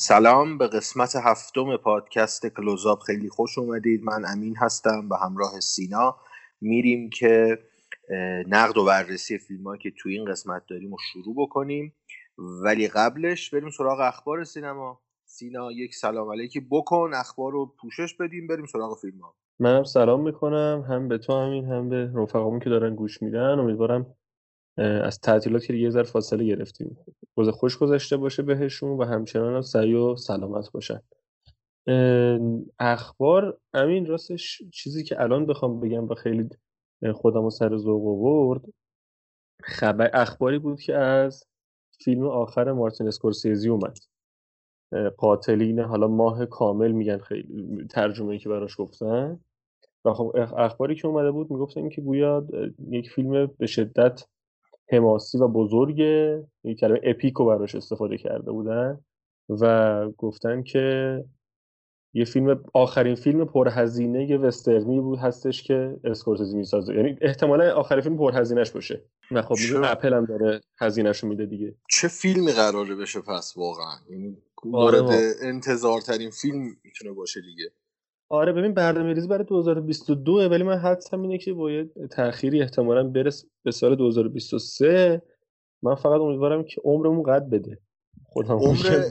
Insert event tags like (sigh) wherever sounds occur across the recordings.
سلام به قسمت هفتم پادکست کلوزاب خیلی خوش اومدید. من امین هستم به همراه سینا میریم که نقد و بررسی فیلم که توی این قسمت داریم رو شروع بکنیم. ولی قبلش بریم سراغ اخبار سینما. سینا یک سلام علیکی. بکن اخبار رو پوشش بدیم. بریم سراغ فیلم ها منم سلام می‌کنم. هم به تو همین هم به رفقامون که دارن گوش میدن. امیدوارم از تعطیلات که یه ذره فاصله گرفتیم. روز خوش گذشته باشه بهشون و همچنان هم سعی و سلامت باشن. اخبار امین راستش چیزی که الان بخوام بگم و خیلی خودم و سر ذوق آورد خبر اخباری بود که از فیلم آخر مارتین اسکورسیزی اومد. قاتلین حالا ماه کامل میگن خیلی ترجمه که براش گفتن. و خب اخباری که اومده بود می‌گفتن که گویا یک فیلم به شدت حماسی و بزرگه یک کلمه اپیکو براش استفاده کرده بودن و گفتن که یه فیلم آخرین فیلم پرهزینه وسترنی بود هستش که اسکورسیزی می‌سازه. یعنی احتمالا آخرین فیلم پرهزینهش باشه. نه خب میگه اپل هم داره هزینهشو میده دیگه. چه فیلمی قراره بشه پس واقعا؟ یعنی مورد آره انتظارترین فیلم می‌تونه باشه دیگه. آره ببین برنامه ریزی برای 2022 ولی من حدسم اینه که باید تأخیری احتمالا برس به سال 2023 من فقط امیدوارم که عمرمون قد بده. خودم عمر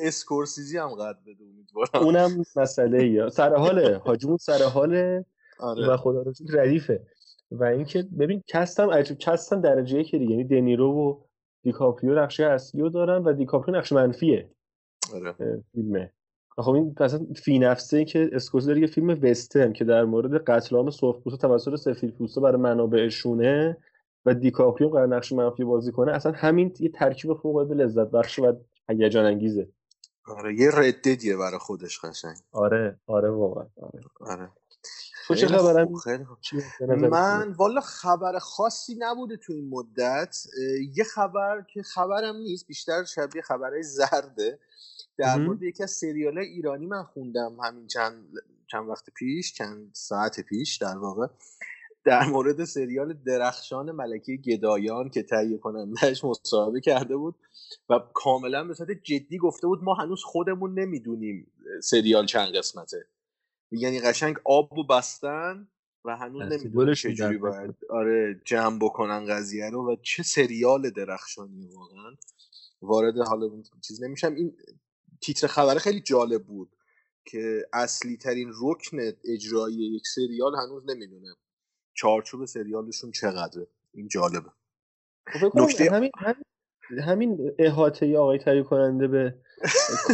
اسکورسیزی هم قد بده امیدوارم. اونم مسئله یا سر حاله حاجیمون سر حاله آره. و خدا رو ردیفه و اینکه ببین cast م عجیب cast م درجه یکی دیگه. یعنی دنیرو و دیکاپریو نقش اصلی رو دارن و دیکاپریو نقش منفیه. آره. فیلمه. خب این اصلا فی نفسه که اسکورسیزی داره یه فیلم وسترن که در مورد قتل عام سرخپوستا توسط سفیدپوستا برای منابعشونه و دیکاپریو قرار نقش منفی بازی کنه اصلا همین یه ترکیب فوق العاده لذت بخش و هیجان انگیزه. آره یه رددیه برای خودش قشنگ. آره آره واقعا آره. آره. تو چه خبرم؟ من والا خبر خاصی نبوده تو این مدت. یه خبر که خبرم نیست بیشتر شبیه خبرهای زرده. در مورد یکی از سریال ایرانی من خوندم همین چند چند وقت پیش چند ساعت پیش در واقع. در مورد سریال درخشان ملکه گدایان که تهیه کنندهش مصاحبه کرده بود و کاملا به صورت جدی گفته بود ما هنوز خودمون نمی‌دونیم سریال چند قسمته. یعنی قشنگ آب و بستن و هنوز نمی‌دونیم چجوری باید آره جمع بکنن قضیه رو و چه سریال درخشانی واقعا. وارد حالا چیز نمیشم. این تیتر خبره خیلی جالب بود که اصلی ترین رکن اجرایی یک سریال هنوز نمی‌دونه چارچوب سریالشون چقدره. این جالبه. نکته همین همین احاطه آقای تهیه کننده به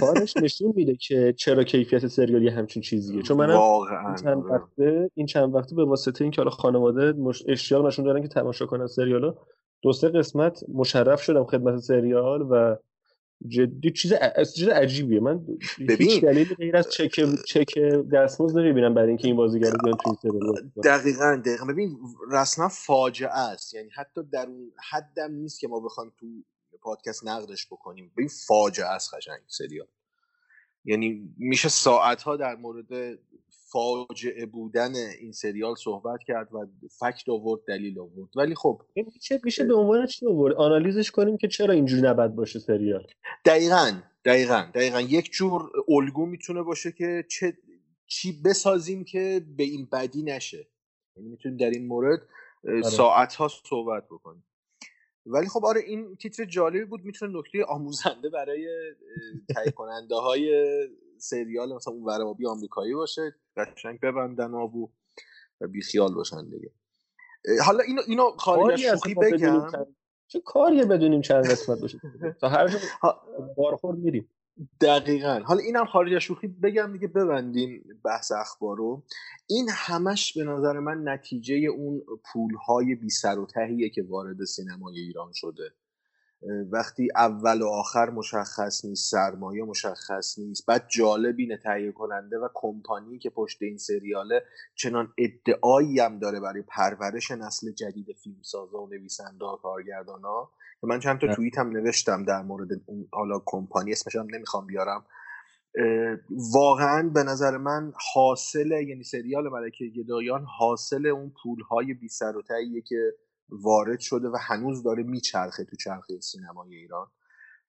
کارش نشون میده که چرا کیفیت سریالی همچین چیزیه. چون منم این چند وقته این چند وقته به واسطه اینکه حالا خانواده مش... اشتیاق نشون دارن که تماشا کنن سریالو دو سه قسمت مشرف شدم خدمت سریال و جدی چیز چیز عجیبیه. من ببین هیچ دلیلی غیر از چک چک دستمزد نمی‌بینم برای اینکه این بازیگر بیان توی دقیقاً دقیقاً. ببین رسما فاجعه است. یعنی حتی در اون حدم نیست که ما بخوایم تو پادکست نقدش بکنیم. ببین فاجعه است قشنگ سریال. یعنی میشه ساعت ها در مورد فاجعه بودن این سریال صحبت کرد و فکت آورد دلیل آورد. ولی خب میشه میشه به عنوان چی آورد؟ آنالیزش کنیم که چرا اینجوری نباید باشه سریال. دقیقا دقیقا دقیقا. یک جور الگو می‌تونه باشه که چه چی بسازیم که به این بدی نشه. یعنی می‌تونیم در این مورد ساعت ها صحبت بکنیم. ولی خب آره این تیتر جالبی بود. می‌تونه نکته آموزنده برای تهیه کننده های سریال مثلا اون ورابی آمریکایی باشه. قشنگ ببندن آبو و بیخیال باشن دیگه. حالا اینو اینو خارج از شوخی بگم. چه کاریه بدونیم چند قسمت باشه؟ (laughs) تا هر جا بارخورد میریم. دقیقا. حالا اینم خارج از شوخی بگم دیگه ببندیم بحث اخبارو این همش به نظر من نتیجه اون پولهای بی سر و تهیه که وارد سینمای ایران شده. وقتی اول و آخر مشخص نیست سرمایه مشخص نیست بعد جالب اینه تهیه کننده و کمپانی که پشت این سریاله چنان ادعایی هم داره برای پرورش نسل جدید فیلمسازا و نویسنده و کارگردانا که من چند تا توییت هم نوشتم در مورد اون حالا کمپانی اسمش هم نمی‌خوام بیارم. واقعا به نظر من حاصل یعنی سریال ملکه گدایان حاصل اون پولهای بی سر و که وارد شده و هنوز داره میچرخه تو چرخه سینمای ایران.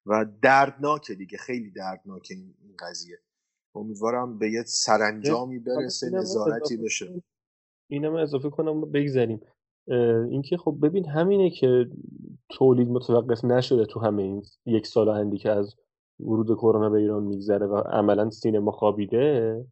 و دردناکه دیگه خیلی دردناکه این قضیه. امیدوارم به یه سرانجامی برسه نظارتی بشه. اینم اضافه کنم بگذاریم اینکه خب ببین همینه که تولید متوقف نشده تو همه این یک سال هندی که از ورود کرونا به ایران میگذره و عملا سینما خوابیده.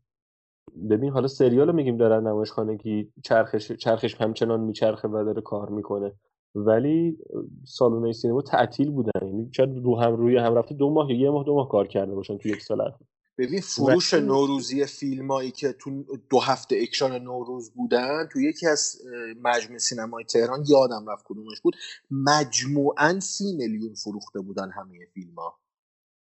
ببین حالا سریال میگیم دارن نمایشخانگی چرخش چرخش همچنان میچرخه و داره کار می‌کنه. ولی سالن سینما تعطیل بودن. یعنی شاید رو هم روی هم رفته دو ماه یا یه ماه دو ماه کار کرده باشن تو یک سال ببین فروش نوروزی فیلمایی که تو دو هفته اکشان نوروز بودن تو یکی از مجموع سینمای تهران یادم رفت کدومش بود. مجموعا سی میلیون فروخته بودن همه فیلم ها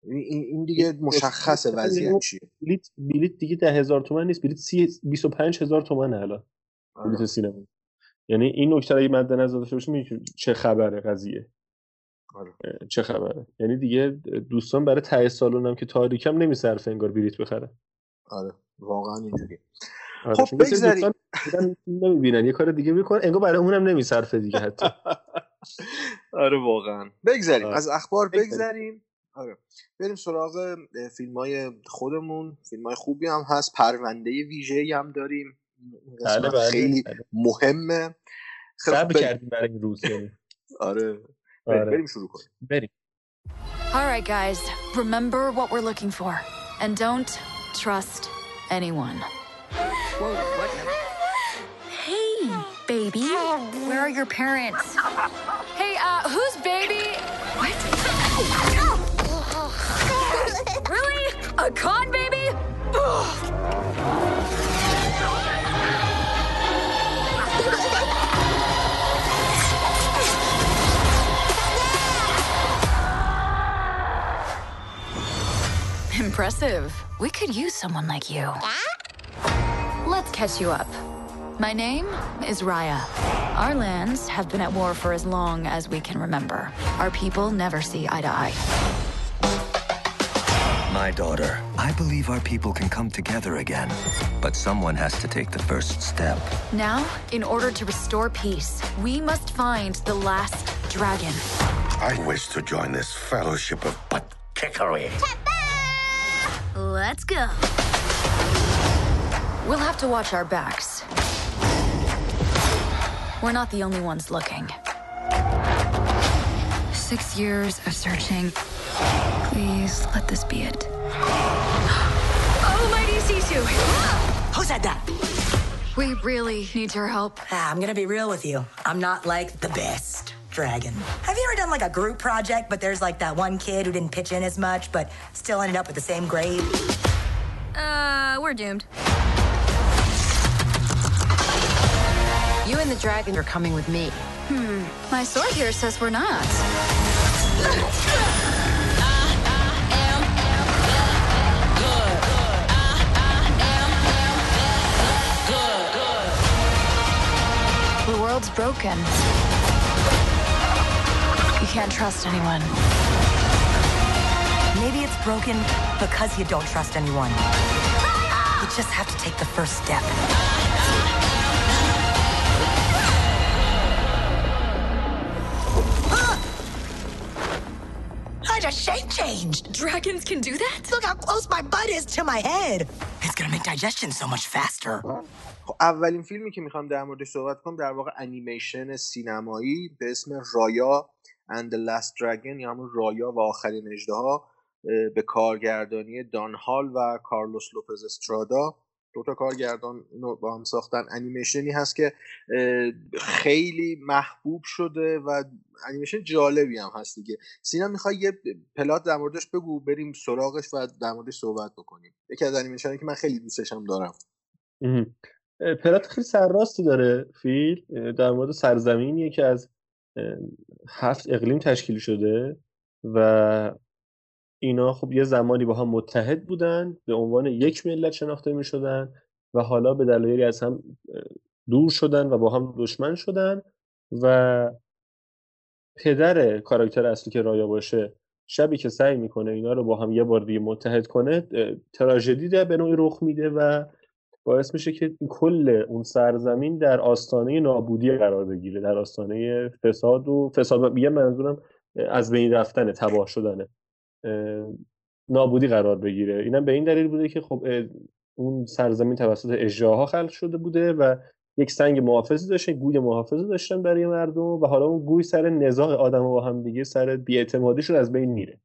این دیگه مشخصه وضعیت چیه. بلیت بلیت دیگه ده هزار تومن نیست بلیت سی 25 هزار تومن الان. بلیت آره. سینما. یعنی این نکته رو مد نظر داشته باشیم چه خبره قضیه؟ آره. چه خبره؟ یعنی دیگه دوستان برای ته سالون هم که تاریکم نمیصرفه انگار بلیت بخره آره. واقعا اینجوری آره. خب بگذاریم. نمی‌بینن. یه کار دیگه می‌کنن انگار برای اونم نمیصرفه دیگه حتی. (laughs) آره واقعا. بگذاریم. از اخبار بگذاریم. آره بریم سراغ فیلم های خودمون فیلم های خوبی هم هست پرونده ویژه هم داریم بله بله خیلی بله. مهمه خیلی کردیم برای این روز یعنی. (laughs) آره آره بریم شروع کنیم بریم All right guys, remember what we're looking for and don't trust anyone. Whoa, what? Hey, baby. Where are your parents? Hey, uh, who's baby? A con baby? Impressive. We could use someone like you. Let's catch you up. My name is Raya. Our lands have been at war for as long as we can remember. Our people never see eye to eye. My daughter, I believe our people can come together again. But someone has to take the first step. Now, in order to restore peace, we must find the last dragon. I wish to join this fellowship of butt kickery. Let's go. We'll have to watch our backs. We're not the only ones looking. Six years of searching. Please let this be it. Oh, mighty Sisu! Who said that? We really need your help. Ah, I'm gonna be real with you. I'm not like the best dragon. Have you ever done like a group project, but there's like that one kid who didn't pitch in as much, but still ended up with the same grade? Uh, we're doomed. You and the dragon are coming with me. Hmm. My sword here says we're not. World's broken. You can't trust anyone. Maybe it's broken because you don't trust anyone. You just have to take the first step. I just shape changed. Dragons can do that? Look how close my butt is to my head. It's gonna make digestion so much faster. اولین فیلمی که می‌خوام در موردش صحبت کنم در واقع انیمیشن سینمایی به اسم رایا and the Last Dragon یا همون رایا و آخرین اژدها به کارگردانی دان هال و کارلوس لوپز استرادا دو تا کارگردان اینو با هم ساختن. انیمیشنی هست که خیلی محبوب شده و انیمیشن جالبی هم هست دیگه. سینا می‌خوای یه plot در موردش بگو؟ بریم سراغش و در موردش صحبت بکنیم. یکی از انیمیشنی که من خیلی دوستش هم دارم. plot خیلی سرراستی داره فیلم. در مورد سرزمینیه که از هفت اقلیم تشکیل شده و اینا خب یه زمانی با هم متحد بودن به عنوان یک ملت شناخته می شدن و حالا به دلایلی از هم دور شدن و با هم دشمن شدن و پدر کاراکتر اصلی که رایا باشه شبی که سعی می‌کنه اینا رو با هم یه بار دیگه متحد کنه تراژدی به نوعی رخ میده و باعث میشه که کل اون سرزمین در آستانه نابودی قرار بگیره در آستانه فساد و فساد یه منظورم از بین رفتن تباه شدنه نابودی قرار بگیره. اینم به این دلیل بوده که خب اون سرزمین توسط اجراها خلق شده بوده و یک سنگ محافظی داشته گوی محافظی داشتن برای مردم و حالا اون گوی سر نزاع آدم با هم دیگه سر بیاعتمادیشون از بین میره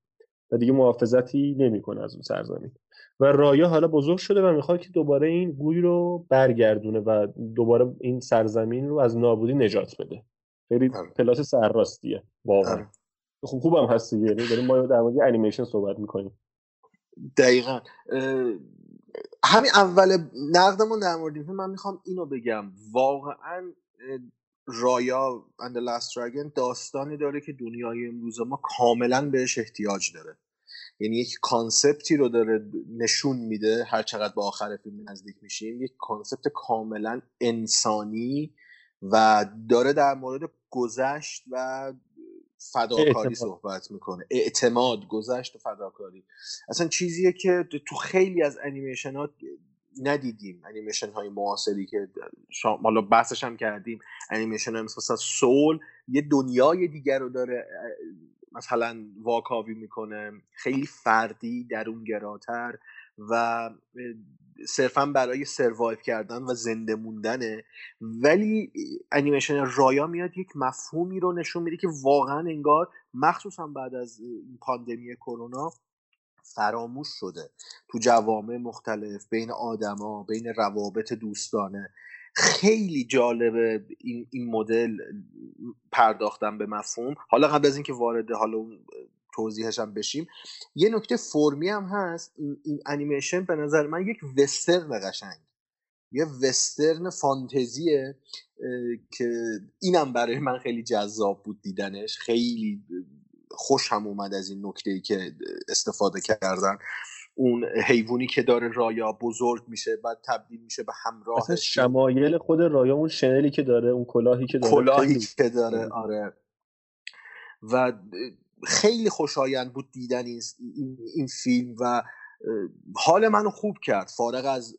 و دیگه محافظتی نمی‌کنه از اون سرزمین. و رایا حالا بزرگ شده و می‌خواد که دوباره این گوی رو برگردونه و دوباره این سرزمین رو از نابودی نجات بده. خیلی آره. پلات سرراستیه واقعا. خوب خوبم هست دیگه. یعنی داریم ما در مورد انیمیشن صحبت می‌کنیم. دقیقا. همین اول نقدمون در مورد من می‌خوام اینو بگم. واقعا رایا اند لاست دراگون داستانی داره که دنیای امروز ما کاملا بهش احتیاج داره. یعنی یک concept ی رو داره نشون میده هر چقدر به آخر فیلم نزدیک میشیم. یک concept کاملا انسانی و داره در مورد گذشت و فداکاری صحبت می‌کنه. اعتماد گذشت و فداکاری. اصلا چیزیه که تو خیلی از انیمیشن ها ندیدیم. انیمیشن های معاصری که حالا بحثش هم کردیم. انیمیشن های مثل Soul یه دنیای دیگر رو داره مثلا واکاوی می‌کنه. خیلی فردی درونگراتر و صرفا برای سروایو کردن و زنده موندنه. ولی انیمیشن رایا میاد یک مفهومی رو نشون میده که واقعا انگار مخصوصا بعد از این پاندمی کرونا فراموش شده. تو جوامع مختلف بین آدما بین روابط دوستانه. خیلی جالبه این, این مدل پرداختن به مفهوم. حالا قبل از اینکه وارد حالا توضیحش هم بشیم. یه نکته فرمی هم هست. این, انیمیشن به نظر من یک وسترن قشنگ. یه وسترن فانتزیه که اینم برای من خیلی جذاب بود دیدنش. خیلی خوش هم اومد از این نکته ای که استفاده کردن. اون حیوانی که داره رایا بزرگ میشه بعد تبدیل میشه به همراه شمایل خود رایا اون شنلی که داره اون کلاهی که داره کلاهی که داره آره. و خیلی خوشایند بود دیدن این, این فیلم و حال منو خوب کرد. فارغ از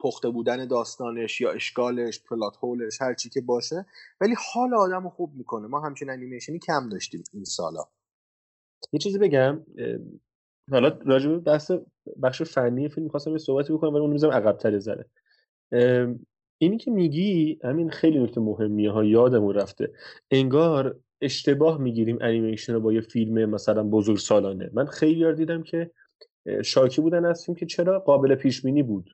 پخته بودن داستانش یا اشکالش پلات هولش هر چی که باشه ولی حال آدم رو خوب می‌کنه. ما همچین انیمیشنی کم داشتیم این سالا. یه چیزی بگم حالا راجع به بحث بخش فنی فیلم می‌خواستم یه صحبتی بکنم ولی اون می‌ذارم عقب‌تر زره اینی که میگی همین خیلی نکته مهمیه ها یادمون رفته. انگار اشتباه می‌گیریم انیمیشن رو با یه فیلم مثلا بزرگ سالانه من خیلی دیدم که شاکی بودن از فیلم که چرا قابل پیش بینی بود.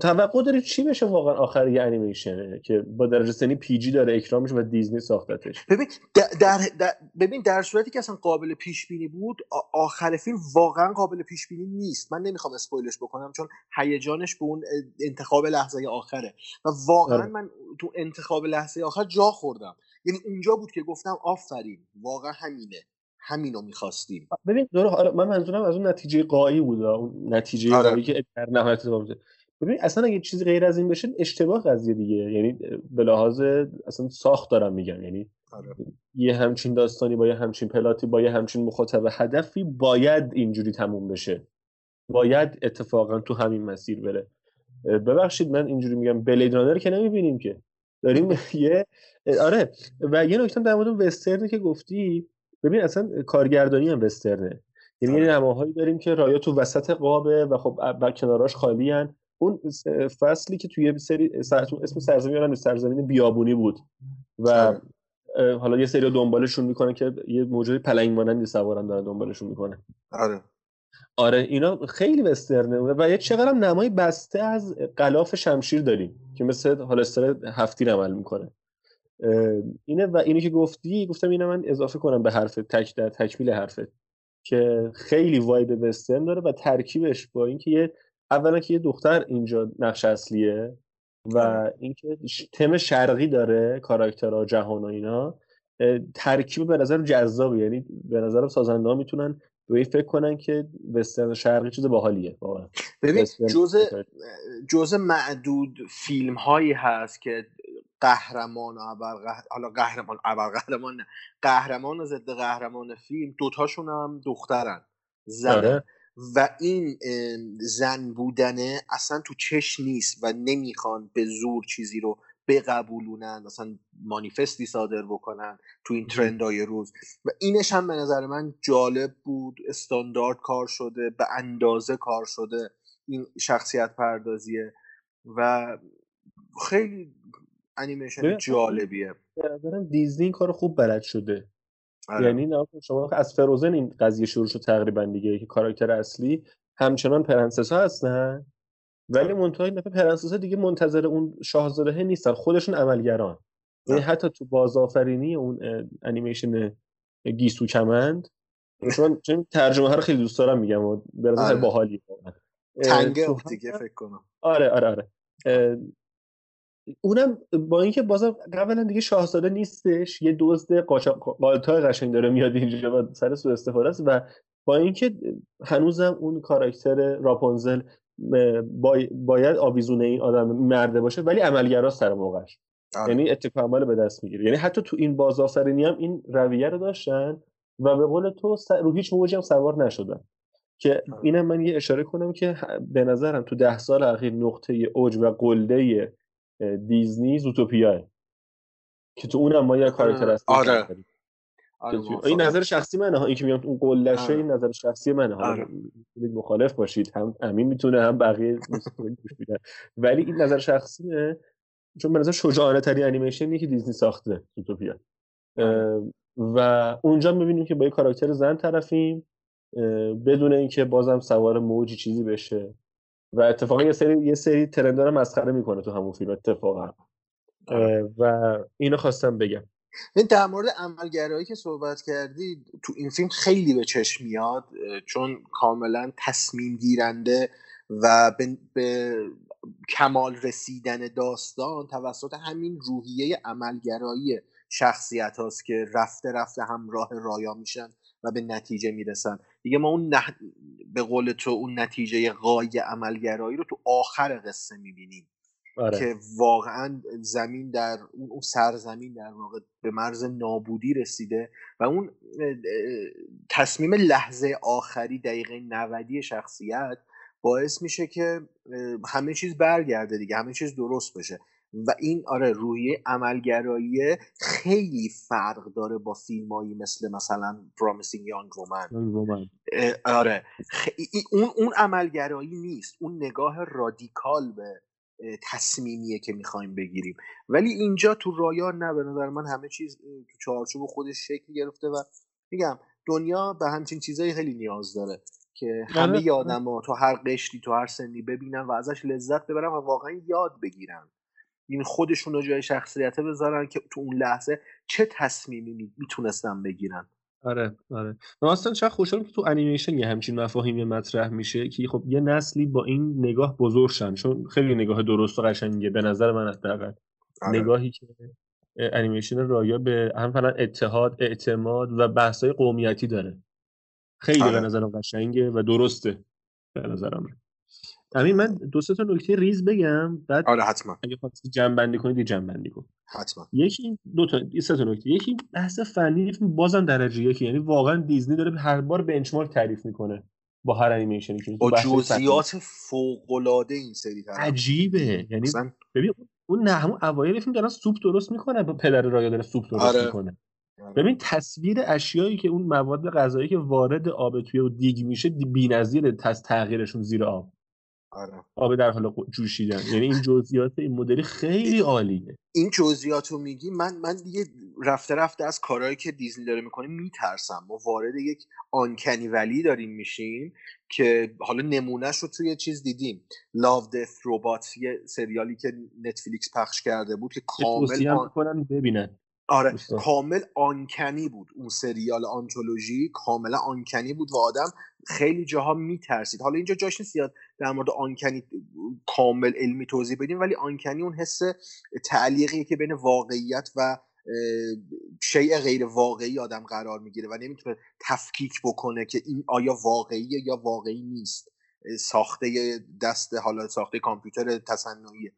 توقع داری چی بشه واقعا آخر یه انیمیشنه که با درجه سنی پی جی داره اکرامش و دیزنی ساختتش؟ ببین در, در, ببین در صورتی که اصلا قابل پیش بینی بود آخر فیلم واقعا قابل پیش بینی نیست. من نمی‌خوام اسپویلش بکنم چون هیجانش به اون انتخاب لحظه آخره. و واقعا آره. من تو انتخاب لحظه آخر جا خوردم. یعنی اونجا بود که گفتم آفرین واقعا همینه. همینو می‌خواستیم. ببین دور آره من منظورم از اون نتیجه قایی بود اون نتیجه آره. که در نهایت ببین اصلا اگه چیزی غیر از این بشه اشتباه قضیه دیگه. یعنی به لحاظ اصلا ساخت دارم میگم. یعنی آره. یه همچین داستانی با یه همچین پلاتی با یه همچین مخاطب هدفی باید اینجوری تموم بشه. باید اتفاقا تو همین مسیر بره. ببخشید من اینجوری میگم بلید رانر که نمی‌بینیم که. داریم (laughs) یه آره. و یه نکته در مورد وسترن که گفتی ببین اصلا کارگردانی هم وسترنه. یعنی آره. نماهایی داریم که رایا تو وسط قابه و خب کناراش خالی هن. اون فصلی که توی سری اسم سرزمین یادم سرزمین بیابونی بود. و آره. حالا یه سری دنبالشون می‌کنه که یه موجود پلنگ مانندی سوارن دارن دنبالشون می‌کنه. آره. آره اینا خیلی وسترنه و یه چقدر هم نمای بسته از قلاف شمشیر داریم که مثل هالستر هفتی عمل می‌کنه. اینه و اینو که گفتی گفتم اینو من اضافه کنم به حرف تک در تکمیل حرفت که خیلی وایب وسترن داره و ترکیبش با اینکه یه اولا که یه دختر اینجا نقش اصلیه و آره. اینکه تم شرقی داره کاراکترها جهان و اینا ترکیب به نظر جذابه یعنی به نظرم سازنده ها می‌تونن به فکر کنن که وسترن شرقی چیز باحالیه ببین جزء جزء معدود فیلم هایی هست که قهرمان و حالا قهرمان قهرمان نه قهرمان و ضد قهرمان فیلم دوتاشون هم دخترن زن آره. و این زن بودنه اصلا تو چش نیست و نمی‌خوان به زور چیزی رو بقبولونن مثلا مانیفستی صادر بکنن تو این ترندهای روز. و اینش هم به نظر من جالب بود استاندارد کار شده به اندازه کار شده این شخصیت پردازیه و خیلی انیمیشن جالبیه. به نظرم دیزنی کار خوب بلد شده. آره. یعنی شما از Frozen این قضیه شروع شد تقریبا دیگه که کاراکتر اصلی. همچنان پرنسس ها هستن. ولی آره. منتهای دفعه پرنسس ها دیگه منتظر اون شاهزاده نیستن خودشون عملگران. یعنی حتی تو بازآفرینی اون انیمیشن گیسو کمند. چون چون ترجمه ها رو خیلی دوست دارم میگم و به نظر آره. باحالی Tangled ه دیگه فکر کنم. آره آره آره. اونم با اینکه بازم قبلا دیگه شاهزاده نیستش یه دزد قالتا قشنگ داره میاد اینجا و سر سو استفاده است و با اینکه هنوزم اون کاراکتر راپونزل باید آویزونه این آدم مرده باشه ولی عملگرا سر موقعش آره. یعنی اتفاق عمل به دست می‌گیره یعنی حتی تو این بازآفرینی هم این رویه رو داشتن و به قول تو رو هیچ موجی هم سوار نشدن که آره. اینم من یه اشاره کنم که به نظرم تو ده سال اخیر نقطه اوج و قلده دیزنی زوتوپیاه که تو اونم ما یه کاراکتر هست آره. آره این نظر شخصی منه ها. این که میگم اون قلشه این نظر شخصی منه. ها آره. مخالف باشید. هم امین می‌تونه هم بقیه ولی این نظر شخصی نه چون به نظر شجاعانه ترین انیمیشنی که دیزنی ساخته زوتوپیا و اونجا می‌بینیم که با یه کاراکتر زن طرفیم بدون اینکه بازم سوار موجی چیزی بشه. و اتفاقا یه سری یه سری ترندا مسخره می‌کنه تو همون فیلم اتفاقا. و اینو خواستم بگم. این در مورد عملگرایی که صحبت کردی تو این فیلم خیلی به چشم میاد چون کاملا تصمیم گیرنده و به, به کمال رسیدن داستان توسط همین روحیه عملگرایی شخصیت هاست که رفته رفته همراه رایا میشن و به نتیجه می‌رسن. دیگه ما اون به قول تو اون نتیجه قای عملگرایی رو تو آخر قصه می‌بینیم آره. که واقعا زمین در اون سرزمین در واقع به مرز نابودی رسیده و اون تصمیم لحظه آخری دقیقه نودی شخصیت باعث میشه که همه چیز برگرده دیگه همه چیز درست بشه و این آره روی عملگرایی خیلی فرق داره با فیلمایی مثل مثلا پرامیسینگ یانگ رومن آره. اون اون عملگرایی نیست. اون نگاه رادیکال به تصمیمیه که می‌خوایم بگیریم. ولی اینجا تو رایا نه به نظر من همه چیز تو چارچوب خودش شکل گرفته و میگم دنیا به همچین چیزایی خیلی نیاز داره که همه آره. آدم ها تو هر قشری تو هر سنی ببینن و ازش لذت ببرن و واقعا یاد بگیرن این خودشون رو جای شخصیته بذارن که تو اون لحظه چه تصمیمی می‌تونستن بگیرن. آره آره. من اصلا چقدر خوشحالم که تو انیمیشن یه همچین مفاهیمی مطرح میشه که خب یه نسلی با این نگاه بزرگ شن چون خیلی نگاه درست و قشنگه به نظر من حداقل. آره. نگاهی که انیمیشن رایا به هم فعلا اتحاد اعتماد و بحثای قومیتی داره. خیلی آره. به نظرم قشنگه و درسته. به نظرم همین من دو سه تا نکته ریز بگم بعد آره حتما. اگه خواستی جمع بندی کنید جمع بندی کن. حتما. یکی دو تا سه تا نکته. یکی بحث فنی بازم درجه یکی. یعنی واقعا دیزنی داره هر بار بنچمارک تعریف می‌کنه با هر انیمیشنی که با جزئیات فوق العاده این سری طرف. عجیبه. یعنی ببین اون نه همون اوایل فیلم دارن سوپ درست می‌کنه با پدر رایا داره سوپ درست آره. می‌کنه. آره. ببین تصویر اشیایی که اون مواد غذایی که وارد آب توی و دیگ میشه بی‌نظیر تغییرشون زیر آب. آره. آب در حال جوشیدن. یعنی این جزئیات این مدلی خیلی عالیه. این جزئیات رو میگی من من دیگه رفته رفته از کارهایی که دیزنی داره می‌کنه میترسم. ما وارد یک آنکنی ولی داریم میشیم که حالا نمونهش رو توی چیز دیدیم. لاو دث روبات یه سریالی که نتفلیکس پخش کرده بود که کامل آن... ببینن. آره. کامل آنکنی بود اون سریال آنتولوژی کاملا آنکنی بود و آدم خیلی جاها میترسید. حالا اینجا جاش نیست زیاد در مورد آنکنی کامل علمی توضیح بدیم ولی آنکنی اون حس تعلیقی که بین واقعیت و شیء غیر واقعی آدم قرار می‌گیره و نمی‌تونه تفکیک بکنه که این آیا واقعیه یا واقعی نیست. ساخته دست حالا ساخته کامپیوتر تصنعیه.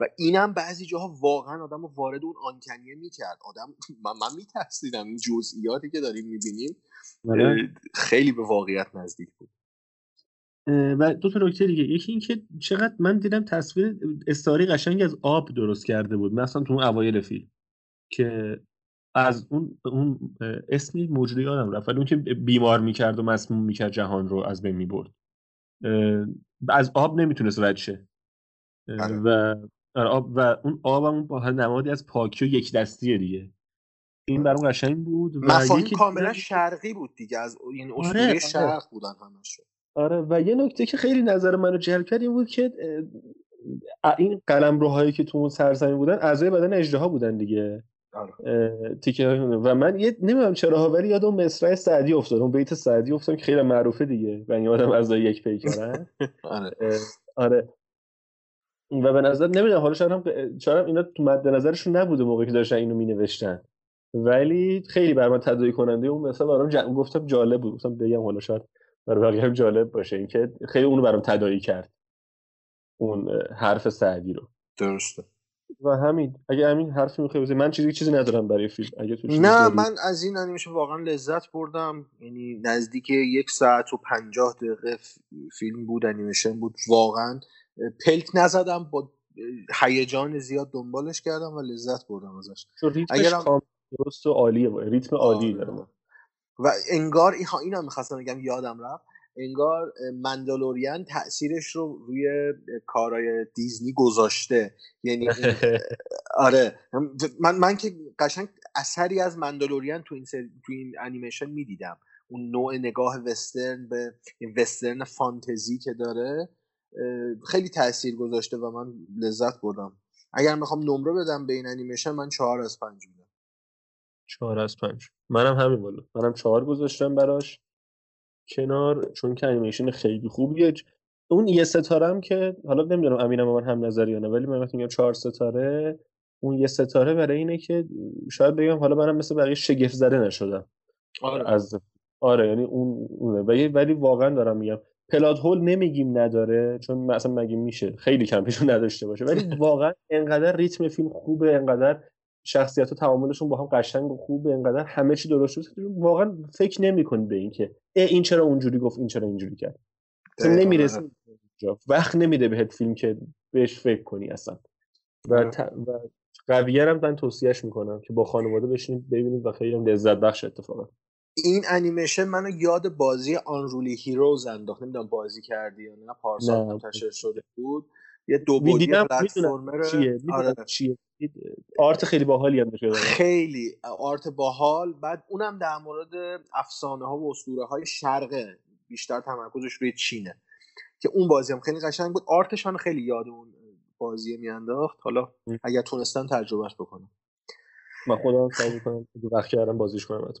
و اینم بعضی جاها واقعا آدم رو وارد اون آنکنیه می‌کرد. آدم (laughs) من, من میترسیدم این جزئیاتی که داریم می‌بینیم بله. خیلی به واقعیت نزدیک بود. و دو تا نکته دیگه. یکی اینکه چقدر من دیدم تصویر استاری قشنگ از آب درست کرده بود. مثلا تو اون اوایل فیلم که از اون اون اسمی موجودی یادم رفت. ولی اون که بیمار می‌کرد و مسموم می‌کرد جهان رو از بین می‌برد. از آب نمی‌تونست رد شه. آره. و آب و اون آبم با نمادی از پاکی و یک دستیه دیگه. این برام قشنگ بود مفاهیم کاملا شرقی بود دیگه از این آره، اسطوره آره، شرق بودن همشون. آره و یه نکته که خیلی نظر منو جلب کرد این بود که این قلم روهایی که تو اون سرزمین بودن اعضای بدن اجدها بودن دیگه. آره. تیکه و من یه نمی‌دونم چرا ولی یاد اون مصرع سعدی افتاد. اون بیت سعدی افتادم که خیلی معروفه دیگه. و این آدم از یک پیکرن (laughs) آره. آره. و به نظر نمی‌دونم حالا شاید هم شاید اینا تو مد نظرشون نبوده موقعی که داشتن اینو مینوشتن. ولی خیلی بر من تداعی کننده اون مثلا برام ج... گفتم جالب بود. گفتم بگم حالا شاید برای بقیه هم جالب باشه. اینکه خیلی اونو برام تداعی کرد. اون حرف سعدی رو. درسته. و همین اگه همین حرفی می‌خوای بزنی من چیزی چیزی ندارم برای فیلم. اگه تو نه من از این انیمیشن واقعا لذت بردم. یعنی نزدیک یک ساعت و پنجاه دقیقه فیلم بود انیمیشن بود. واقعا پلک نزدم با هیجان زیاد دنبالش کردم و لذت بردم ازش. اگر درست و عالیه ریتم عالی داره و انگار این هم می‌خواستم بگم یادم رفت. انگار مندالوریان تاثیرش رو روی کارهای دیزنی گذاشته. یعنی (laughs) آره. من من که قشنگ اثری از مندالوریان تو این تو این انیمیشن می‌دیدم. اون نوع نگاه وسترن به وسترن فانتزی که داره. خیلی تاثیر گذاشته و من لذت بردم. اگر می‌خوام نمره بدم به این انیمیشن من چهار از پنج میدم. چهار از پنج. منم همین بالا. منم چهار گذاشتم براش. کنار چون که انیمیشن خیلی خوبیه. اون یه ستاره هم که حالا نمی‌دونم امینم من هم نظری یا نه ولی من وقتی میگم چهار ستاره اون یه ستاره برای اینه که شاید بگم حالا منم مثل بقیه شگفت زده نشدم. آره. از آره یعنی اون اونه. ولی واقعا دارم میگم پلات هول نمیگیم نداره چون مثلا مگه میشه؟ خیلی کم پیشون نداشته باشه. ولی (laughs) واقعا انقدر ریتم فیلم خوبه انقدر شخصیت و تعاملشون با هم قشنگ و خوبه انقدر همه چی درست شده. واقعا فکر نمی‌کنی به این که این چرا اونجوری گفت این چرا اینجوری کرد. اصلا نمی‌رسه وقت نمیده بهت فیلم که بهش فکر کنی اصلا. و, ت... و قویه هم من توصیهش می‌کنم که با خانواده بشینید ببینید و خیلی لذت بخش اتفاقا. این انیمیشن منو یاد بازی آنرولی هیروز انداخت. نمی‌دونم بازی کردی یا نه. پارسال منتشر شده بود. یه دو بعدی پلتفرمر چیه. آره. چیه. آرت خیلی باحالی هم داره خیلی. آرت باحال. بعد اونم در مورد افسانه ها و اسطوره های شرقه بیشتر تمرکزش روی چینه. که اون بازی هم خیلی قشنگ بود. آرتش من خیلی یاد اون بازی میانداخت. حالا اگر تونستن تجربهش بکنم. من خودم سعی می‌کنم وقت کردم بازیش کنم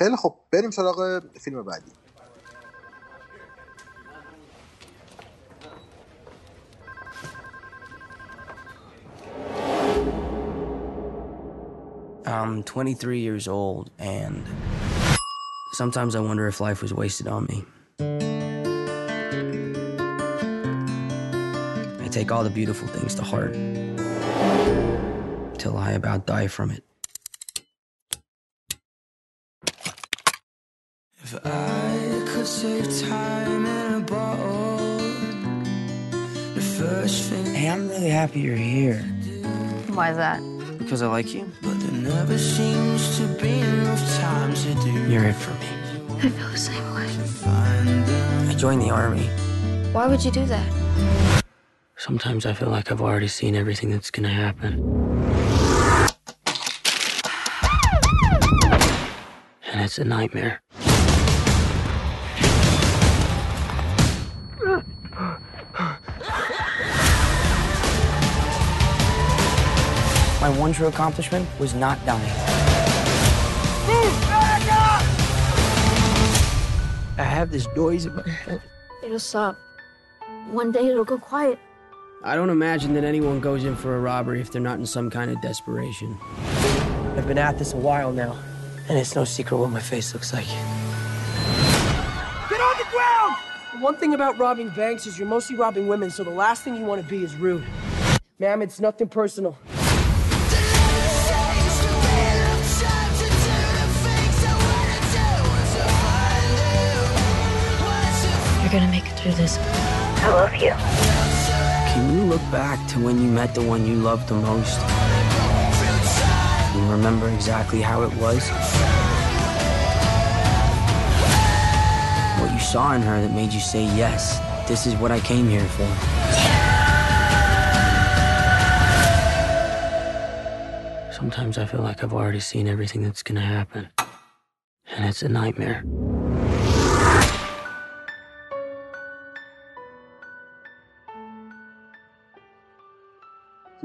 خیلی خب بریم سراغ فیلم بعدی I'm 23 years old, and sometimes I wonder if life was wasted on me. I take all the beautiful things to heart till I about die from it. If I could save time in a bottle, the first thing. Hey, I'm really happy you're here. Why is that? Because I like you. But there never seems to be enough time to do. You're it for me. I feel the same way. I joined the army. Why would you do that? Sometimes I feel like I've already seen everything that's gonna happen. And it's a nightmare. My one true accomplishment was not dying. I have this noise in my head. It'll stop. One day it'll go quiet. I don't imagine that anyone goes in for a robbery if they're not in some kind of desperation. I've been at this a while now, and it's no secret what my face looks like. Get on the ground! One thing about robbing banks is you're mostly robbing women, so the last thing you want to be is rude. Ma'am, it's nothing personal. Gonna make it through this. I love you. Can you look back to when you met the one you loved the most? And remember exactly how it was? What you saw in her that made you say, yes, this is what I came here for. Sometimes I feel like I've already seen everything that's gonna happen. And it's a nightmare.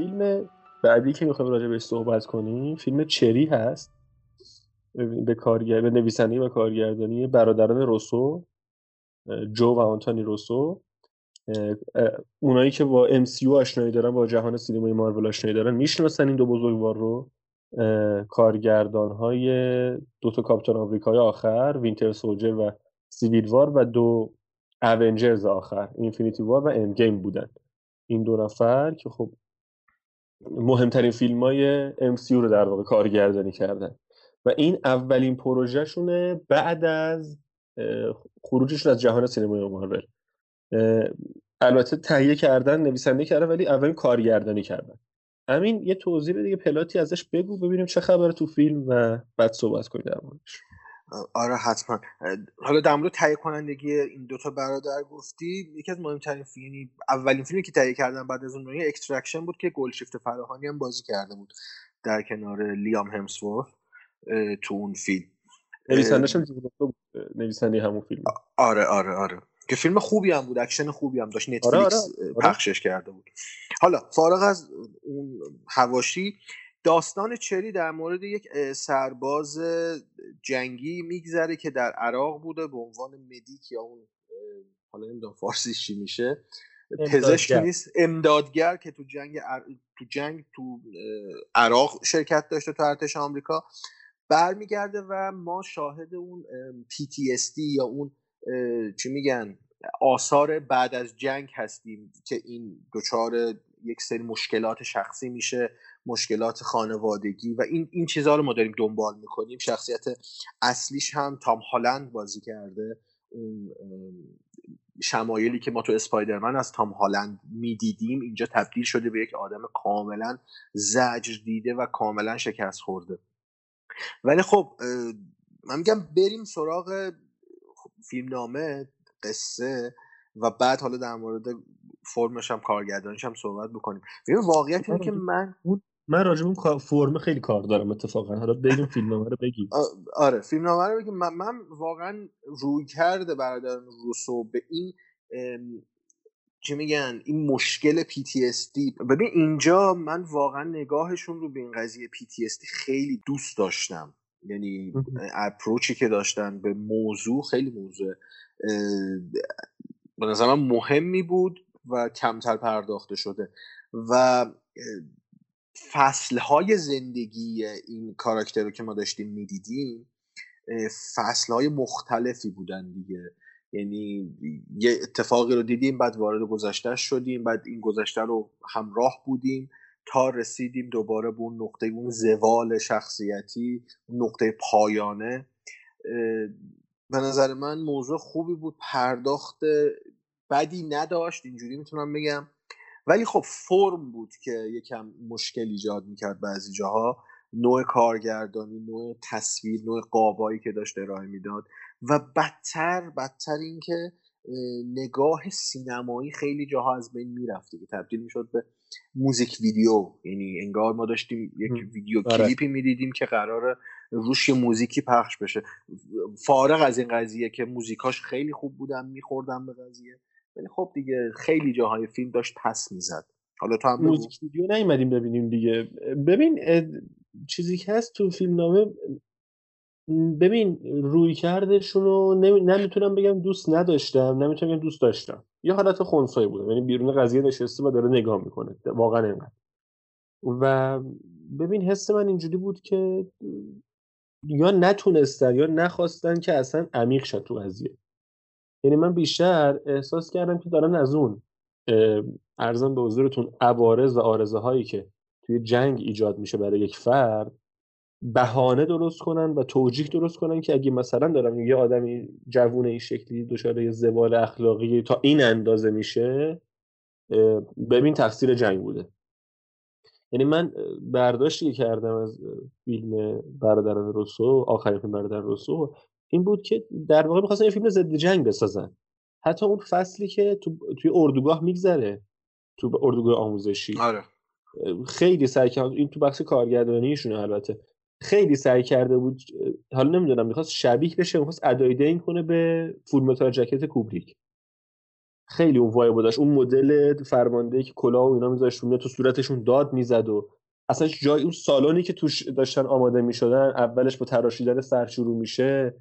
فیلم بعدی که می‌خوایم راجع بهش صحبت کنیم فیلم چری هست؟ به کارگر به نویسندگی و کارگردانی برادران روسو جو و آنتونی روسو. اونایی که با MCU آشنایی دارن با جهان سینمای مارول آشنایی دارن می‌شناسن این دو بزرگوار رو. کارگردان های دو تا کاپیتان آمریکای آخر Winter Soldier و Civil War و دو Avengers آخر Infinity War و Endgame بودن. این دو نفر که خب مهمترین فیلم های MCU رو در واقع کارگردانی کردن. و این اولین پروژهشونه بعد از خروجشون از جهان سینمای مارول. البته تهیه کردن نویسنده کردن ولی اولین کارگردانی کردن. همین یه توضیح دیگه plot ی ازش بگو ببینیم چه خبره تو فیلم و بعد صحبت کنیم در موردش آره حتما حالا در مورد تهیه کنندگی این دوتا برادر گفتی یکی از مهمترین فیلمی اولین فیلمی که تهیه کردن بعد از اون دنیا Extraction بود که گلشیفته فراهانی هم بازی کرده بود در کنار لیام همسورث تو اون فیلم نویسندش هم نویسنده همون فیلم آره آره آره که فیلم خوبی هم بود اکشن خوبی هم داشت نتفلیکس آره آره. آره. پخشش کرده بود حالا فارغ از اون حواشی داستان Cherry در مورد یک سرباز جنگی میگذره که در عراق بوده به عنوان medic یا اون حالا نمی‌دونم فارسیش چی میشه پزشک نیست امدادگر که تو جنگ تو جنگ تو عراق شرکت داشته تو ارتش آمریکا برمیگرده و ما شاهد اون PTSD یا اون چی میگن آثار بعد از جنگ هستیم که این دچار یک سری مشکلات شخصی میشه. مشکلات خانوادگی و این این چیزها رو ما داریم دنبال می‌کنیم. شخصیت اصلیش هم تام هالند بازی کرده. اون شمایلی که ما تو اسپایدرمن از تام هالند می‌دیدیم اینجا تبدیل شده به یک آدم کاملا زجر دیده و کاملا شکست خورده. ولی خب من میگم بریم سراغ فیلمنامه قصه و بعد حالا در مورد فرمش هم کارگردانیش هم صحبت بکنیم. ببین واقعیت اینه که من من راجب اون فرم خیلی کار دارم اتفاقا. حالا بریم فیلمنامه رو بگیم. آره فیلمنامه رو بگیم. من, من واقعا روی کرده برادران روسو به این چی میگن این مشکل PTSD ببین اینجا من واقعا نگاهشون رو به این قضیه PTSD خیلی دوست داشتم. یعنی اپروچی که داشتن به موضوع خیلی موضوع به نظر من مهمی بود و کمتر پرداخته شده. و فصلهای زندگی این کاراکتر رو که ما داشتیم می‌دیدیم فصلهای مختلفی بودن دیگه. یعنی یه اتفاقی رو دیدیم بعد وارد گذشته شدیم بعد این گذشته رو همراه بودیم تا رسیدیم دوباره به اون نقطه اون زوال شخصیتی نقطه پایانه. به نظر من موضوع خوبی بود پرداخت بدی نداشت. اینجوری می‌تونم بگم. ولی خب فرم بود که یکم مشکل ایجاد می‌کرد بعضی جاها. نوع کارگردانی نوع تصویر نوع قابایی که داشت ارائه می‌داد و بدتر بدتر اینکه نگاه سینمایی خیلی جاها از بین می‌رفته که تبدیل می‌شد به موزیک ویدیو. یعنی انگار ما داشتیم یک ویدیو آره. کلیپی می‌دیدیم که قرار روش یه موزیکی پخش بشه. فارغ از این قضیه که موزیکاش خیلی خوب بودن میخوردن به قضیه. ولی خب دیگه خیلی جاهای فیلم داشت پس می‌زد. حالا تو هم. موزیک ویدیو نیومدیم ببینیم دیگه. ببین چیزی که هست تو فیلم نامه ببین روی کردشون رو نمی... نمی‌تونم بگم دوست نداشتم نمی‌تونم بگم دوست داشتم. یه حالت خونسایی بوده. یعنی بیرون قضیه نشسته و داره نگاه می‌کنه. واقعا اینقدر. و ببین حس من اینجوری بود که یا نتونستن یا نخواستن که اصلا عمیق شد تو قضیه. یعنی من بیشتر احساس کردم که دارن از اون ارزم به حضورتون عوارض و آرزه هایی که توی جنگ ایجاد میشه برای یک فرد بهانه درست کنن و توجیه درست کنن که اگه مثلا دارم یه آدمی جوون این شکلی دچار یه زوال اخلاقی تا این اندازه میشه ببین تقصیر جنگ بوده. یعنی من برداشتی کردم از فیلم برادران روسو آخرین فیلم برادران روسو این بود که در واقع می‌خواستن یه فیلم ضد جنگ بسازن. حتی اون فصلی که تو توی اردوگاه میگذره تو اردوگاه آموزشی. آره. خیلی سعی کرد این تو بخش کارگردانیشونه البته. خیلی سعی کرده بود حالا نمی‌دونم می‌خواست شبیه بشه می‌خواست ادای دین کنه به فول جکت کوبریک. خیلی اون وایب داشت. اون مدل فرمانده که کلاه و اینا میذاشت تو صورتشون داد می‌زد و اصلا جای اون سالونی که توش داشتن آماده می‌شدن اولش با تراشیدن سر شروع میشه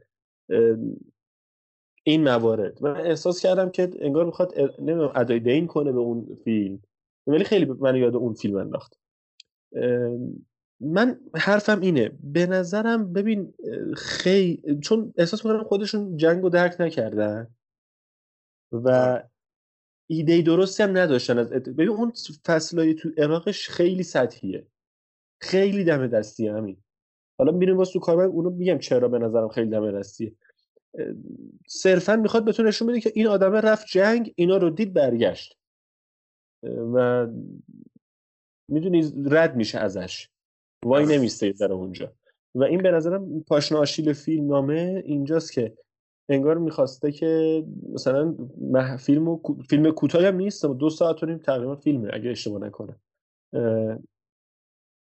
این موارد. من احساس کردم که انگار می‌خواد نمی‌دونم ادای دین کنه به اون فیلم. ولی خیلی منو یاد اون فیلم انداخت. من حرفم اینه. به نظرم ببین خیلی چون احساس می‌کنم خودشون جنگ رو درک نکردن و ایده درستی هم نداشتن از ببین اون فصلهای تو عراقش خیلی سطحیه. خیلی دم دستی همین حالا میریم واسه تو کار من اونو میگم چرا به نظرم خیلی دم دستیه اه، صرفا می‌خواد بهتون نشون بده که این آدمه رفت جنگ اینا رو دید برگشت. و می‌دونی رد میشه ازش. وای نمیسته در اونجا. و این به نظرم پاشنه آشیل فیلم نامه اینجاست که انگار می‌خواسته که مثلا مح... فیلم و... فیلم کوتاهی هم نیست دو ساعت و نیم تقریبا فیلمه اگه اشتباه نکنم. اه،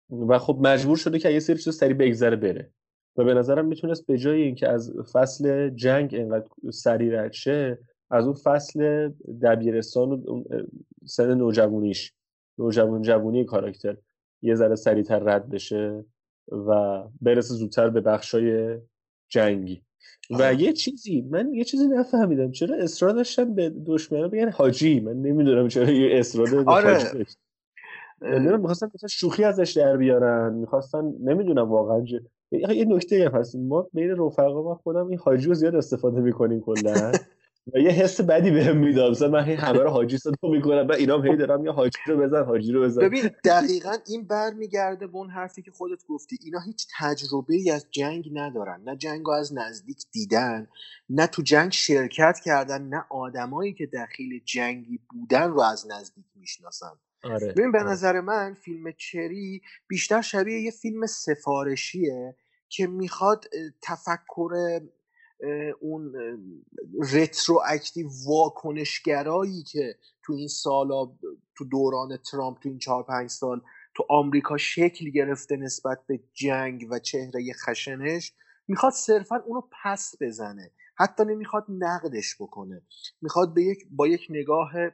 و خب مجبور شده که یه سری چیز سریع بگذره بره. و به نظرم می‌تونست به جای اینکه از فصل جنگ انقدر سریع رد شه از اون فصل دبیرستان و سن نوجوانیش نوجوان جوونی کاراکتر یه ذره سریعتر رد بشه و برسه زودتر به بخشای جنگی. و یه چیزی من یه چیزی نفهمیدم چرا اصرار داشتن به دشمنا بگن حاجی؟ من نمی‌دونم چرا یه اصرار آره. نمی‌دونم می‌خواستن مثلا شوخی ازش در بیارن. می‌خواستن نمی‌دونم واقعا یه یه نکته هم هست. ما بین رفقا و خودم این حاجی رو زیاد استفاده می‌کنیم کلا. (laughs) و یه حس بدی بهم می‌داد. مثلا من هی همه رو حاجی صدا می‌کنم. و اینام هی دارم یا حاجی رو بزن حاجی رو بزن. ببین دقیقا این برمیگرده به اون حرفی که خودت گفتی. اینا هیچ تجربه ای از جنگ ندارن. نه جنگ رو از نزدیک دیدن نه تو جنگ شرکت کردن نه آدمایی که دخیل جنگی بودن رو از نزدیک می‌شناسن. آره ببین به آره. نظر من فیلم چری بیشتر شبیه یه فیلم سفارشیه که می‌خواد تفکر اون رترو اکتیو واکنشگرایی که تو این سالا تو دوران ترامپ تو این چهار پنج سال تو آمریکا شکل گرفته نسبت به جنگ و چهره خشنش می‌خواد صرفا اونو پس بزنه حتی نمی‌خواد نقدش بکنه می‌خواد به یک با یک نگاه اه،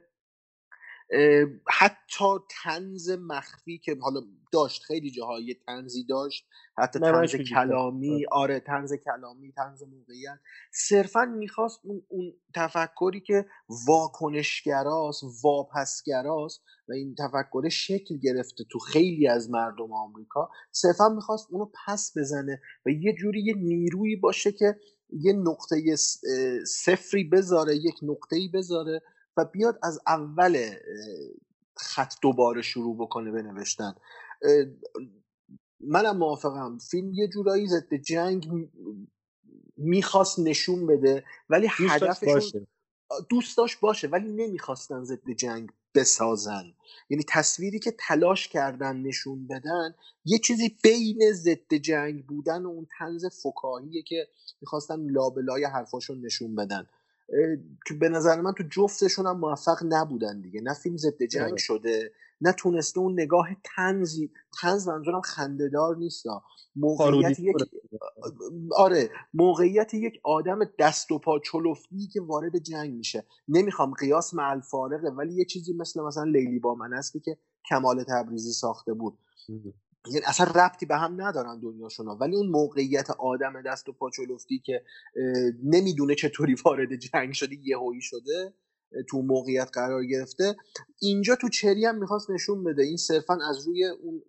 حتی تنز مخفی که حالا داشت خیلی جاهای تنزی داشت حتی تنز کلامی آره. تنز کلامی تنز موقعیت. صرفا می‌خواست اون, اون تفکری که واکنشگراست واپسگراست و این تفکر شکل گرفته تو خیلی از مردم آمریکا صرفا می‌خواست اونو پس بزنه و یه جوری یه نیرویی باشه که یه نقطه صفری بذاره یک نقطه‌ای بذاره و بیاد از اول خط دوباره شروع بکنه بنوشتن منم موافقم. فیلم یه جورایی ضد جنگ می‌خواست نشون بده ولی هدفشون باشه. دوست داشت باشه ولی نمی‌خواستن ضد جنگ بسازن. یعنی تصویری که تلاش کردن نشون بدن یه چیزی بین ضد جنگ بودن و اون طنز فکاهیه که می‌خواستن لابلای حرفاشون نشون بدن. که به نظر من تو جفتشون هم موفق نبودن دیگه. نه فیلم ضد جنگ آره. شده نه تونسته اون نگاه تنزی تنز منظورم خندهدار نیست موقعیت یک آره. موقعیت یک آدم دست و پا چلفتی که وارد جنگ میشه. نمی‌خوام قیاس مع الفارقه ولی یه چیزی مثل مثلا لیلی با من هستی که کمال تبریزی ساخته بود. یعنی اصلا ربطی به هم ندارن دنیاشون ولی اون موقعیت آدم دست و پاچولفتی که نمی‌دونه چطوری وارد جنگ شده یهویی شده تو موقعیت قرار گرفته. اینجا تو چری هم می‌خواست نشون بده. این صرفا از روی اون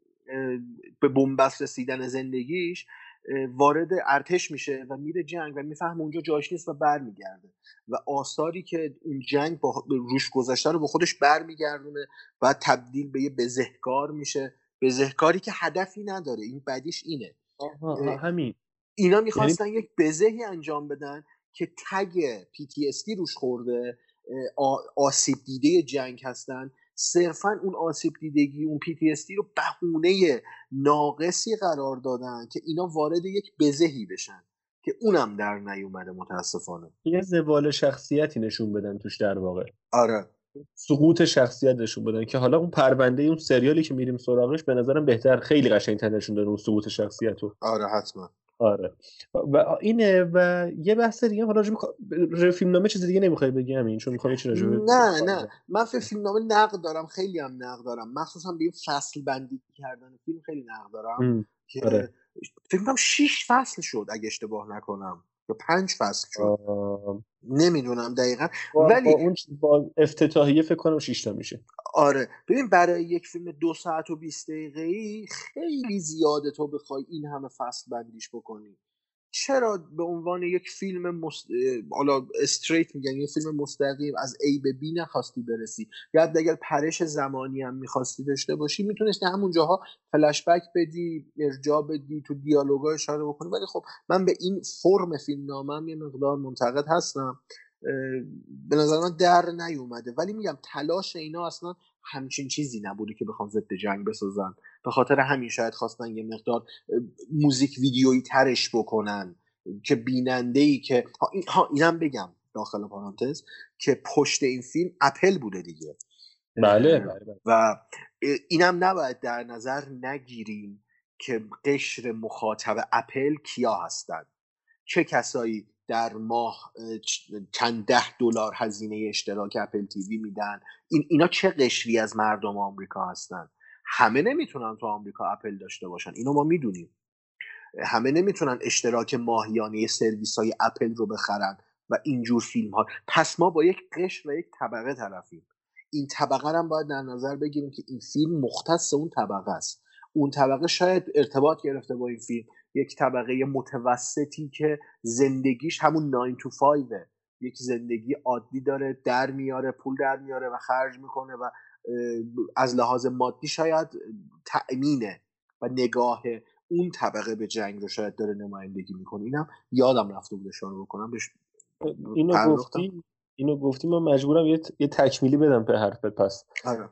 به بنبست رسیدن زندگیش وارد ارتش میشه و میره جنگ و می‌فهمه اونجا جاش نیست و برمیگرده. و آثاری که اون جنگ با روش گذاشته رو به خودش برمیگردونه و تبدیل به یه بزهکار میشه. بزهکاری که هدفی نداره. این بدیش اینه. آها همین. اینا می‌خواستن یعنی... یک بزهی انجام بدن که تگ PTSD روش خورده آسیب دیده جنگ هستن. صرفا اون آسیب دیدگی اون PTSD رو بهونه ناقصی قرار دادن که اینا وارد یک بزهی بشن که اونم در نیومده متاسفانه. یه زوال شخصیتی نشون بدن توش در واقع. آره. سقوط شخصیت نشون بدن که حالا اون پرونده اون سریالی که میریم سراغش به نظرم بهتر خیلی قشنگتر نشون دادن اون سقوط شخصیت رو آره حتما. آره. و اینه و یه بحث دیگه حالا راجع فیلم نامه چیز دیگه نمی‌خوای بگی همین چون می‌خوام چیز راجع نه نه. من فیلم نامه نقد دارم خیلی هم نقد دارم. مخصوصا به این فصل بندی کردن فیلم خیلی نقد دارم که آره. فکر کنم 6 فصل شد اگه اشتباه نکنم. یا پنج فصل شد. نمی‌دونم دقیقا. با ولی با اون با افتتاحیه فکر کنم 6 تا میشه. آره. ببین برای یک فیلم دو ساعت و 20 دقیقه ای خیلی زیاده تو بخوای این همه فصل بندیش بکنی. چرا به عنوان یک فیلم مست... استریت میگن یه فیلم مستقیم از A به B نخواستی برسی. یا اگر پرش زمانی هم می‌خواستی داشته باشی می‌تونستی همون جاها فلش بک بدی ارجاع بدی تو دیالوگا اشاره بکنی. ولی خب من به این فرم فیلم نامم یه مقدار منتقد هستم. به نظر من در نیومده. ولی میگم تلاش اینا اصلا همچین چیزی نبوده که بخوام ضد جنگ بسازن به خاطر همین شاید خواستن یه مقدار موزیک ویدیویی ترش بکنن که بیننده ای که ها, این... ها اینم بگم داخل پارانتز که پشت این فیلم اپل بوده دیگه. بله, بله, بله. و اینم نباید در نظر نگیریم که قشر مخاطب اپل کیا هستند چه کسایی در ماه چند ده دلار هزینه اشتراک Apple TV میدن. این اینا چه قشری از مردم آمریکا هستن؟ همه نمی‌تونن تو آمریکا اپل داشته باشن. اینو ما می‌دونیم. همه نمی‌تونن اشتراک ماهیانه سرویس های اپل رو بخرن و اینجور فیلم ها پس ما با یک قشر و یک طبقه طرفیم. این طبقه هم باید در نظر بگیریم که این فیلم مختص اون طبقه است. اون طبقه شاید ارتباط گرفته با این فیلم. یک طبقه متوسطی که زندگیش همون 9 to 5 یک زندگی عادی داره در میاره پول در میاره و خرج می‌کنه و از لحاظ مادی شاید تأمینه و نگاه اون طبقه به جنگ رو شاید داره نمایندگی می‌کنه. اینم یادم رفته بود اشاره بکنم. بهش اینو گفتی؟ اینو گفتی؟ من مجبورم یه, یه تکمیلی بدم به حرفت پس. آره.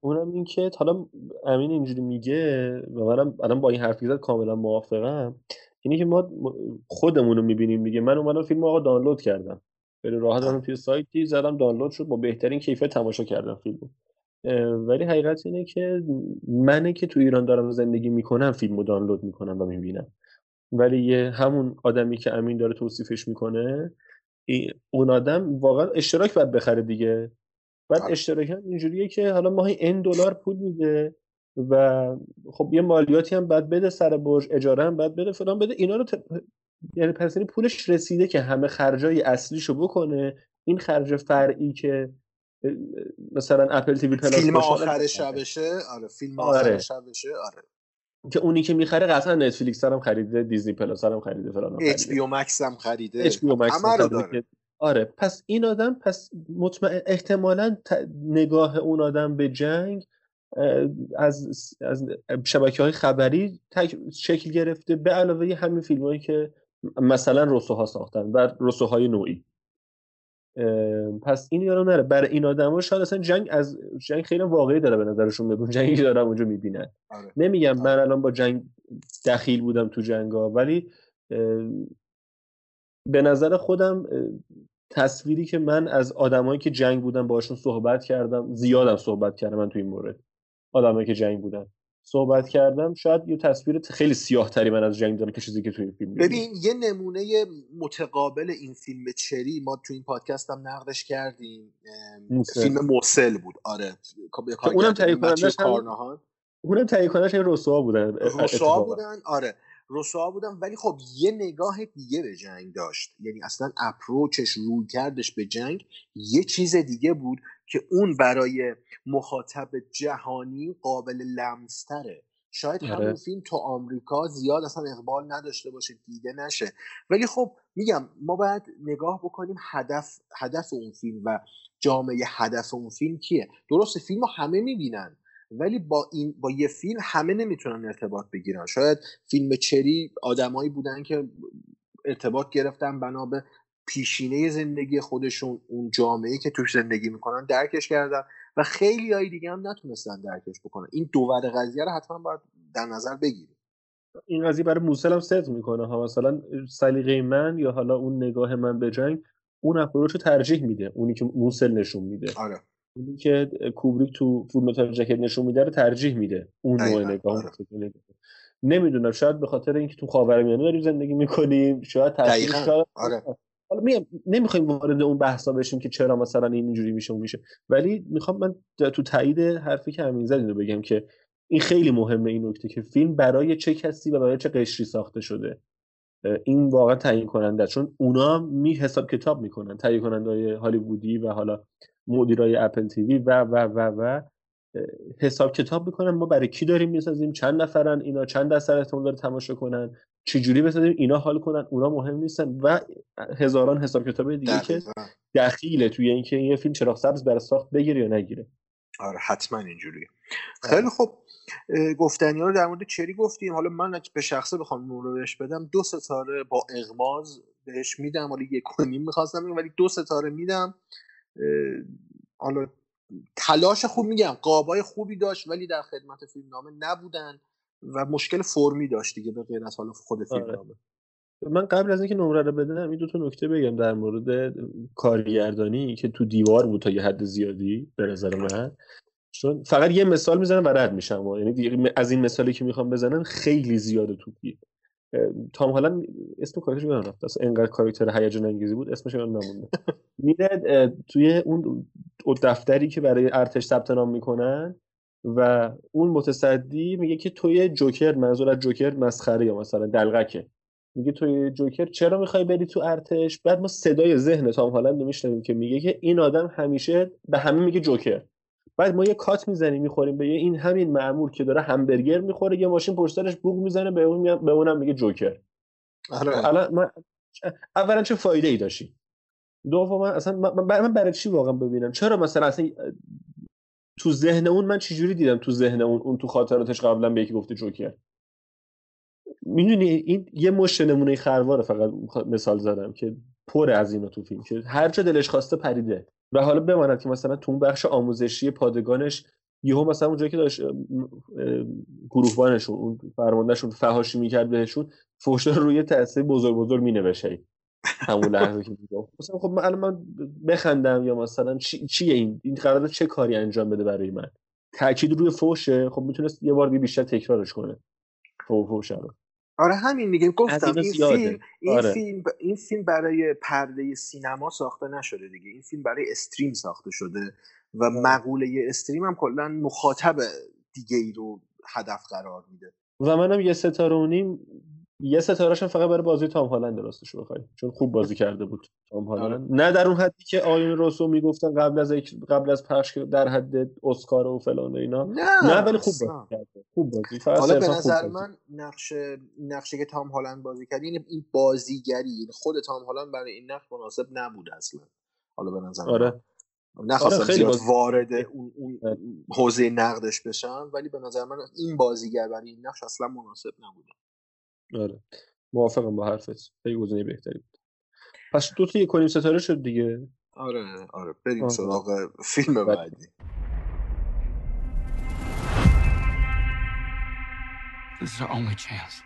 اونم این که حالا امین اینجوری میگه و منم الان با این حرف زد کاملا موافقم. اینه که ما خودمون رو می‌بینیم دیگه. من اومدم فیلم آقا دانلود کردم. خیلی راحت رفتم توی سایتی زدم دانلود شد. با بهترین کیفیت تماشا کردم فیلمو. ولی حقیقت اینه که منه که تو ایران دارم زندگی می‌کنم فیلمو دانلود می‌کنم و می‌بینم. ولی یه همون آدمی که امین داره توصیفش می‌کنه اون آدم واقعا اشتراک باید بخره دیگه. بعد اشتراک هم اینجوریه که حالا ماهی این دلار پول میده و خب یه مالیاتی هم بعد بده سر برج اجاره هم بعد بده فلان بده. اینا رو ت... یعنی پس یعنی پولش رسیده که همه خرجای اصلیشو بکنه. این خرج فرعی که مثلا Apple TV Plus فیلم آخر شبشه؟ آره فیلم آخر آره. شبشه آره. که اونی که می‌خره قطعا نتفلیکس هم خریده Disney Plus هم خریده فلان HBO Max هم خریده. HBO Max هم خریده آره پس این آدم پس مطمئن احتمالا نگاه اون آدم به جنگ از از شبکه های خبری شکل گرفته به علاوه همین فیلم هایی که مثلا رسوها ساختن و رسوهای نوعی. پس این یارو نره. برای این آدما شاید اصلا جنگ از جنگ خیلی واقعی داره به نظرشون میاد. جنگی دارم اونجا می‌بینن. آره. نمیگم آره. من الان با جنگ دخیل بودم تو جنگا ولی به نظر خودم تصویری که من از آدمایی که جنگ بودن باشون صحبت کردم زیادم صحبت کردم من تو این مورد. آدمایی که جنگ بودن. صحبت کردم شاید یه تصویر خیلی سیاه تری من از جنگ دارم که چیزی که تو این فیلم ببین یه نمونه متقابل این فیلم چری ما تو این پادکست هم نقدش کردیم موسل. فیلم موسل بود. آره اونم تهیه کنندش اونم تهیه کنندش رسوا بودن رسوا بودن آره. رسوا بودن ولی خب یه نگاه دیگه به جنگ داشت. یعنی اصلا اپروچش روی کردش به جنگ یه چیز دیگه بود. که اون برای مخاطب جهانی قابل لمستره. شاید آره. همون فیلم تو آمریکا زیاد اصلا اقبال نداشته باشه دیده نشه. ولی خب میگم ما باید نگاه بکنیم هدف هدف اون فیلم و جامعه هدف اون فیلم کیه. درسته فیلم همه می‌بینن ولی با این با یه فیلم همه نمی‌تونن ارتباط بگیرن. شاید فیلم چری آدمایی بودن که ارتباط گرفتن بنا به پیشینه زندگی خودشون اون جامعه که توش زندگی می‌کنن درکش کردن و خیلی های دیگه هم نتونستن درکش بکنن. این دوور قضیه رو حتما باید در نظر بگیریم. این قضیه برای موسل هم صدق می‌کنه ها. مثلا سلیقه من یا حالا اون نگاه من به جنگ اون اپروچ رو ترجیح میده. اونی که موسل نشون میده. آره. اونی که کوبریک تو فول متال جکت نشون میده رو ترجیح میده. اون نوع نگاه آره. نمی‌دونم. شاید به خاطر اینکه تو خاورمیانه داریم زندگی می‌کنیم شاید تاثیر آره. حالا میگم نمی‌خوایم وارد اون بحثا بشیم که چرا مثلا این اینجوری میشه اون میشه. ولی می‌خوام من تو تایید حرفی که همین زد رو بگم که این خیلی مهمه این نکته که فیلم برای چه کسی و برای چه قشری ساخته شده. این واقعا تعیین کننده چون اونا می حساب کتاب می‌کنن تهیه کننده های هالیوودی و حالا مدیرای اپل تیوی و و و و حساب کتاب می‌کنن. ما برای کی داریم می‌سازیم؟ چند نفرن اینا؟ چند درصد احتمال داره تماشا کنن؟ چجوری بسازیم اینا حال کنن اونا مهم نیستن و هزاران حساب کتاب دیگه که دخیله توی اینکه یه فیلم چراغ سبز برای ساخت بگیره یا نگیره. آره حتما اینجوریه. خیلی خوب. گفتنی ها رو در مورد چری گفتیم؟ حالا من به شخصه بخوام نورش بدم دو ستاره با اغماز بهش میدم حالا یک و نیم می‌خواستم ولی دو ستاره میدم. حالا تلاش خوب میگم. قابای خوبی داشت ولی در خدمت فیلمنامه نبودن. و مشکل فرمی داشت دیگه به غیر از حالا خود آره. فیلمنامه من قبل از اینکه نمره رو بدم این دو تا نکته بگم در مورد کارگردانی که تو دیوار بود تا یه حد زیادی به نظر من. چون فقط یه مثال می‌زنم و رد میشم. یعنی از این مثالی که می‌خوام بزنم خیلی زیاده تو تام هالند اسم کاراکترش یادم رفت. اصلا انقدر کاراکتر هیجان انگیزی بود اسمش یادم نمونده. (laughs) میره توی اون دفتری که برای ارتش ثبت نام می‌کنن و اون متصدی میگه که توی جوکر منظور از جوکر مسخره یا مثلا دلغکه. میگه توی جوکر چرا می‌خوای بری تو ارتش؟ بعد ما صدای ذهن تام هالند میشنویم که میگه که این آدم همیشه به همه میگه جوکر. بعد ما یه کات می‌زنیم می‌خوریم به یه این همین معمول که داره همبرگر می‌خوره یه ماشین پشت بوق می‌زنه به اون به اونم میگه جوکر. آره. من اولا چه فایده ای داشتی؟ دوم اصلا من برای چی واقعا ببینم؟ چرا مثلا اصلا تو ذهن اون من چجوری دیدم تو ذهن اون اون تو خاطراتش قبلا به یکی گفته جوکر؟ می‌دونی این یه مش نمونه خرواره فقط مثال زدم که پر از اینا تو فیلم که هر جا دلش خواسته پریده. و حالا بماند که مثلا تو اون بخش آموزشی پادگانش یهو مثلا اونجایی که داشت گروهبانشون اون فرماندهشون فهاشی می‌کرد بهشون فوش روی تاثیر بزرگ بزرگ مینوشه. همون لحظه که مثلا خب من من بخندم یا مثلا چی چیه این؟ این قراره چه کاری انجام بده برای من؟ تاکید روی فوشه خب می‌تونست یه بار بیشتر تکرارش کنه. فوش رو. آره همین میگم گفتم این فیلم این آره. فیلم این فیلم برای پرده سینما ساخته نشده دیگه. این فیلم برای استریم ساخته شده و آره. مقوله استریم هم کلا مخاطب دیگه ای رو هدف قرار میده. و منم یه ستاره و نیم یه ستارهش فقط برای بازی تام هالند راستش بخوای چون خوب بازی کرده بود تام هالند. نه در اون حدی که آیون روسو می‌گفتن قبل از قبل از پخش در حد اسکار و فلان و اینا. نه, نه ولی خوب بازی کرده. خوب بازی. حالا به نظر من نقش نقشه که تام هالند بازی کرد این این بازیگری یعنی خود تام هالند برای این نقش مناسب نبود اصلا. حالا به نظر آره. نخواستم آره زیاد وارد اون, اون حوزه نقدش بشم ولی به نظر من این بازیگر برای این نقش اصلا مناسب نبوده آره. موافقم با حرفت. خیلی گزینه بهتری بود. پس دو تا یک کنیم ستاره شد دیگه. آره آره. بریم سراغ فیلم بعدی. This is our only chance.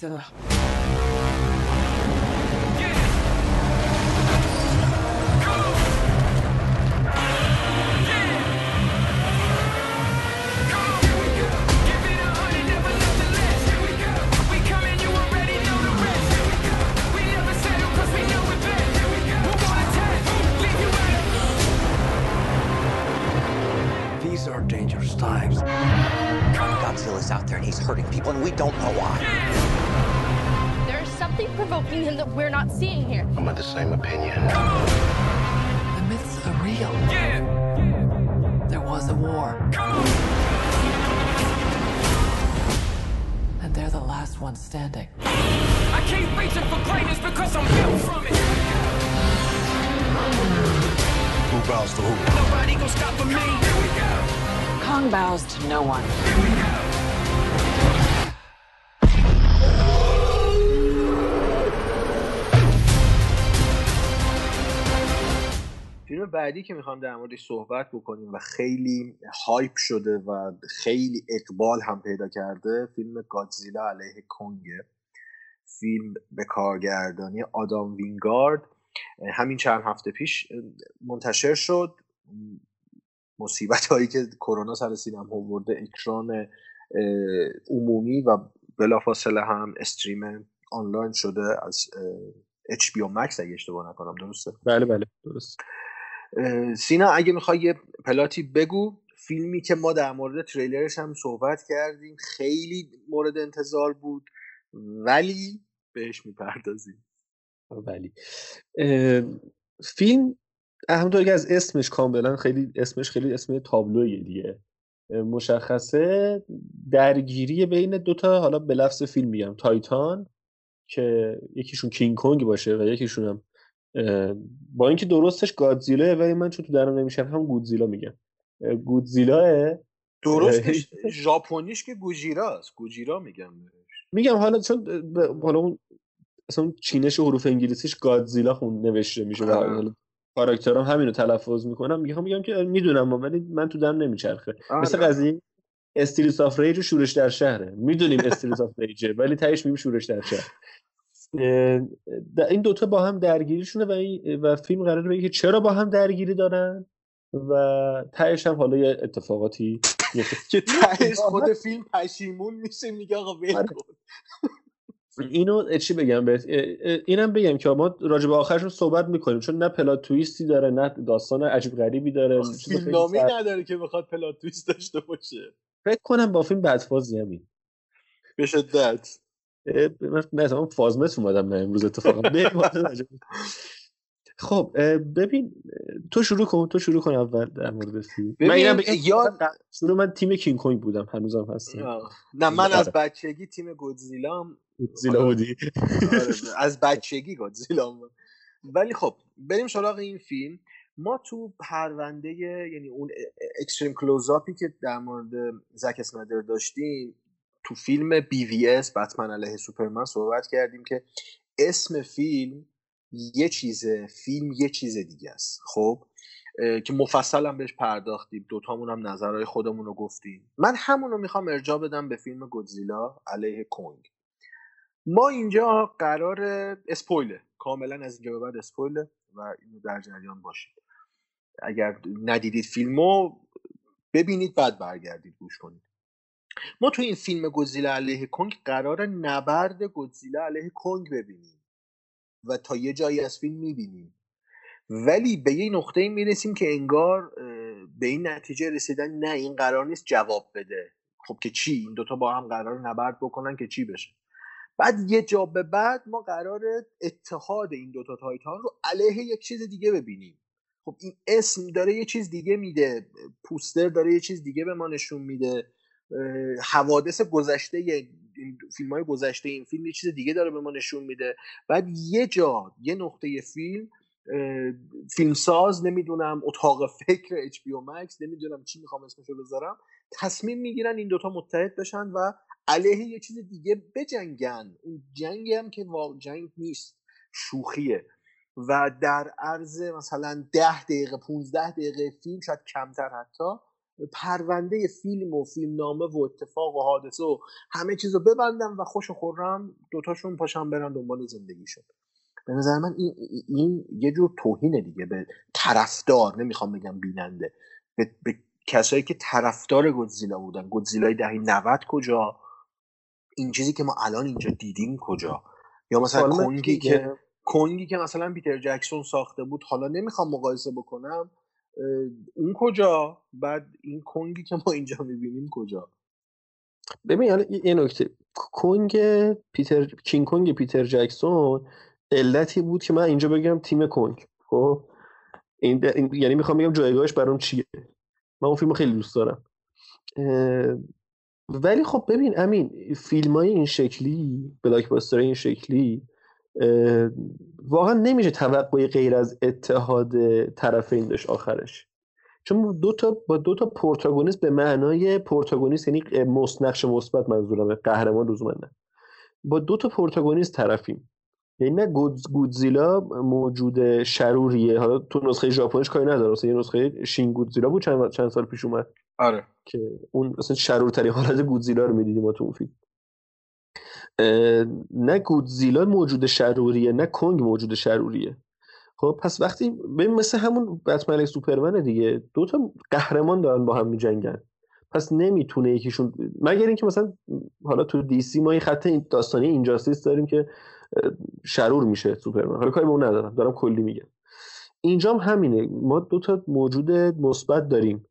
现在 Bows to no one. فیلم بعدی که می‌خوام در موردش صحبت بکنیم و خیلی هایپ شده و خیلی اقبال هم پیدا کرده فیلم گادزیلا علیه کنگه فیلم به کارگردانی آدام وینگارد. همین چند هفته پیش منتشر شد. مصیبت هایی که کرونا سر سینما آورده اکران عمومی و بلافاصله هم استریم آنلاین شده از HBO Max اگه اشتباه نکنم. درسته؟ بله بله. درست. سینا اگه می‌خوای یه پلاتی بگو فیلمی که ما در مورد تریلرش هم صحبت کردیم خیلی مورد انتظار بود ولی بهش می‌پردازیم. ولی. فیلم همونطور که از اسمش کاملا خیلی اسمش خیلی اسم تابلویه دیگه. مشخصه درگیری بین دوتا حالا به لفظ فیلم میگم تایتان که یکیشون کینگ کنگ باشه و یکیشون هم با اینکه درستش گادزیلا ولی من چون تو درم نمیشم هم گودزیلا میگم. گودزیلا درستش ژاپنیش که گوجیراست. گوجیرا میگم میگم حالا چون حالا اون اصلا چینش حروف انگلیسیش گادزیلا خون نوشته میشه کاراکترام همینو تلفظ می‌کنم میگم میگم که می‌دونم ولی من تو دهنم نمیچرخه. مثل قضیه Streets of Rage و شورش در شهره. می‌دونیم Streets of Rage ه ولی تهش میگیم شورش در شهر. این دوتا با هم درگیریشونه و, و فیلم قراره بگه که چرا با هم درگیری دارن و تهش هم حالا یه اتفاقاتی که تهش خود فیلم پشیمون میشه میگه آقا ول اینو چی بگم بهت؟ اینم بگم که ما راجع به آخرشون صحبت می‌کنیم چون نه پلات تویستی داره نه داستان عجیب غریبی داره فیلمنامه نداره که بخواد پلات تویست داشته باشه. فکر کنم با فیلم بدفازی همین. به شدت. نه اصلا فازمت اومدم من امروز اتفاقا. خب ببین تو شروع کن تو شروع کن اول در مورد فیلم. من اینم یا شروع من تیم کینگ کنگ بودم هنوزم هستم. نه من از بچگی تیم گودزیلا گودزیلا بودی. (laughs) از بچگی گودزیلا ولی خب بریم سراغ این فیلم. ما تو پرونده یعنی اون extreme close-up ی که در مورد زک اسنایدر داشتیم تو فیلم BvS بتمن علیه سوپرمن صحبت کردیم که اسم فیلم یه چیزه فیلم یه چیز دیگه است. خب؟ که مفصل هم بهش پرداختیم. دوتامون هم نظرهای خودمون رو گفتیم. من همون رو می‌خوام ارجاع بدم به فیلم گودزیلا علیه کنگ. ما اینجا قرار اسپویله کاملا از اینجا به بعد اسپویله و اینو در جریان باشید اگر ندیدید فیلمو ببینید بعد برگردید گوش کنید. ما تو این فیلم گودزیلا علیه کنگ قرار نبرد گودزیلا علیه کنگ ببینیم و تا یه جایی از فیلم می‌بینیم. ولی به یه نقطه می‌رسیم که انگار به این نتیجه رسیدن نه این قرار نیست جواب بده. خب که چی؟ این دوتا با هم قرار نبرد بکنن که چی بشه؟ بعد یه جا به بعد ما قرار اتحاد این دوتا تایتان رو علیه یک چیز دیگه ببینیم. خب این اسم داره یه چیز دیگه میده پوستر داره یه چیز دیگه به ما نشون میده. حوادث گذشته این فیلم های گذشته این فیلم یه چیز دیگه داره به ما نشون میده. بعد یه جا یه نقطه فیلم فیلمساز نمی‌دونم اتاق فکر اچ پی مکس نمی‌دونم چی می‌خوام اسمشو بذارم تصمیم می‌گیرن این دوتا متحد بشن و علیه یه چیز دیگه بجنگن. اون جنگی هم که جنگ نیست شوخیه. و در عرض مثلا ده دقیقه 15 دقیقه فیلم شاید کمتر حتی پرونده فیلم و فیلم نامه و اتفاق و حادثه و همه چیز رو ببندم و خوش و خورم دوتاشون پاشم برن دنبال زندگیشون به نظر من این, این یه جور توهینه دیگه به طرفدار نمی‌خوام بگم بیننده. به, به کسایی که طرفدار گودزیلا بودن. گودزیلای دهه 90 کجا؟ این چیزی که ما الان اینجا دیدیم کجا؟ یا مثلا کنگی که کنگی که مثلا پیتر جکسون ساخته بود حالا نمی‌خوام مقایسه بکنم اون کجا؟ بعد این کنگی که ما اینجا می‌بینیم کجا؟ ببین حالا یه نکته. کنگ پیتر کینگ کنگ پیتر جکسون علتی بود که من اینجا بگم تیم کنگ. خب؟ این, یعنی می‌خوام بگم جایگاهش برام چیه؟ من اون فیلم خیلی دوست دارم. ولی خب ببین امین فیلم های این شکلی بلاک این شکلی واقعا نمیشه توقعی غیر از اتحاد طرفین داشت آخرش. چون دو تا با دو تا protagonist به معنای protagonist یعنی نقش مثبت منظورمه قهرمان لزوما نه. با دو تا protagonist طرفیم. یعنی نه گودزیلا موجود شروریه. حالا تو نسخه ژاپنیش کاری نداره یه نسخه شین گودزیلا بود چند چند سال پیش اومد. آره. که اون مثلا شرورترین حالت گودزیلا رو می‌دیدیم ما تو اون فیلم. نه گودزیلا موجود شروریه نه کنگ موجود شروریه. خب پس وقتی ببین مثل همون بتمن سوپرمن دیگه دو تا قهرمان دارن با هم میجنگن. پس نمی‌تونه یکیشون مگر اینکه مثلا حالا تو دی سی ما یه خط این داستانی اینجاستیس داریم که شرور میشه سوپرمن. حالا کاری به اون ندارم. دارم کلی میگم. اینجا هم همینه. ما دو تا موجود مثبت داریم.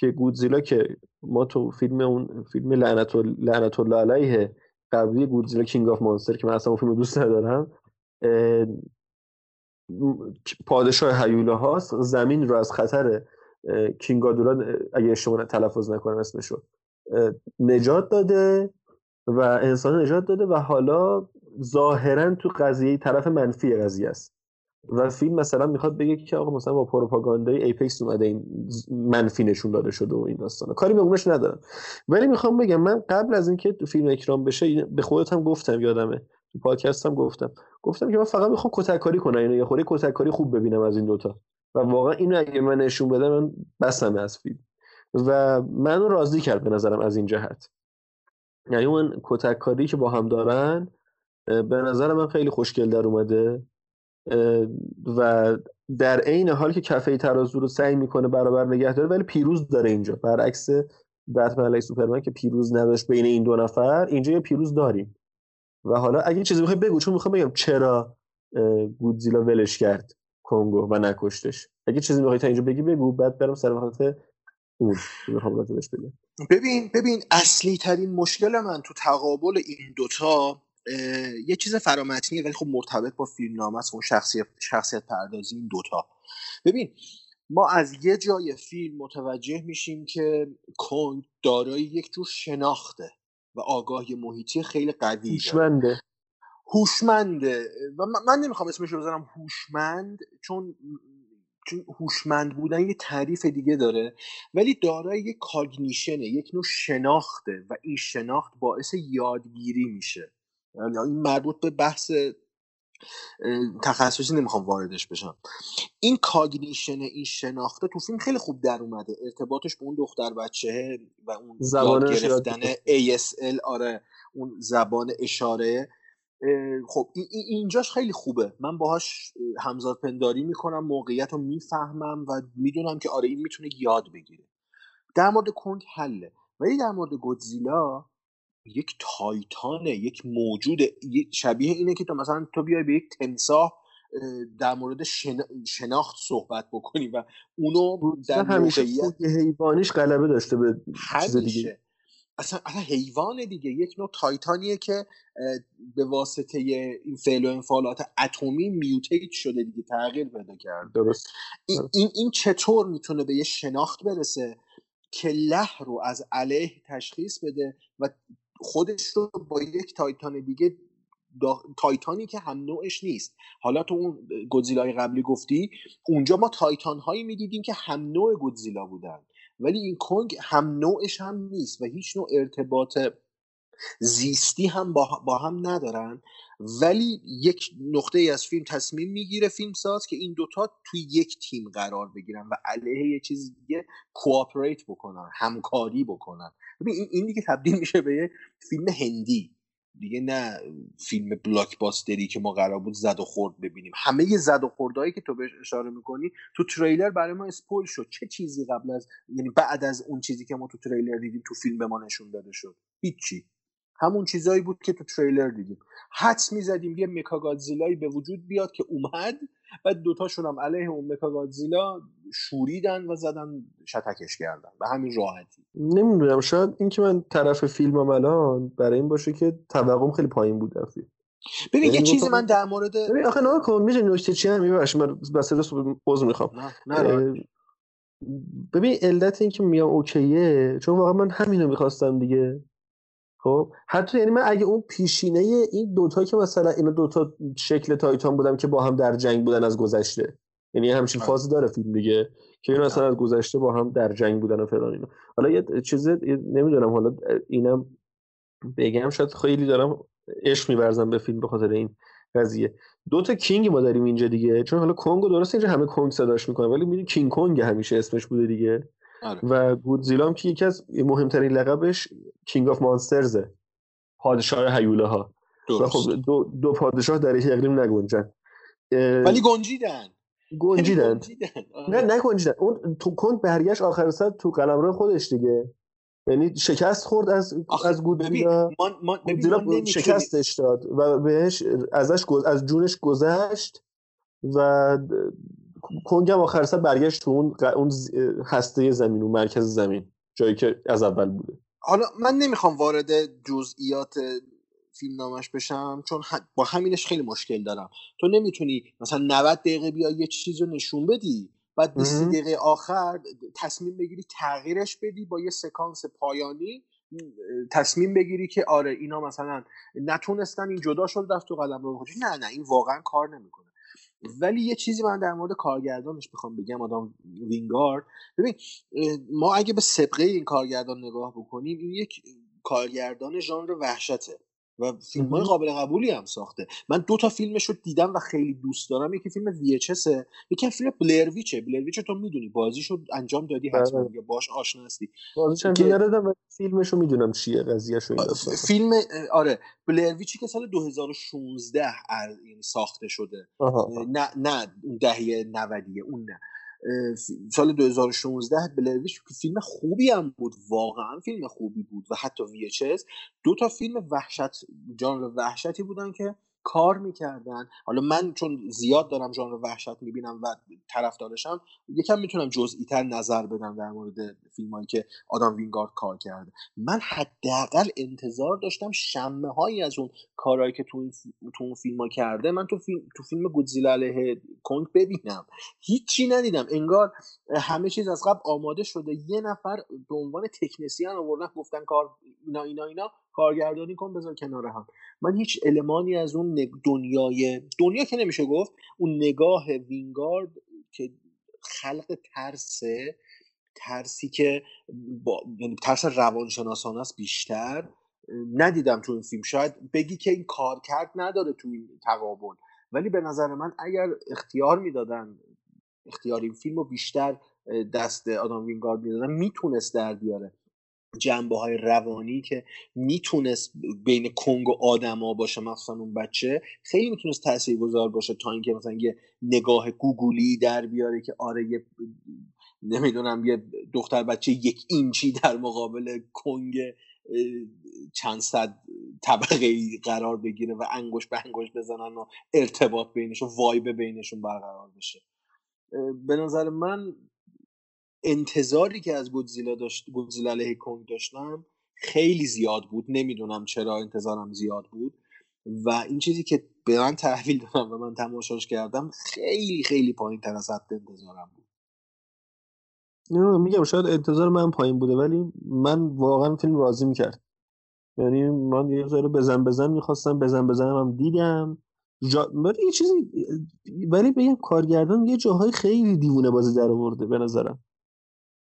که گودزیلا که ما تو فیلم اون فیلم لعنت لعنت الله علیه قبلی گودزیلا کینگ آف مانستر که من اصلا اون فیلم دوست ندارم پادشاه هیوله هاست زمین رو از خطر کینگادورا اگه اشتباه تلفظ نکنم اسمشو نجات داده و انسان نجات داده و حالا ظاهرا تو قضیه طرف منفی قضیه است. و فیلم مثلا می‌خواد بگه که آقا مثلا با پروپاگاندای Apex اومده این منفی نشون داده شده و این داستانا. کاری به اونش ندارم. ولی می‌خوام بگم من قبل از اینکه فیلم اکران بشه به خودت هم گفتم یادمه. تو پادکست هم گفتم. گفتم که من فقط می‌خوام کتککاری کنم اینو یه خورده کتککاری خوب ببینم از این دوتا و واقعا اینو اگه من نشون بدم من بسم از فیلم. و منو راضی کرد به نظرم از این جهت. یعنی اون کتککاری که با هم دارن به نظر من خیلی خوشگل در اومده. و در عین حال که کفه ترازو رو سعی می‌کنه برابر نگه داره ولی پیروز داره اینجا. برعکس بتمن علیه سوپرمن که پیروز نداشت بین این دو نفر اینجا یه پیروز داریم. و حالا اگه چیزی می‌خوای بگو چون می‌خوام بگم چرا گودزیلا ولش کرد کنگو و نکشتش. اگه چیزی می‌خوای تا اینجا بگی بگو. بعد برم سر وقت اون. بگم. ببین ببین اصلی ترین مشکل من تو تقابل این دوتا یه چیز فرامتنیه ولی خب مرتبط با فیلم نامه است اون شخصیت شخصیت پردازی این دوتا. ببین ما از یه جای فیلم متوجه میشیم که کنگ دارای یک جور شناخته و آگاهی محیطی خیلی قوی هوشمنده. هوشمنده. و من نمی‌خوام اسمش رو بذارم هوشمند چون چون هوشمند بودن یه تعریف دیگه داره. ولی دارای یک کاگنیشنه یک نوع شناخته و این شناخت باعث یادگیری میشه. این مربوط به بحث تخصصی نمی‌خوام واردش بشم. این کاگنیشن این شناخته تو فیلم خیلی خوب در اومده. ارتباطش به اون دختر بچه و اون زبان گرفتن ASL آره اون زبان اشاره. خب اینجاش خیلی خوبه. من باهاش همزاد پنداری می‌کنم موقعیت رو می‌فهمم و می‌دونم که آره این می‌تونه یاد بگیره. در مورد کنگ حله. ولی در مورد گودزیلا یک تایتانه یک موجود شبیه اینه که تو مثلا تو بیای به یک تمساه در مورد شناخت صحبت بکنی و اونو در همیشه حیوانیش غلبه داشته به چیز دیگه. اصلا حیوان دیگه. یک نوع تایتانیه که به واسطه این فعل و انفعالات اتمی میوتیت شده دیگه تغییر پیدا کرد درست. این, این, این چطور می‌تونه به یه شناخت برسه که له رو از علیه تشخیص بده و خودش رو با یک تایتان دیگه تایتانی که هم نوعش نیست. حالا تو اون گودزیلای قبلی گفتی اونجا ما تایتان هایی می‌دیدیم که هم نوع گودزیلا بودن. ولی این کنگ هم نوعش هم نیست و هیچ نوع ارتباط زیستی هم با, هم ندارن. ولی یک نقطه ای از فیلم تصمیم می‌گیره فیلم ساز که این دوتا توی یک تیم قرار بگیرن و علیه یه چیز دیگه کوآپریت بکنن همکاری بکنن. ببین این دیگه تبدیل میشه به یه فیلم هندی. دیگه نه فیلم بلاکباستری که ما قرار بود زد و خورد ببینیم. همه یه زد و خوردهایی که تو بهش اشاره می‌کنی تو تریلر برای ما اسپول شد. چه چیزی قبل از یعنی بعد از اون چیزی که ما تو تریلر دیدیم تو فیلم به ما نشون داده شد؟ هیچی. همون چیزایی بود که تو تریلر دیدیم. حدس می‌زدیم یه مکاگادزیلایی به وجود بیاد که اومد و دوتاشون هم علیه اون مکاگادزیلا شوریدن و زدن شتکش کردن. به همین راحتی. نمی‌دونم شاید اینکه من طرف فیلمم الان برای این باشه که توقعم خیلی پایین بود در فیلم ببین یه یعنی چیزی من در مورد ببین آخه نه کن میشه نکته چی هم میبرش من بس عذر می‌خوام. ببین علت این که میگم اوکیه چون واقعا من همینو می‌خواستم دیگه. خب حتی یعنی من اگه اون پیشینه این دوتا که مثلا اینا دوتا شکل تایتان بودم که با هم در جنگ بودن از گذشته یعنی همچین فاز داره فیلم دیگه که این مثلا از گذشته با هم در جنگ بودن و فلان اینا. حالا یه چیز نمی‌دونم حالا اینم بگم شاید خیلی دارم عشق میورزم به فیلم به خاطر این قضیه. دو تا king ما داریم اینجا دیگه چون حالا کنگو درست اینجا همه کنگ صداش می‌کنه ولی می‌دونی کینگ کنگ همیشه اسمش بوده دیگه. آره. و گودزیلا هم که یکی از مهمترین لقبش King of Monsters ه پادشاه هیولا ها و خب دو, دو پادشاه در یک اقلیم نگنجن. ولی گنجیدن. گنجیدن. آره. نه نه گنجیدن اون تو کنگ برگشت آخر سر تو قلمرو خودش دیگه. یعنی شکست خورد از از گودزیلا. گودزیلا شکستش داد و بهش ازش از جونش گذشت و کنگ هم آخر سر برگشت تو اون اون هسته زمین اون مرکز زمین جایی که از اول بوده. حالا من نمی‌خوام وارد جزئیات فیلم نامش بشم چون با همینش خیلی مشکل دارم. تو نمی‌تونی مثلا 90 دقیقه بیا یه چیز رو نشون بدی بعد 20 دقیقه آخر تصمیم بگیری تغییرش بدی با یه سکانس پایانی تصمیم بگیری که آره اینا مثلا نتونستن این جدا شد رفت تو قلم رو نه نه این واقعا کار نمی‌کنه. ولی یه چیزی من در مورد کارگردانش می‌خوام بگم آدم وینگارد. ببین ما اگه به سبقه این کارگردان نگاه بکنیم این یک کارگردان ژانر وحشته. و فیلم های قابل قبولی هم ساخته. من دو تا فیلمش رو دیدم و خیلی دوست دارم. یکی فیلم VHS یکی فیلم بلرویچه بلرویچ تو می‌دونی. بازیشو انجام دادی حتما. یا باش آشنا هستی. بازیش هم یادم و فیلمشو می‌دونم چیه قضیهشو فیلم آره بلرویچی که سال 2016 یعنی ساخته شده. نه نه اون دهه 90 اون نه. سال 2016 بلرویچ فیلم خوبی هم بود واقعا فیلم خوبی بود و حتی VHS دو تا فیلم وحشت جانر وحشتی بودن که کار می‌کردن. حالا من چون زیاد دارم ژانر وحشت می‌بینم و طرفدارشم یکم می‌تونم جزئی تر نظر بدم در مورد فیلم هایی که آدم وینگارد کار کرده. من حداقل انتظار داشتم شمه هایی از اون کارهایی که تو اون, تو اون فیلم ها کرده من تو فیلم تو فیلم گودزیلا علیه کنگ ببینم. هیچی ندیدم. انگار همه چیز از قبل آماده شده. یه نفر به عنوان تکنسیان آوردن گفتن کار اینا اینا اینا. کارگردانی کن بذار کنار هم. من هیچ المانی از اون دنیای دنیا که نمیشه گفت اون نگاه وینگارد که خلق ترسه ترسی که با... یعنی ترس روانشناسانه است بیشتر ندیدم تو این فیلم. شاید بگی که این کار کرد نداره تو این تقابل. ولی به نظر من اگر اختیار می‌دادن اختیار این فیلم رو بیشتر دست آدم وینگارد می‌دادن می‌تونست در بیاره. جنبه های روانی که می‌تونست بین کنگ و آدما باشه مثلا اون بچه خیلی می‌تونست گذار باشه تا اینکه مثلا یه نگاه گوگولی در بیاره که آره یه نمی‌دونم یه دختر بچه یک اینچی در مقابل کنگ چند صد طبقه ای قرار بگیره و انگوش به انگوش بزنن و ارتباط بینشون وایب بینشون برقرار بشه. به نظر من انتظاری که از گودزیلا داشت گودزیلا علیه کنگ داشتم خیلی زیاد بود. نمی‌دونم چرا انتظارم زیاد بود. و این چیزی که به من تحویل دادم و من تماشاش کردم خیلی خیلی پایین تر از حد انتظارم بود. نه میگم شاید انتظار من پایین بوده ولی من واقعا فیلم راضی می‌کرد یعنی من یه ذره بزن بزن می‌خواستم بزن بزنم هم دیدم. جا... یه چیزی ولی بگم کارگردان یه جاهای خیلی دیوونه بازی در آورده به نظرم.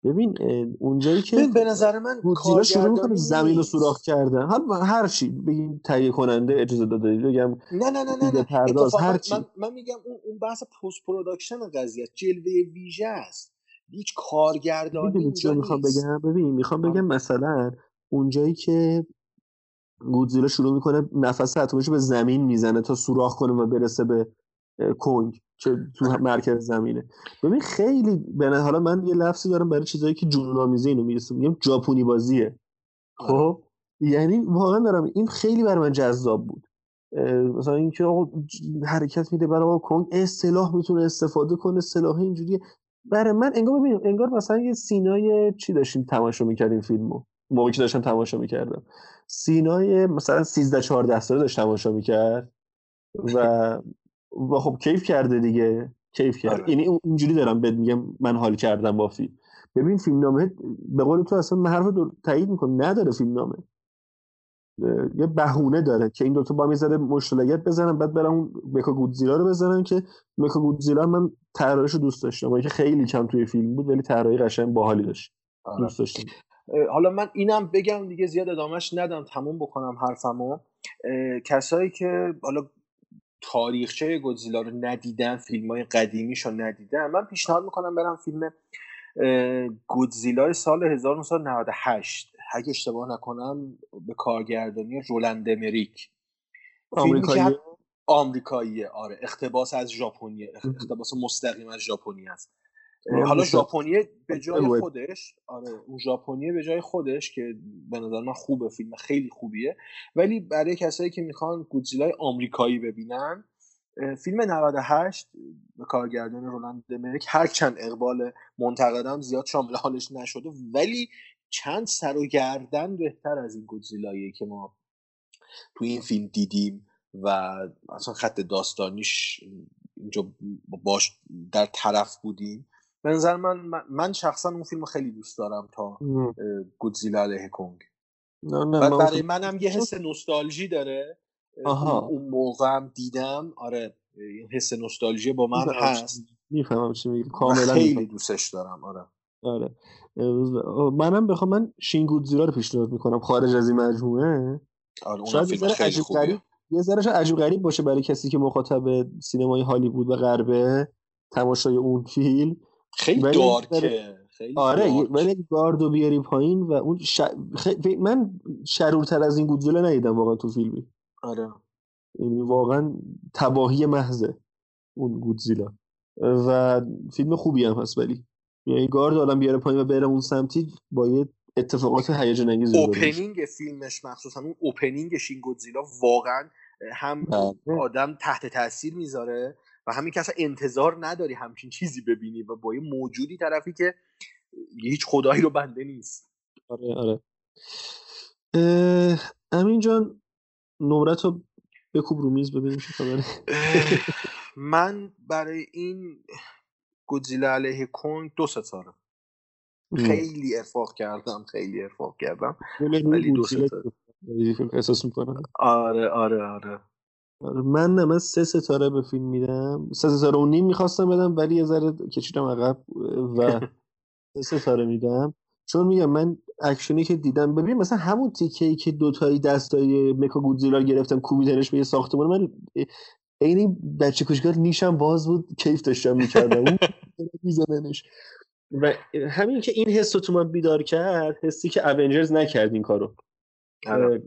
ببین اونجایی که به نظر من گودزیلا شروع می‌کنه زمین رو سوراخ کردن. هر هر چی بگیم تهیه کننده اجازه داده بگم نه نه نه نه, نه. پرداز هر چی. من, من میگم اون اون بحث post production قضیه جلوه ویژه است. هیچ کارگردانی اینجا می‌خوام بگم؟ ببین می‌خوام بگم مثلا اونجایی که گودزیلا شروع می‌کنه نفس اتمیشو به زمین می‌زنه تا سوراخ کنه و برسه به کنگ. که تو مرکز زمینه. ببین خیلی به حالا من یه لفظی دارم برای چیزایی که جنون آمیزه اینو می‌رسه. میگم ژاپنی بازیه. خب؟ یعنی واقعا دارم این خیلی برای من جذاب بود. مثلا اینکه آقا حرکت میده برای کنگ اصطلاح می‌تونه استفاده کنه اصطلاح اینجوریه. برای من انگار ببینیم انگار مثلا یه سینای چی داشتیم تماشا می‌کردیم فیلمو؟ موقعی که داشتم تماشا می‌کردم. سینای مثلا 13 14 ساله داشت تماشا می‌کرد و و خب کیف کرده دیگه. کیف کرد. یعنی اینجوری دارم بهت میگم من حال کردم با فیلم. ببین فیلم نامه به قول تو اصلا من حرف تایید می‌کنم. نداره فیلم نامه یه بهونه داره که این دوتا با می‌ذاره مشتلگت بزنن بعد برم اون مکا گودزیلا رو بزنن که مکا گودزیلا من طراحیش رو دوست داشتم. که خیلی کم توی فیلم بود ولی طراحی قشنگ باحالی داشت. دوست داشتم. حالا من اینم بگم دیگه زیاد ادامهش ندم. تموم بکنم حرفمو. کسایی که حالا تاریخچه گودزیلا رو ندیدن فیلم های قدیمیش رو ندیدن من پیشنهاد می‌کنم برم فیلم گودزیلا سال 1998 اگه اشتباه نکنم به کارگردانی رولند مریک آمریکایی آمریکاییه؟ آره. اقتباس از ژاپنی اقتباس مستقیم از ژاپنی است حالا ژاپنی به جای خودش آره اون ژاپنی به جای خودش که به نظر من خوبه فیلم خیلی خوبیه. ولی برای کسایی که می‌خوان گودزیلای آمریکایی ببینن فیلم 98 به کارگردان رولند دمریک هر چند اقبال منتقدم زیاد شامل حالش نشده ولی چند سر و گردن بهتر از این گودزیلایی که ما تو این فیلم دیدیم و اصلا خط داستانیش اینجا باش در طرف بودیم. به نظر من من شخصا اون فیلم خیلی دوست دارم تا گودزیلا علیه کنگ. نه نه و برای منم یه حس نوستالژی داره. آها. اون موقع هم دیدم. آره حس نوستالژی با من هست. می‌فهمم چی میگی. کاملا خیلی میفهم. دوستش دارم آره. آره. منم بخوام من شین گودزیلا رو پیشنهاد می‌کنم. خارج از این مجموعه. آره یه ذره عجیب غریب یه ذره عجیب غریب باشه برای کسی که مخاطب سینمای هالیوود و غربه تماشای اون فیلم. خیلی دارکه خیلی آره. ولی گاردو بیاری پایین و اون ش... خ- من شرورتر از این گودزیلا ندیدم واقعا تو فیلمی آره یعنی واقعا تباهی محضه اون گودزیلا و فیلم خوبی هم هست ولی یعنی گارد آدم بیاره پایین و بره اون سمتی با یه اتفاقات هیجان انگیز. اوپنینگ فیلمش مخصوصا اون اوپنینگ شین گودزیلا واقعا هم بله. آدم تحت تاثیر می‌ذاره و همین که اصلا انتظار نداری همچین چیزی ببینی و با یه موجودی طرفی که هیچ خدایی رو بنده نیست. آره آره. امین جان نمرت رو بکوب رو میز ببینیم چه خبره. من برای این گودزیلا علیه کنگ دو ستاره. خیلی ارفاق کردم خیلی ارفاق کردم. ولی روی ولی دو ستاره احساس می‌کنم. آره آره آره. من نه من سه ستاره به فیلم میدم. سه ستاره و نیم می‌خواستم بدم ولی یه ذره کشیدم عقب و (laughs) سه ستاره میدم. چون میگم من اکشنی که دیدم ببین مثلا همون تیکه ای که دوتایی دستای مکا گودزیلا گرفتم کوبیدنش به یه ساختمان من عین بچه کوچیکار نیشم باز بود کیف داشتم می‌کردم. اون میزدنش و همین که این حس رو تو من بیدار کرد حسی که اونجرز نکرد این کارو. آره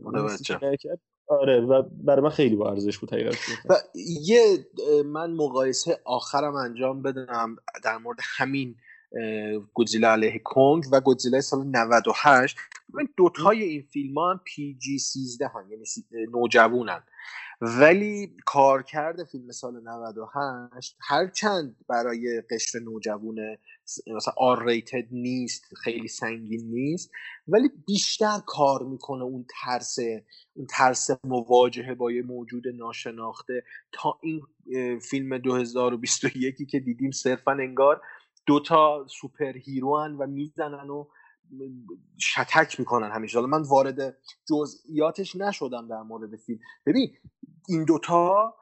نکرد، آره و برای من خیلی با ارزش بود حقیقت و یه من مقایسه آخرم انجام بدم در مورد همین گودزیلا علیه کنگ و گودزیلا سال 98 این دوتای این فیلم ها هم پی جی 13 هم یعنی نوجوونن ولی کارکرد فیلم سال 98 هرچند برای قشر نوجوون مثلا R rated نیست خیلی سنگین نیست ولی بیشتر کار می‌کنه اون ترس اون ترس مواجهه با یه موجود ناشناخته. تا این فیلم 2021 که دیدیم صرفا انگار دوتا super hero و می‌زنن و شتک می‌کنن همیشه. حالا من وارد جزئیاتش نشدم در مورد فیلم. ببین این دوتا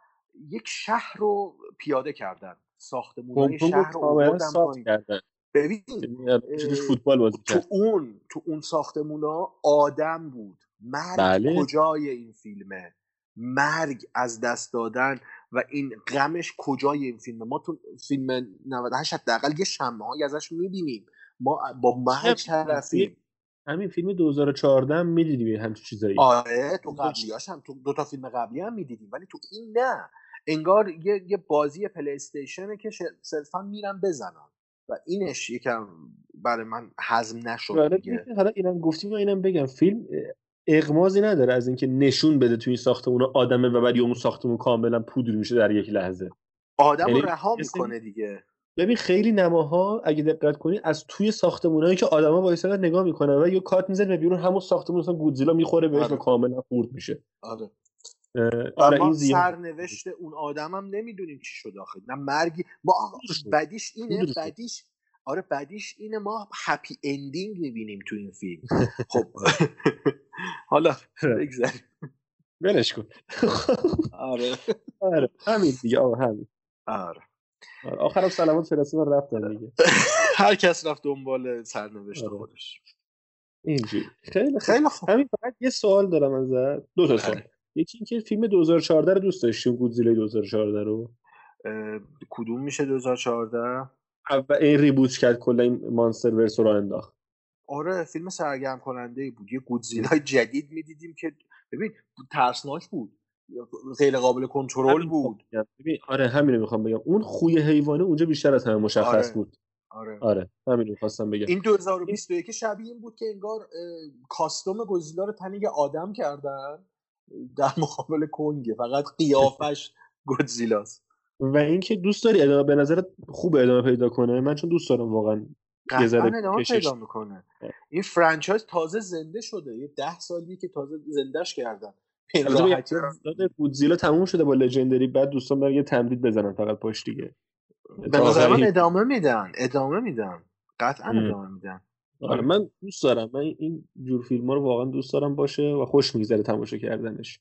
یک شهر رو پیاده کردن. ساختمون شهر رو کردن ببین فوتبال بازی تو اون تو اون ساختمون ها آدم بود. مرگ بله. کجای این فیلمه؟ مرگ از دست دادن و این غمش کجای این فیلمه؟ ما تو فیلم 98 حداقل یه شمه هایی ازش می‌بینیم. ما با مرگ طرفیم. همین فیلم 2014 هم می‌دیدیم همچین چیزایی. آره تو قبلیاش هم تو دو تا فیلم قبلی هم می‌دیدیم ولی تو این نه. انگار یه, یه بازی پلی استیشنه که صرفا میرن بزنن. و اینش یکم برای من حزم نشد دیگه. حالا اینم گفتیم و اینم بگم. فیلم اغمازی نداره از اینکه نشون بده توی این ساختمون آدمه و بعد اون ساختمون کاملا پودر میشه در یک لحظه. آدم رو رها می‌کنه دیگه. ببین خیلی نماها اگه دقت کنی از توی ساختمونایی که آدما با نگاه می‌کنن و یه کارت می‌زنه بیرون همون ساختمون مثلا گودزیلا می‌خوره بهش آره. و کاملا خورد میشه. آره. آره این سرنوشت اون آدم هم نمی‌دونیم چی شد آخه. نه مرگی ما بدیش اینه بدیش آره بعدیش اینه ما هپی اندینگ می‌بینیم تو این فیلم. (laughs) خب حالا بگذاریم. ولش کن. آره. (laughs) آره همین دیگه آره همین. آره. آخرم سلامات فرستادن رفتن دیگه. (laughs) هر کس رفت دنبال سرنوشت آره. خودش. اینجوری. خیلی خیلی خوب. همین فقط یه سوال دارم ازت. دو تا سوال. یکی اینکه فیلم 2014 رو دوست داشتیم گودزیلا 2014 رو. کدوم میشه 2014 و این ریبوت کرد کلا این مانستر ورس رو انداخت. آره فیلم سرگرم کننده ای بود. یه گودزیلا جدید می‌دیدیم که ببین ترسناک بود. غیر قابل کنترل بود. ببین آره همین رو می‌خوام بگم. اون خوی حیوانه اونجا بیشتر از همه مشخص آره. بود. آره. آره همین رو خواستم بگم. این 2021 شبیه این بود که انگار کاستوم گودزیلا رو تنگ آدم کردن. در مقابل کنگه فقط قیافش گودزیلاست و اینکه دوست داری ادامه به نظرت خوب ادامه پیدا کنه؟ من چون دوست دارم واقعا یه ذره پیدا می‌کنه. این فرانچایز تازه زنده شده یه ده سالیه که تازه زندهش کردن. گودزیلا تموم شده با لژندری بعد دوستان برای یه تمدید بزنن فقط پشت دیگه. به نظر من ادامه میدن ادامه میدن. قطعا ادامه میدن. آره من دوست دارم. من این جور فیلم ها رو واقعا دوست دارم باشه و خوش میگذره تماشا کردنش.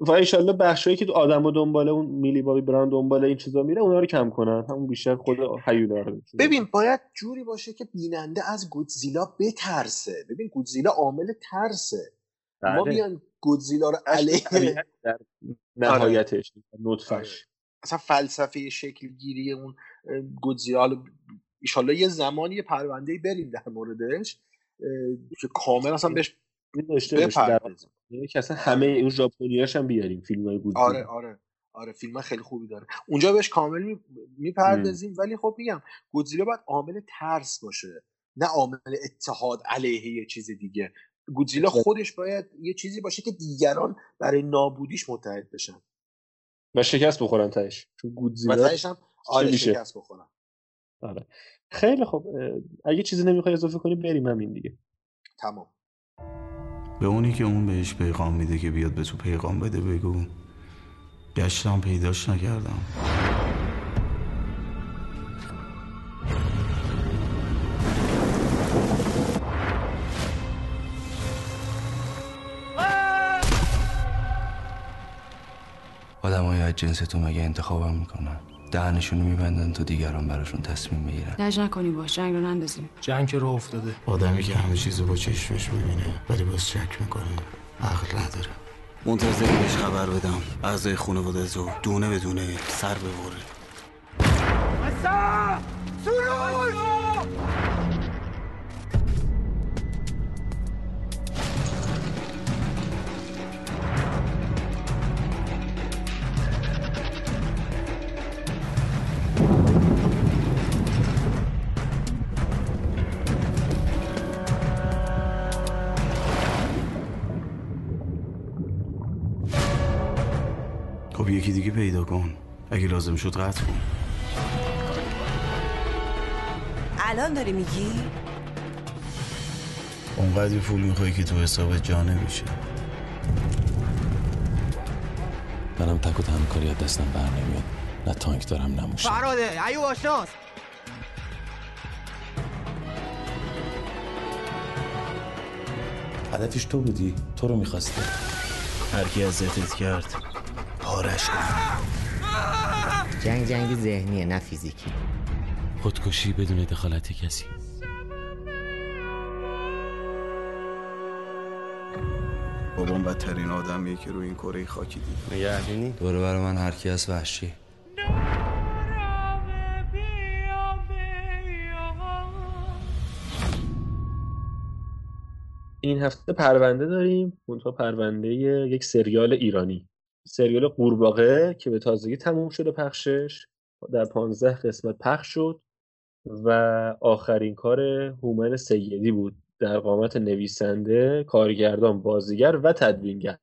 و ایشالله بخشایی که آدم و دنباله اون میلی بابی براند دنباله این چیزا میره اونا رو کم کنن. همون بیشتر خود هیولا رو ببین باید جوری باشه که بیننده از گودزیلا بترسه. ببین گودزیلا عامل ترسه. ما بله. بیان گودزیلا رو علیه در نهایتش نطفش. اصلا فلسفه شکل گیری اون گودزیلا ایشالله یه زمانی یه پرونده بریم در موردش که کامل اصلا بهش بپردازیم. که اصلا همه اون ژاپنیاش هم بیاریم فیلم های گودزیلا آره آره آره فیلم خیلی خوبی داره. اونجا بهش کامل می‌پردازیم ولی خب میگم گودزیلا باید عامل ترس باشه نه عامل اتحاد علیه یه چیز دیگه. گودزیلا خودش باید یه چیزی باشه که دیگران برای نابودیش متحد بشن. و شکست بخورن تهش. چون گودزیلا و تهش هم آره شکست بخورن. آره. خیلی خب اگه چیزی نمی‌خوای اضافه کنی بریم همین دیگه. تمام. به اونی که اون بهش پیغام میده که بیاد به تو پیغام بده بگو. گشتم پیداش نکردم. آدم های از جنس تو مگه انتخابم می‌کنن؟ دهنشونو میبندن تا دیگران براشون تصمیم بگیرن لج نکنی باش جنگ رو نندازیم. جنگ که رو افتاده. آدمی که همه چیزو با چشمش می‌بینه ولی باز شک می‌کنه عقل نداره. منتظر بهش خبر بدم. اعضای خانواده زو دونه به دونه سر ببره. خب یکی دیگه پیدا کن. اگه لازم شد قطع کن. الان داری میگی؟ اونقدر پول می‌خوای که تو حساب جا نمیشه منم تک و تنها کاری از دستم بر نمیاد. نه تانک دارم نه موشک. فراده ایو آشناس. هدفش تو بودی. تو رو می‌خواسته. هر کی اذیتت کرد پارش کن جنگ جنگ ذهنیه نه فیزیکی. خودکشی بدون دخالت کسی. بابام بدترین آدمیه که روی این کره خاکی دید. نگهدینی دوره برای من هر کی هست وحشی. این هفته پرونده داریم منتها پرونده یک سریال ایرانی. سریال قورباغه که به تازگی تموم شده پخشش در پانزده قسمت پخش شد و آخرین کار هومن سیدی بود. در قامت نویسنده کارگردان بازیگر و تدوینگر.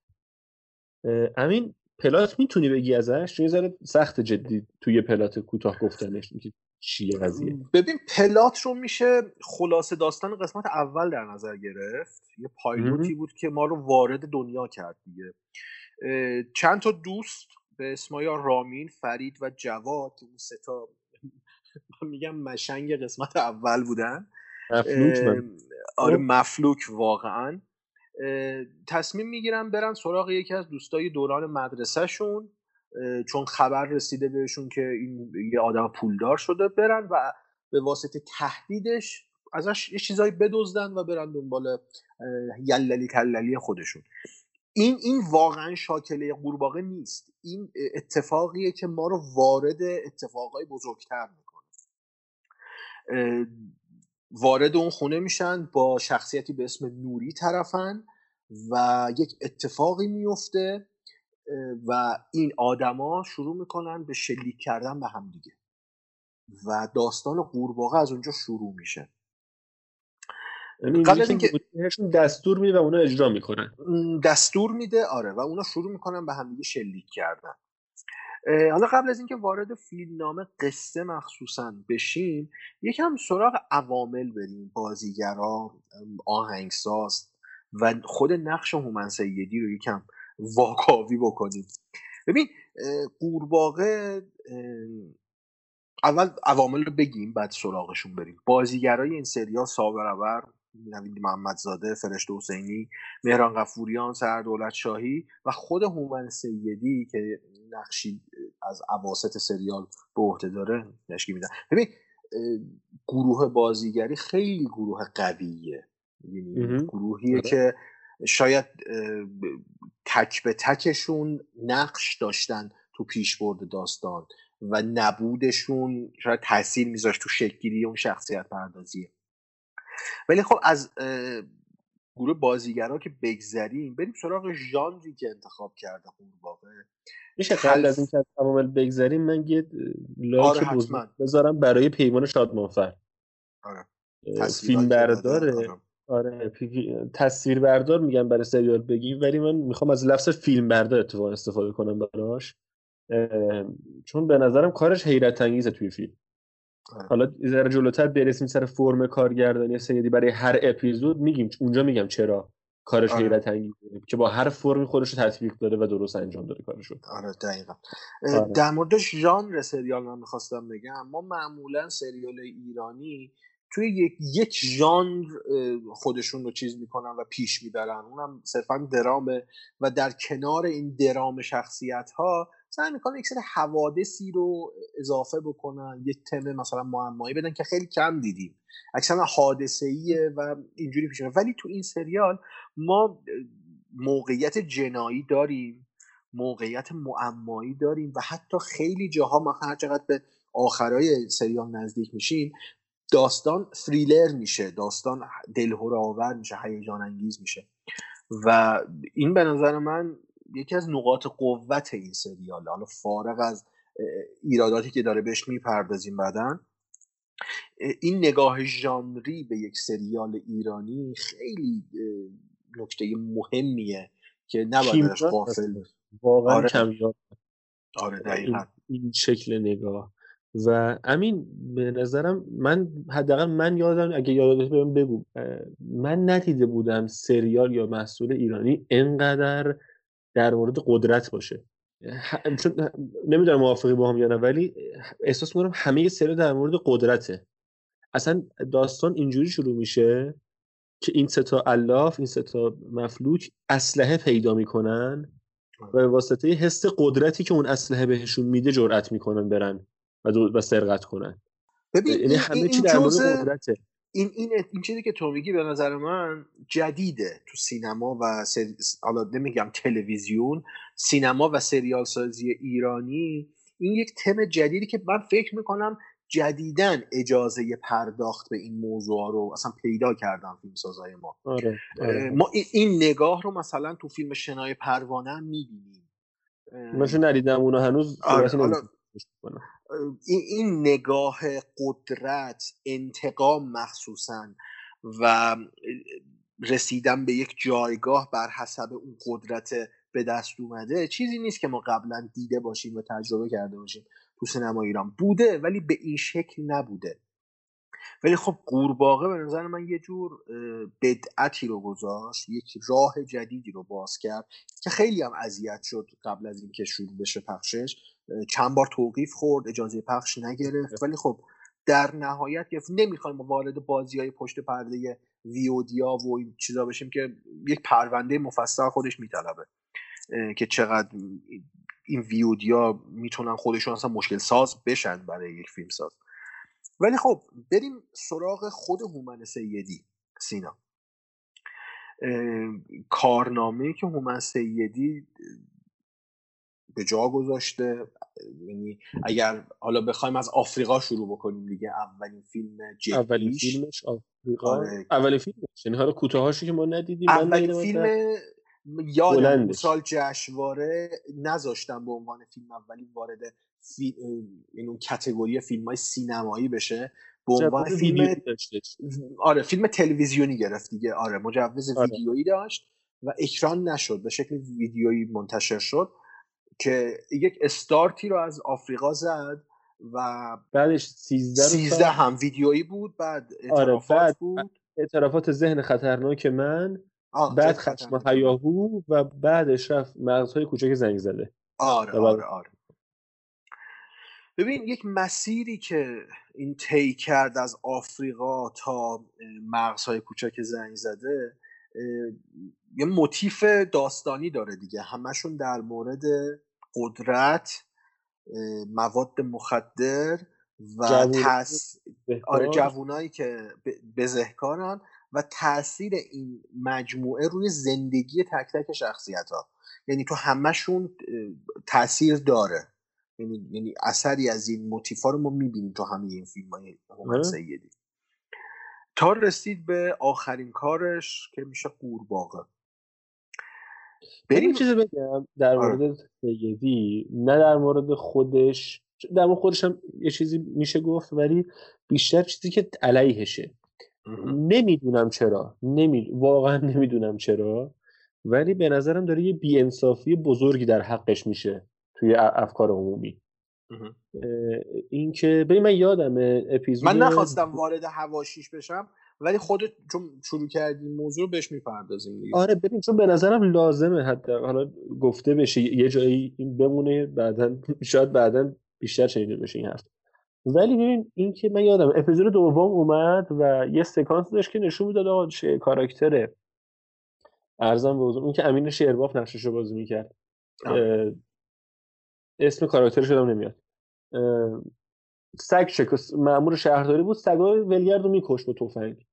امین پلات می‌تونی بگی ازش؟ یه ذره سخت جدی توی پلات کوتاه گفتنش چیه قضیه ببین پلات رو میشه خلاصه داستان قسمت اول در نظر گرفت. یه پایلوتی بود که ما رو وارد دنیا کرد دیگه. چند تا دوست به اسمایا رامین فرید و جواد اون ستا (laughs) میگم مشنگ قسمت اول بودن. مفلوک آره مفلوک واقعا. تصمیم می‌گیرن برن سراغ یکی از دوستای دوران مدرسهشون چون خبر رسیده بهشون که این یه آدم پولدار شده برن و به واسطه تهدیدش ازش یه چیزایی بدزدن و برن دنبال یللی کللی خودشون. این این واقعا شاکله قورباغه نیست. این اتفاقیه که ما رو وارد اتفاقای بزرگتر می‌کنه. وارد اون خونه میشن با شخصیتی به اسم نوری طرفن و یک اتفاقی میفته و این آدما شروع می‌کنن به شلیک کردن به هم دیگه. و داستان قورباغه از اونجا شروع میشه. قبل از اینکه دستور میده و اونا اجرا می‌کنن. دستور میده آره. و اونا شروع می‌کنن به همدیگه شلیک کردن. حالا قبل از اینکه وارد فیلمنامه قصه مخصوصا بشیم یکم سراغ عوامل بریم. بازیگرا آهنگساز و خود نقش هومن سیدی رو یکم واکاوی بکنیم. ببین قورباغه اول عوامل رو بگیم بعد سراغشون بریم. بازیگرای این سریال صابر نوید محمدزاده فرشته حسینی مهران غفوریان سردولت شاهی و خود هومن سیدی که نقشی از عواست سریال به عهده داره نشکی میدن. ببین گروه بازیگری خیلی گروه قویه. یعنی گروهیه که شاید تک به تکشون نقش داشتن تو پیشبرد داستان و نبودشون شاید تاثیر میذاشت تو شکلگیری اون شخصیت پردازیه ولی خب از گروه بازیگرا که بگذریم بریم سراغ ژانری که انتخاب کرده قورباغه میشه قبل از اینکه از عوامل بگذریم من یه لایک آره بذارم برای پیمان شادمانفر آره. فیلم برداره؟ آره. تصویر بردار میگم برای سریال بگیم ولی من می‌خوام از لفظ فیلم بردار اتفاق استفاده کنم براش. چون به نظرم کارش حیرت انگیزه توی فیلم. حالا ذره جلوتر برسیم سر فرم کارگردانی سیدی برای هر اپیزود میگیم اونجا میگم چرا کارش آره. حیرت انگیزه که با هر فرمی خودش رو تطبیق داده و درست انجام داده کارشو. آره دقیقا. آره. در مورد ژانر سریال من می‌خواستم بگم ما معمولا سریال ایرانی توی یک یک ژانر خودشون رو چیز می‌کنن و پیش می‌برن. اونم صرفا درامه و در کنار این درام شخصیت ها سعی می‌کنن یک سری حوادثی رو اضافه بکنن یه تم مثلا معمایی بدن که خیلی کم دیدیم. اکثرا حادثه ایه و اینجوری پیش ولی تو این سریال ما موقعیت جنایی داریم موقعیت معمایی داریم و حتی خیلی جاها ما هر چقدر به آخرای سریال نزدیک میشیم داستان فریلر میشه داستان دلهور آور میشه هیجان انگیز میشه. و این به نظر من یکی از نقاط قوت این سریال حالا فارغ از ایراداتی که داره بهش می‌پردازیم بعدا این نگاه ژانری به یک سریال ایرانی خیلی نکته مهمیه که نباید ازش غافل واقعا آره. کمیاب آره این, دقیقا. این شکل نگاه. و امین به نظرم من حداقل من یادم اگه یادت بهم بگو من ندیده بودم سریال یا محصول ایرانی انقدر در مورد قدرت باشه. چون نمی‌دونم موافقی با هم یا نه ولی احساس می‌کنم همه سریال در مورد قدرته. اصلا داستان اینجوری شروع میشه که این ستا الاف این ستا مفلوک اسلحه پیدا می‌کنن و به واسطه حس قدرتی که اون اسلحه بهشون میده جرأت می‌کنن برن و, و سرقت کنن. ببین یعنی این, همه این, چی در مورد قدرته. این این این چیزی که تو میگی به نظر من جدیده تو سینما و سری... حالا نمیگم تلویزیون سینما و سریال سازی ایرانی این یک تم جدیدی که من فکر می‌کنم جدیدن اجازه پرداخت به این موضوع رو اصلا پیدا کردن فیلمسازای ما آره, آره. ما این- نگاه رو مثلا تو فیلم شنای پروانه هم می‌بینیم من چون ندیدم اونو هنوز آره، حالا- نمی‌کنم. این, نگاه قدرت انتقام مخصوصا و رسیدن به یک جایگاه بر حسب اون قدرت به دست اومده چیزی نیست که ما قبلا دیده باشیم و تجربه کرده باشیم تو سینما ایران. بوده ولی به این شکل نبوده. ولی خب قورباغه به نظر من یه جور بدعتی رو گذاشت یک راه جدیدی رو باز کرد که خیلی هم اذیت شد قبل از اینکه شروع بشه پخشش. چند بار توقیف خورد اجازه پخش نگرفت. ولی خب در نهایت گرفت نمی‌خوایم وارد بازی های پشت پرده ویودیا و این چیزا بشیم که یک پرونده مفصل خودش میطلبه که چقدر این ویودیا می‌تونن خودشون اصلا مشکل ساز بشن برای یک فیلم ساز. ولی خب بریم سراغ خود هومن سیدی سینا. کارنامه که هومن سیدی به جا گذاشته. یعنی اگر حالا بخوایم از آفریقا شروع بکنیم دیگه اولین فیلم اولین جدیش فیلمش آفریقا. آره. اولین فیلمش یعنی حالا کوتاهاشو که ما ندیدیم اولین فیلم یادم بلندش. سال جشنواره نذاشتم به عنوان فیلم اولی وارد فی... این اون کتگوری فیلم های سینمایی بشه. به عنوان فیلم آره فیلم تلویزیونی گرفت دیگه. آره مجوز آره. ویدیویی داشت و اکران نشد به شکل ویدیویی منتشر شد. که یک استارتی رو از آفریقا زد و بعدش 13 رو 13 ساخت. هم ویدیویی بود بعد آره اعترافات بعد بود اعترافات ذهن خطرناک من بعد خشم. هیاهو و بعدش رفت مغزهای کوچک زنگ زده آره بعد- آره آره ببین یک مسیری که این طی کرد از آفریقا تا مغزهای کوچک زنگ زده یه موتیف داستانی داره دیگه. همشون در مورد قدرت مواد مخدر و جوونای تاس... آره. جوونایی که بزهکارن و تاثیر این مجموعه روی زندگی تک تک شخصیت ها یعنی تو همشون تاثیر داره. یعنی یعنی اثری از این موتیفا رو ما می‌بینیم تو همه این فیلم های تا رسید به آخرین کارش که میشه قورباغه. بریم یه چیزی بگم در آره. مورد سیدی نه در مورد خودش در مورد خودش هم یه چیزی میشه گفت ولی بیشتر چیزی که علیهشه. نمی‌دونم چرا. نمی... واقعا نمی‌دونم چرا. ولی به نظرم داره یه بیانصافی بزرگی در حقش میشه توی افکار عمومی. اینکه ببین من یادم اپیزود من نخواستم وارد هواشیش بشم ولی خودت چون شروع کردی موضوع بهش می‌پردازیم دیگه. آره ببین چون به نظرم لازمه حتی. حالا گفته بشه یه جایی این بمونه بعدا (laughs) شاید بعدا بیشتر شنیده بشه این حرف. ولی ببین این که من یادم اپیزود دوم اومد و یه سکانس داشت که نشون می‌داد آقا چه کاراکتره. ارزم به اون که امین شیرباف نقشش رو بازی می‌کرد. اسم کاراکترش یادم نمیاد. سگ شکست. مأمور شهرداری بود. سگای ولگرد رو میکش با تفنگ.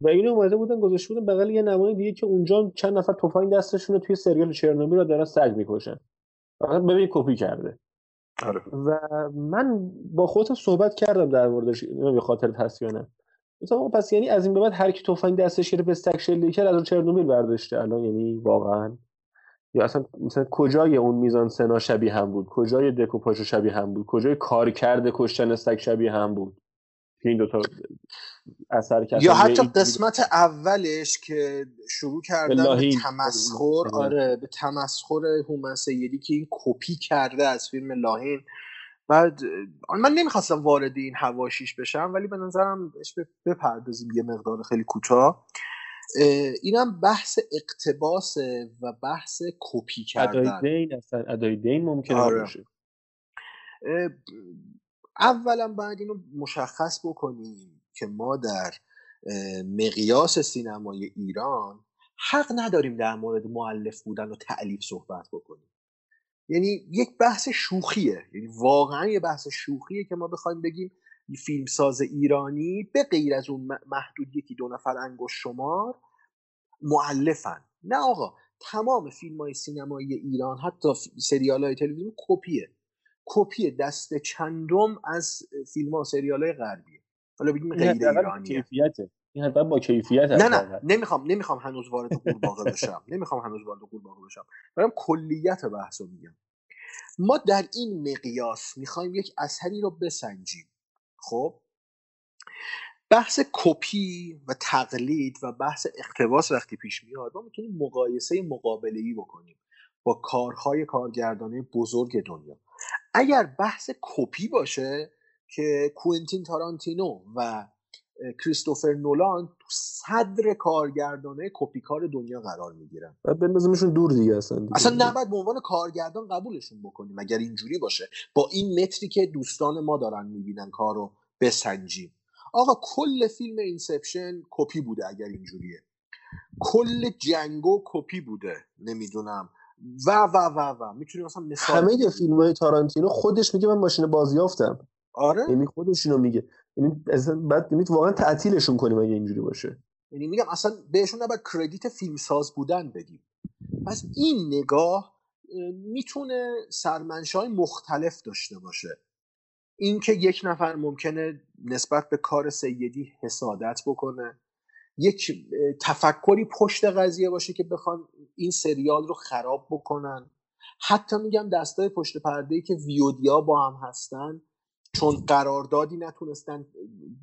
و اینو اومده بودن گذاشته بودن بغل یه نمای دیگه که اونجا چند نفر تفنگ دستشونه توی سریال چرنوبیل رو دارن سگ می‌کشن. فقط ببین کپی کرده. آره. و من با خودم صحبت کردم در موردش. به خاطر هست یا نه. آقا پس یعنی از این به بعد هر کی تفنگ دستش گرفت به سگ شلیک کرد از اون چرنوبیل برداشته. الان یعنی واقعا یا اصلا مثلا کجای اون میزان سنا شبیه هم بود؟ کجای دکوپاژ شبیه هم بود؟ کجای کار کرده کشتن سگ شبیه هم بود؟ که این دوتا اثر کردن یا حتی قسمت اولش که شروع کردن به. تمسخر آره. به تمسخر هومن سیدی که این کپی کرده از فیلم لاهین بعد من نمی‌خواستم وارد این هواشیش بشم ولی به نظرم بهش بپردازیم یه مقدار خیلی کوتاه. اه، اینم بحث اقتباسه و بحث کپی ادای کردن. دین اصلا ادای دین ممکنه آره. باشه. اولا باید اینو مشخص بکنیم که ما در مقیاس سینمای ایران حق نداریم در مورد معلف بودن و تعلیف صحبت بکنیم. یعنی یک بحث شوخیه. یعنی واقعا یه بحث شوخیه که ما بخوایم بگیم فیلمساز ایرانی به غیر از اون محدود یکی دو نفر انگشت شمار معلفن نه آقا تمام فیلم های سینمایی ایران حتی سریال های تلویزیون کپیه. کپی دست چندم از فیلم ها و سریال های غربیه. حالا بگیم غیر ایرانیه. این حداقل با کیفیت نه. نه. نمی‌خوام نمی‌خوام هنوز وارد قورباغه بشم. نمی‌خوام هنوز وارد قورباغه بشم. دارم کلیت بحث رو میگم. ما در این مقیاس می‌خوایم یک اثری رو بسنجیم. خب بحث کپی و تقلید و بحث اقتباس وقتی پیش میاد ما می‌تونیم مقایسه مقابله ای بکنیم با کارهای کارگردانه بزرگ دنیا. اگر بحث کپی باشه که کوینتین تارانتینو و کریستوفر نولان تو صدر کارگردانه کپیکار دنیا قرار می‌گیرن بعد بندازیمشون دور دیگه اصلا دیگه. اصلا نباید به عنوان کارگردان قبولشون بکنیم. اگر اینجوری باشه با این متری که دوستان ما دارن می‌بینن کارو بسنجیم. آقا کل فیلم Inception کپی بوده اگر اینجوریه. کل Django کپی بوده نمی‌دونم. و و و و. می‌تونیم مثلا مثال همه. فیلم های تارانتینو خودش میگه من ماشین بازیافتم. آره؟ یعنی خودش اینو میگه. یعنی بعد یعنی واقعا تعطیلشون کنیم اگه اینجوری باشه. یعنی میگم اصلا بهشون نباید کردیت فیلمساز بودن بدیم. پس این نگاه اه، می‌تونه سرمنشای مختلف داشته باشه. اینکه یک نفر ممکنه نسبت به کار سیدی حسادت بکنه. یک تفکری پشت قضیه باشه که بخوان این سریال رو خراب بکنن. حتی میگم دستای پشت پرده که ویودیا با هم هستن چون قراردادی نتونستن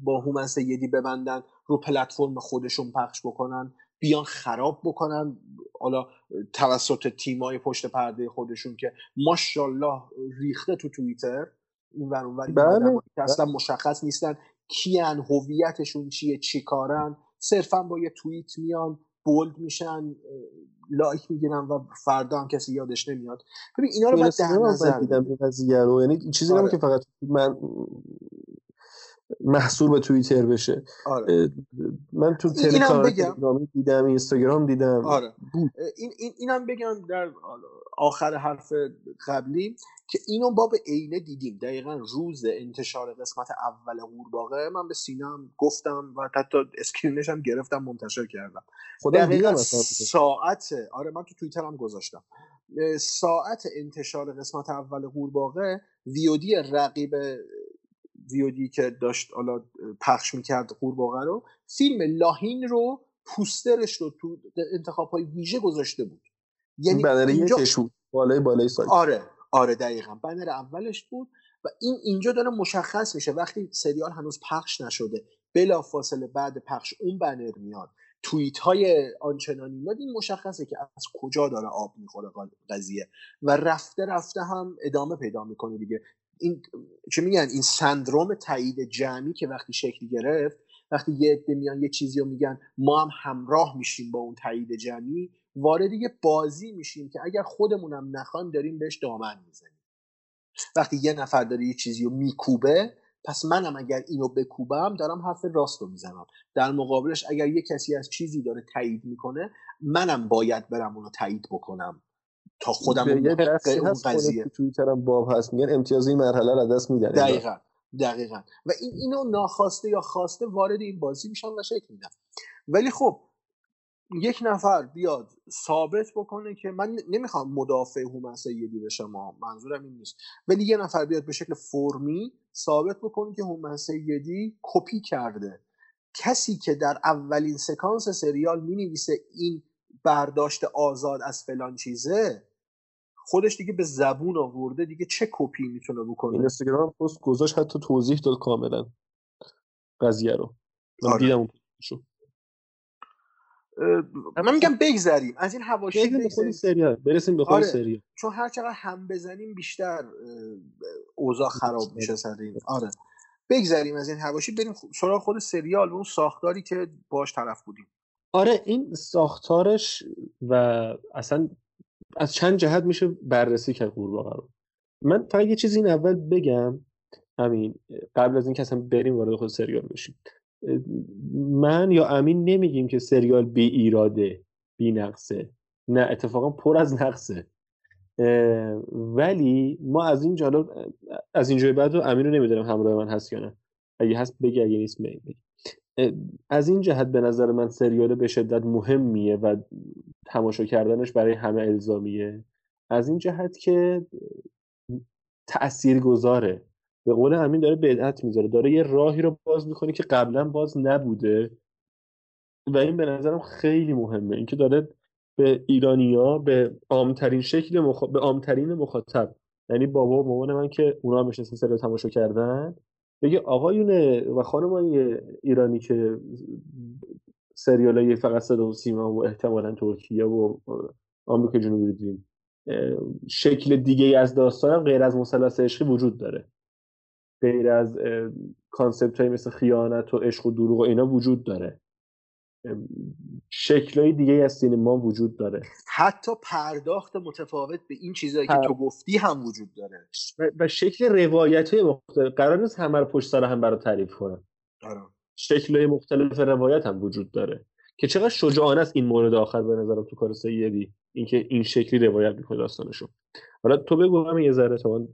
با هومن سیدی ببندن رو پلتفرم خودشون پخش بکنن بیان خراب بکنن. حالا توسط تیمای پشت پرده خودشون که ماشاءالله ریخته تو توییتر. این ور اونور بله، که اصلا مشخص نیستن کیان هویتشون چیه چی کارن. صرفا با یه توییت میان بولد میشن لایک می‌گیرن و فردا هم کسی یادش نمیاد. ببین اینا رو تو باید در نظر من دیدم. این قضیه رو. یعنی چیزی آره. که فقط من محصور به توییتر بشه. آره. من تو تلگرام دیدم اینستاگرام دیدم. آره. این, این اینم بگم در آخر حرف قبلی. که اینو باب عینه دیدیم. دقیقا روز انتشار قسمت اول قورباغه من به سینم گفتم و حتی اسکرینش هم گرفتم منتشر کردم. دیدم دقیقا ساعت آره من تو توییتر هم گذاشتم. ساعت انتشار قسمت اول قورباغه ویودی رقیب ویودی که داشت حالا پخش می‌کرد قورباغه رو فیلم لاهین رو پوسترش رو تو انتخاب های ویژه گذاشته بود. بنر اینجا- بالای بالای سایت. آره. آره دقیقا. بنر اولش بود و این اینجا داره مشخص میشه. وقتی سریال هنوز پخش نشده بلا فاصله بعد پخش اون بنر میاد. توییت های آنچنانی میاد این مشخصه که از کجا داره آب می‌خوره قضیه. و رفته رفته هم ادامه پیدا می‌کنه دیگه. این چه میگن؟ این سندروم تایید جمعی که وقتی شکل گرفت وقتی یه عده میان یه چیزی رو میگن ما هم همراه میشیم با اون تایید جمعی وارد یه بازی میشیم که اگر خودمونم نخوایم داریم بهش دامن می‌زنیم. وقتی یه نفر داره یه چیزی رو میکوبه پس منم اگر اینو بکوبم دارم حرف راست رو می‌زنم. در مقابلش اگر یه کسی از چیزی داره تایید می‌کنه منم باید برم اونو تایید بکنم تا خودم اون اون قضیه. هم باب هست میگن امتیاز این مرحله رو دست میدن دقیقا دقیقا. و این اینو ناخواسته یا خواسته وارد این بازی میشن و شکل میدن. ولی خب یک نفر بیاد ثابت بکنه که من نمی‌خوام مدافع هومن سیدی بشم ها. منظورم این نیست. ولی یه نفر بیاد به شکل فرمی ثابت بکنه که هومن سیدی کپی کرده. کسی که در اولین سکانس سریال می این برداشت آزاد از فلان چیزه خودش دیگه به زبون آورده دیگه چه کپی می‌تونه بکنه؟ اینستاگرام پست گذاشت حتی توضیح داد کاملا. قضیه رو. من آره. دیدم اون شو من میگم بگذریم. از این حواشی برسیم به خود بگذریم. سریال برسیم به خود آره سریال چون هر چقدر هم بزنیم بیشتر اوضاع خراب میشه سر این. آره. بگذریم از این حواشی بریم سراغ خود سریال و اون ساختاری که باش طرف بودیم. آره این ساختارش و اصلا از چند جهت میشه بررسی کرد قورباغه رو. من فقط یه چیزی این اول بگم. همین قبل از اینکه اصلا بریم وارد خود سریال بشیم. من یا امین نمیگیم که سریال بی ایراده بی نقصه. نه اتفاقا پر از نقصه. ولی ما از این جالب از اینجای بعد رو امین رو نمی‌دونم همراه من هست یا نه. اگه هست بگی اگه نیست بگی. از این جهت به نظر من سریال به شدت مهمیه و تماشا کردنش برای همه الزامیه. از این جهت که تأثیر گذاره به قول امین داره بدعت می‌ذاره داره یه راهی رو باز می‌کنه که قبلا باز نبوده. و این به نظرم خیلی مهمه. اینکه داره به ایرانیا به عامترین شکل مخ... به عامترین مخاطب یعنی بابا و مامان من که اونا هم نشستن سریال تماشا کردن بگه آقایون و خانمای ایرانی که سریال فقط صدا و سیما و احتمالا ترکیه و آمریکا جنوبی دیدیم شکل دیگه از داستانم غیر از مثلث عشقی وجود داره. غیر از کانسپت های مثل خیانت و عشق و دروغ و اینا وجود داره. شکل های دیگه از سینما وجود داره. حتی پرداخت متفاوت به این چیزهایی که تو گفتی هم وجود داره. و, و شکل روایت های مختلف. قرار نیست همه رو پشت سر هم برای تعریف کنم. آره. شکل های مختلف روایت هم وجود داره. که چقدر شجاعانه است این مورد آخر به نظرم تو کار سیدی. اینکه این شکلی روایت می‌کنه داستانشو. حالا تو بگو هم یه ذره تا من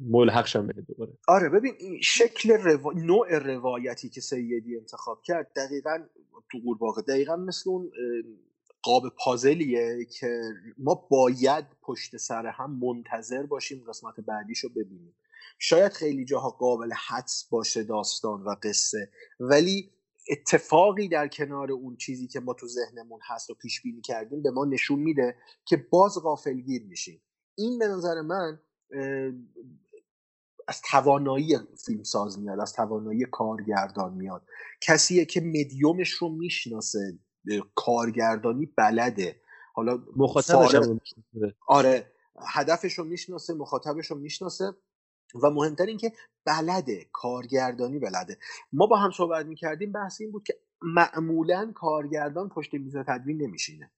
ملحق شم به دوباره. آره ببین این شکل روا... نوع روایتی که سیدی انتخاب کرد دقیقا تو قورباغه دقیقا مثل اون قاب پازلیه که ما باید پشت سر هم منتظر باشیم قسمت بعدیشو ببینیم. شاید خیلی جاها قابل حدس باشه داستان و قصه ولی اتفاقی در کنار اون چیزی که ما تو ذهنمون هست و پیش بینی کردیم به ما نشون میده که باز غافلگیر میشیم. این به نظر من از توانایی فیلمساز میاد از توانایی کارگردان میاد. کسیه که مدیومش رو می‌شناسه کارگردانی بلده. حالا می‌شناسه. آره هدفش رو می‌شناسه مخاطبش رو می‌شناسه و مهمتر این که بلده کارگردانی بلده. ما با هم صحبت می‌کردیم بحث این بود که معمولا کارگردان پشت میز تدوین نمیشینه.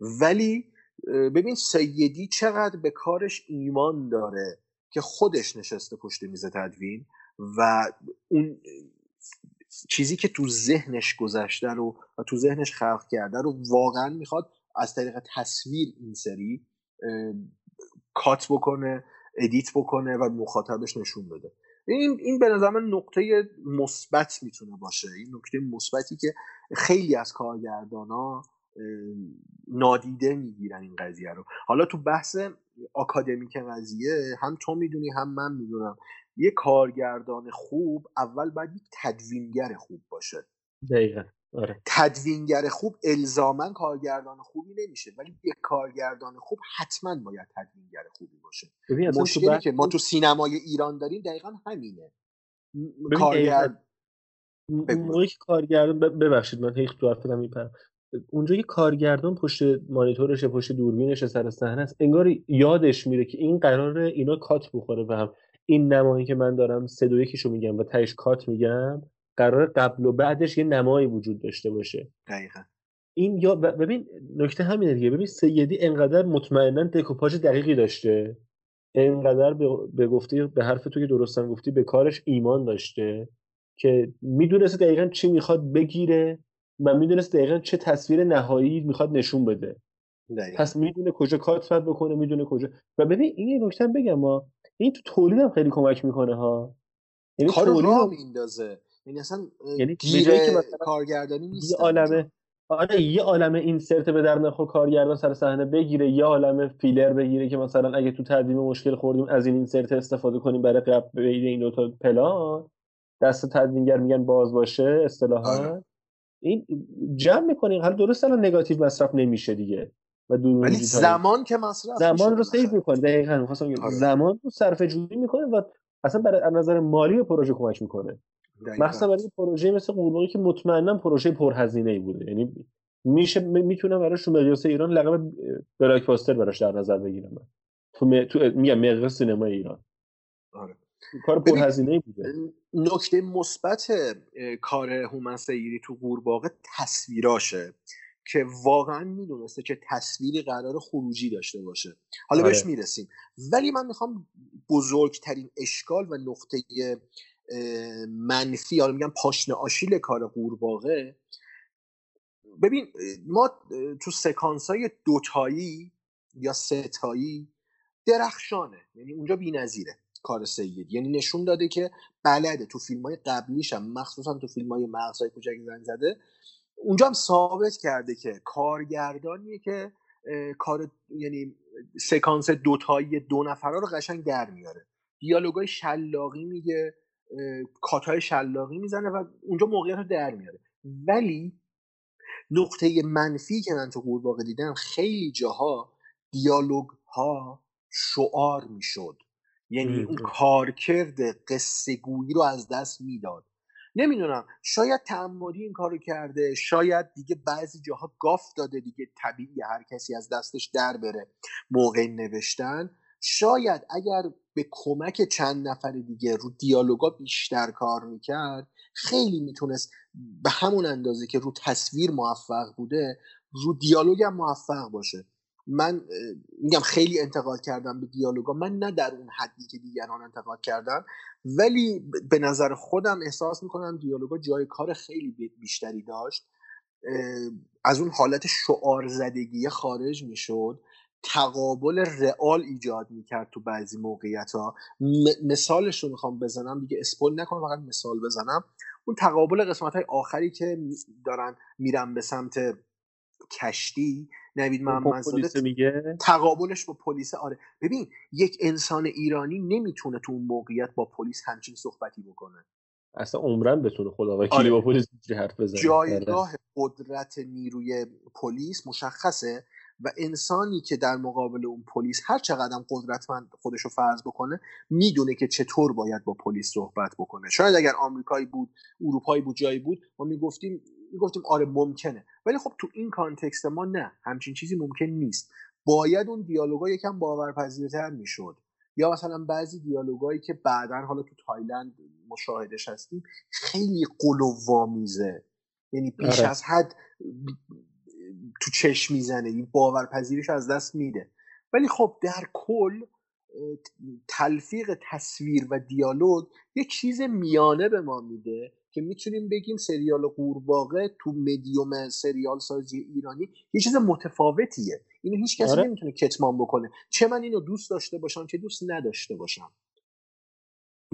ولی ببین سیدی چقدر به کارش ایمان داره که خودش نشسته پشت میز تدوین و اون چیزی که تو ذهنش گذشته رو و تو ذهنش خلق کرده رو واقعا می‌خواد از طریق تصویر این سری کات بکنه ادیت بکنه و مخاطبش نشون بده. این این به نظر من نقطه مثبت می‌تونه باشه. این نکته مثبتی که خیلی از کارگردان ها نادیده می‌گیرن این قضیه رو. حالا تو بحث آکادمیک قضیه هم تو می‌دونی هم من می‌دونم. یه کارگردان خوب اول باید یک تدوینگر خوب باشه. دقیقا. آره. تدوینگر خوب الزاما کارگردان خوبی نمیشه ولی یک کارگردان خوب حتما باید تدوینگر خوبی باشه. مشکلی بحث که ما تو سینمای ایران داریم دقیقا همینه. کارگرد موقعی که کارگردان ببخشید من هیچ تو حرفتم میپرم. اونجا که کارگردان پشت مانیتورش پشت دوربینش سر صحنه است. انگار یادش میره که این قراره اینا کات بخوره به هم. این نمایی که من دارم سه دو یکیشو میگم و تهش کات میگم قرار قبل و بعدش یه نمایی وجود داشته باشه. دقیقا. این یا ببین نکته همینه دیگه. ببین سیدی انقدر مطمئنا دکوپاژ دقیقی داشته. انقدر به, به گفتی به حرف تو که درستم گفتی به کارش ایمان داشته که می‌دونسته دقیقا چی می‌خواد بگیره. و می‌دونست دقیقا چه تصویر نهایی می‌خواد نشون بده. دقیقا. پس می‌دونه کجا کات بکنه می‌دونه کجا. و ببین این یه نکته بگم ما این تو تولید هم خیلی کمک می‌کنه ها. یعنی کار راه هم- میندازه یعنی اصلا یعنی که مثلا کارگردانی یه نیست عالمه آره یه عالمه insert به درد نخور کارگردان سر صحنه بگیره یه عالمه فیلر بگیره که مثلا اگه تو تدوین مشکل خوردیم از این insert استفاده کنیم برای قبل این دوتا پلان. دست تدوینگر میگن باز باشه اصطلاحا. این جمع می‌کنیم حالا درست الان نگاتیو مصرف نمیشه دیگه و ولی زمان که مصرف زمان رو. save می‌کنه دقیقاً می‌خواستم آره. زمان رو صرفه جویی می‌کنه و اصلا برای از نظر مالی به پروژه کمک می‌کنه مخصوصا برای پروژه مثل قورباغه که مطمئنا پروژه پرهزینه ای بوده یعنی میشه می‌تونم براش تو مقیاس ایران لقب بلاکباستر براش در نظر بگیرم من. تو, م... تو میگم مقیاس سینما ایران آره. کار پرهزینه بوده نکته مثبت کار هومن سیری تو قورباغه تصویراشه که واقعا می‌دونسته که تصویری قرار خروجی داشته باشه. حالا آره. بهش می‌رسیم. ولی من می‌خوام بزرگترین اشکال و نقطه منفی حالا میگم پاشنه آشیل کار قورباغه. ببین ما تو سکانس های دوتایی یا ستایی درخشانه یعنی اونجا نظیره کار سید یعنی نشون داده که بلده. تو فیلم های قبلیش هم مخصوصا تو فیلم های مغزهای کوچک زنگ زده. اونجا هم ثابت کرده که کارگردانیه که کار یعنی سکانس دوتایی دو نفره رو قشنگ در میاره. دیالوگای شلاقی میگه کاتای شلاقی می‌زنه و اونجا موقعیت رو در میاره. ولی نقطه منفی که من تو قورباغه دیدم خیلی جاها دیالوگ ها شعار می‌شد. یعنی اون کارکرد قصه گویی رو از دست می‌داد. نمی‌دونم شاید تعمدی این کارو کرده شاید دیگه بعضی جاها گاف داده دیگه طبیعی هر کسی از دستش در بره موقع نوشتن. شاید اگر به کمک چند نفر دیگه رو دیالوگا بیشتر کار می‌کرد خیلی می‌تونست به همون اندازه که رو تصویر موفق بوده رو دیالوگ هم موفق باشه. من میگم خیلی انتقاد کردم به دیالوگا. من نه در اون حدی که دیگران انتقاد کردن ولی به نظر خودم احساس می‌کنم دیالوگا جای کار خیلی بیشتری داشت. از اون حالت شعار زدگی خارج می‌شد. تقابل رئال ایجاد می‌کرد تو بعضی موقعیت ها مثالش رو می‌خوام بزنم دیگه اسپول نکنم فقط مثال بزنم. اون تقابل قسمت های آخری که دارن میرن به سمت کشتی نوید محمدزاده میگه؟ تقابلش با پلیس آره. ببین یک انسان ایرانی نمی‌تونه تو اون موقعیت با پلیس همچین صحبتی بکنه. اصلا عمرا بتونه خدا وکیلی آره. با پلیس حرف بزنه. جایگاه قدرت نیروی پلیس مشخصه و انسانی که در مقابل اون پلیس هر چقدر قدرتمند خودش رو فرض بکنه می‌دونه که چطور باید با پلیس صحبت بکنه. شاید اگر آمریکایی بود اروپایی بود جایی بود ما می‌گفتیم می‌گفتیم آره ممکنه. ولی خب تو این context ما نه. همچین چیزی ممکن نیست. باید اون دیالوگا یکم باورپذیرتر می‌شد. یا مثلا بعضی دیالوگایی که بعدا حالا تو تایلند مشاهدش هستیم خیلی قلوامیزه یعنی بیش آره. از حد تو چشم می‌زنه. این باورپذیریش از دست میده. ولی خب در کل تلفیق تصویر و دیالوگ یه چیز میانه به ما میده. که می‌تونیم بگیم سریال قورباغه تو مدیوم سریال سازی ایرانی یه چیز متفاوتیه. اینو هیچ کسی آره. نمی‌تونه کتمان بکنه. چه من اینو دوست داشته باشم چه دوست نداشته باشم.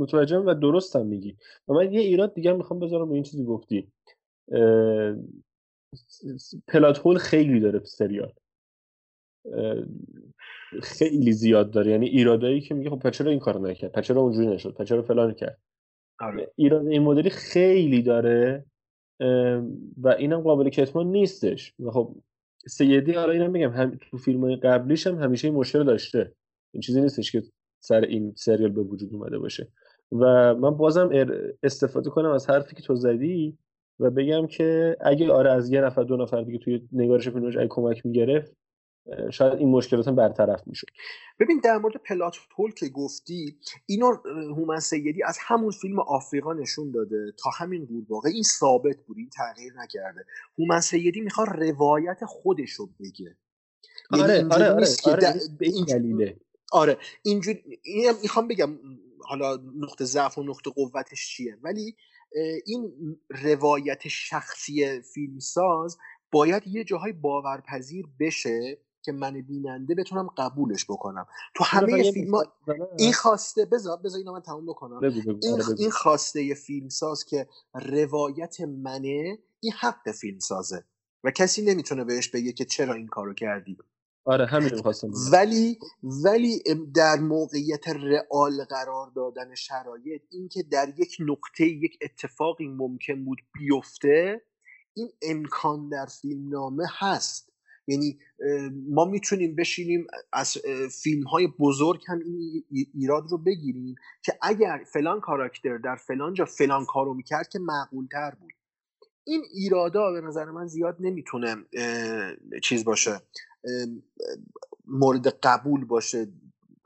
متوجهم و درستم میگی. و من یه ایراد دیگه می‌خوام بذارم به این چیزی گفتی. پلات هول خیلی داره سریال. خیلی زیاد داره. یعنی ایرادایی که میگه خب چرا این کارو نکرد چرا اونجوری نشد چرا فلان کرد. آره. ایراد این مدلی خیلی داره و اینم قابل کتمان نیستش. و خب سیدی حالا اینم میگم هم تو فیلم قبلیش هم همیشه این مشکل داشته. این چیزی نیستش که سر این سریال به وجود اومده باشه. و من بازم استفاده کنم از حرفی که تو زدی و بگم که اگه آره از یه نفر دو نفر دیگه توی نگارش فیلمش اگه کمک می‌گرفت شاید این مشکلات هم برطرف می‌شد. ببین در مورد پلات هول که گفتی اینو هومن سیدی از همون فیلم آفریقا نشون داده تا همین قورباغه. این ثابت بود این تغییر نکرده. هومن سیدی می‌خواد روایت خودش رو بگه. یعنی آره آره آره, آره به این دلیله. آره اینجور می‌خوام بگم حالا نقطه ضعف و نقطه قوتش چیه. ولی این روایت شخصی فیلمساز باید یه جاهای باورپذیر بشه که من بیننده بتونم قبولش بکنم. تو همه فیلم ها این خواسته بذار بذار اینو من تموم بکنم. این, آره، این خواسته فیلمساز که روایت منه این حق فیلمسازه. و کسی نمی‌تونه بهش بگه که چرا این کارو کردی. آره همین خواستم ولی ولی در موقعیت رئال قرار دادن شرایط اینکه در یک نقطه یک اتفاقی ممکن بود بیفته این امکان در فیلمنامه هست. یعنی ما می‌تونیم بشینیم از فیلم های بزرگ هم این ایراد رو بگیریم که اگر فلان کاراکتر در فلان جا فلان کارو می‌کرد که معقول تر بود. این ایرادا به نظر من زیاد نمی‌تونه چیز باشه مورد قبول باشه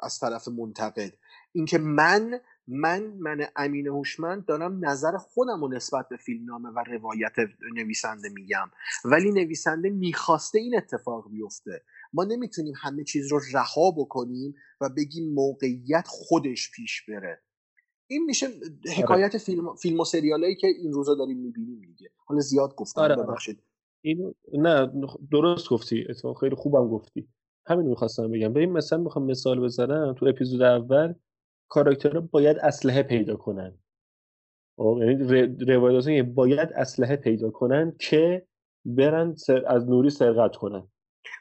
از طرف منتقد. اینکه من من من امین هوشمند دارم نظر خودم رو نسبت به فیلمنامه و روایت نویسنده میگم. ولی نویسنده می‌خواسته این اتفاق بیفته. ما نمی‌تونیم همه چیز رو رها بکنیم و بگیم موقعیت خودش پیش بره. این میشه حکایت فیلم, فیلم و سریالایی که این روزا داریم می‌بینیم دیگه. حالا زیاد گفتم آره. ببخشید. این نه درست گفتی. اتفاق خیلی خوبم گفتی. همین می‌خواستم بگم. ببین مثلا می‌خوام مثال بزنم. تو اپیزود اول کاراکترها باید اسلحه پیدا کنن. خب یعنی روایت باید اسلحه پیدا کنن که برن سر... از نوری سرقت کنن.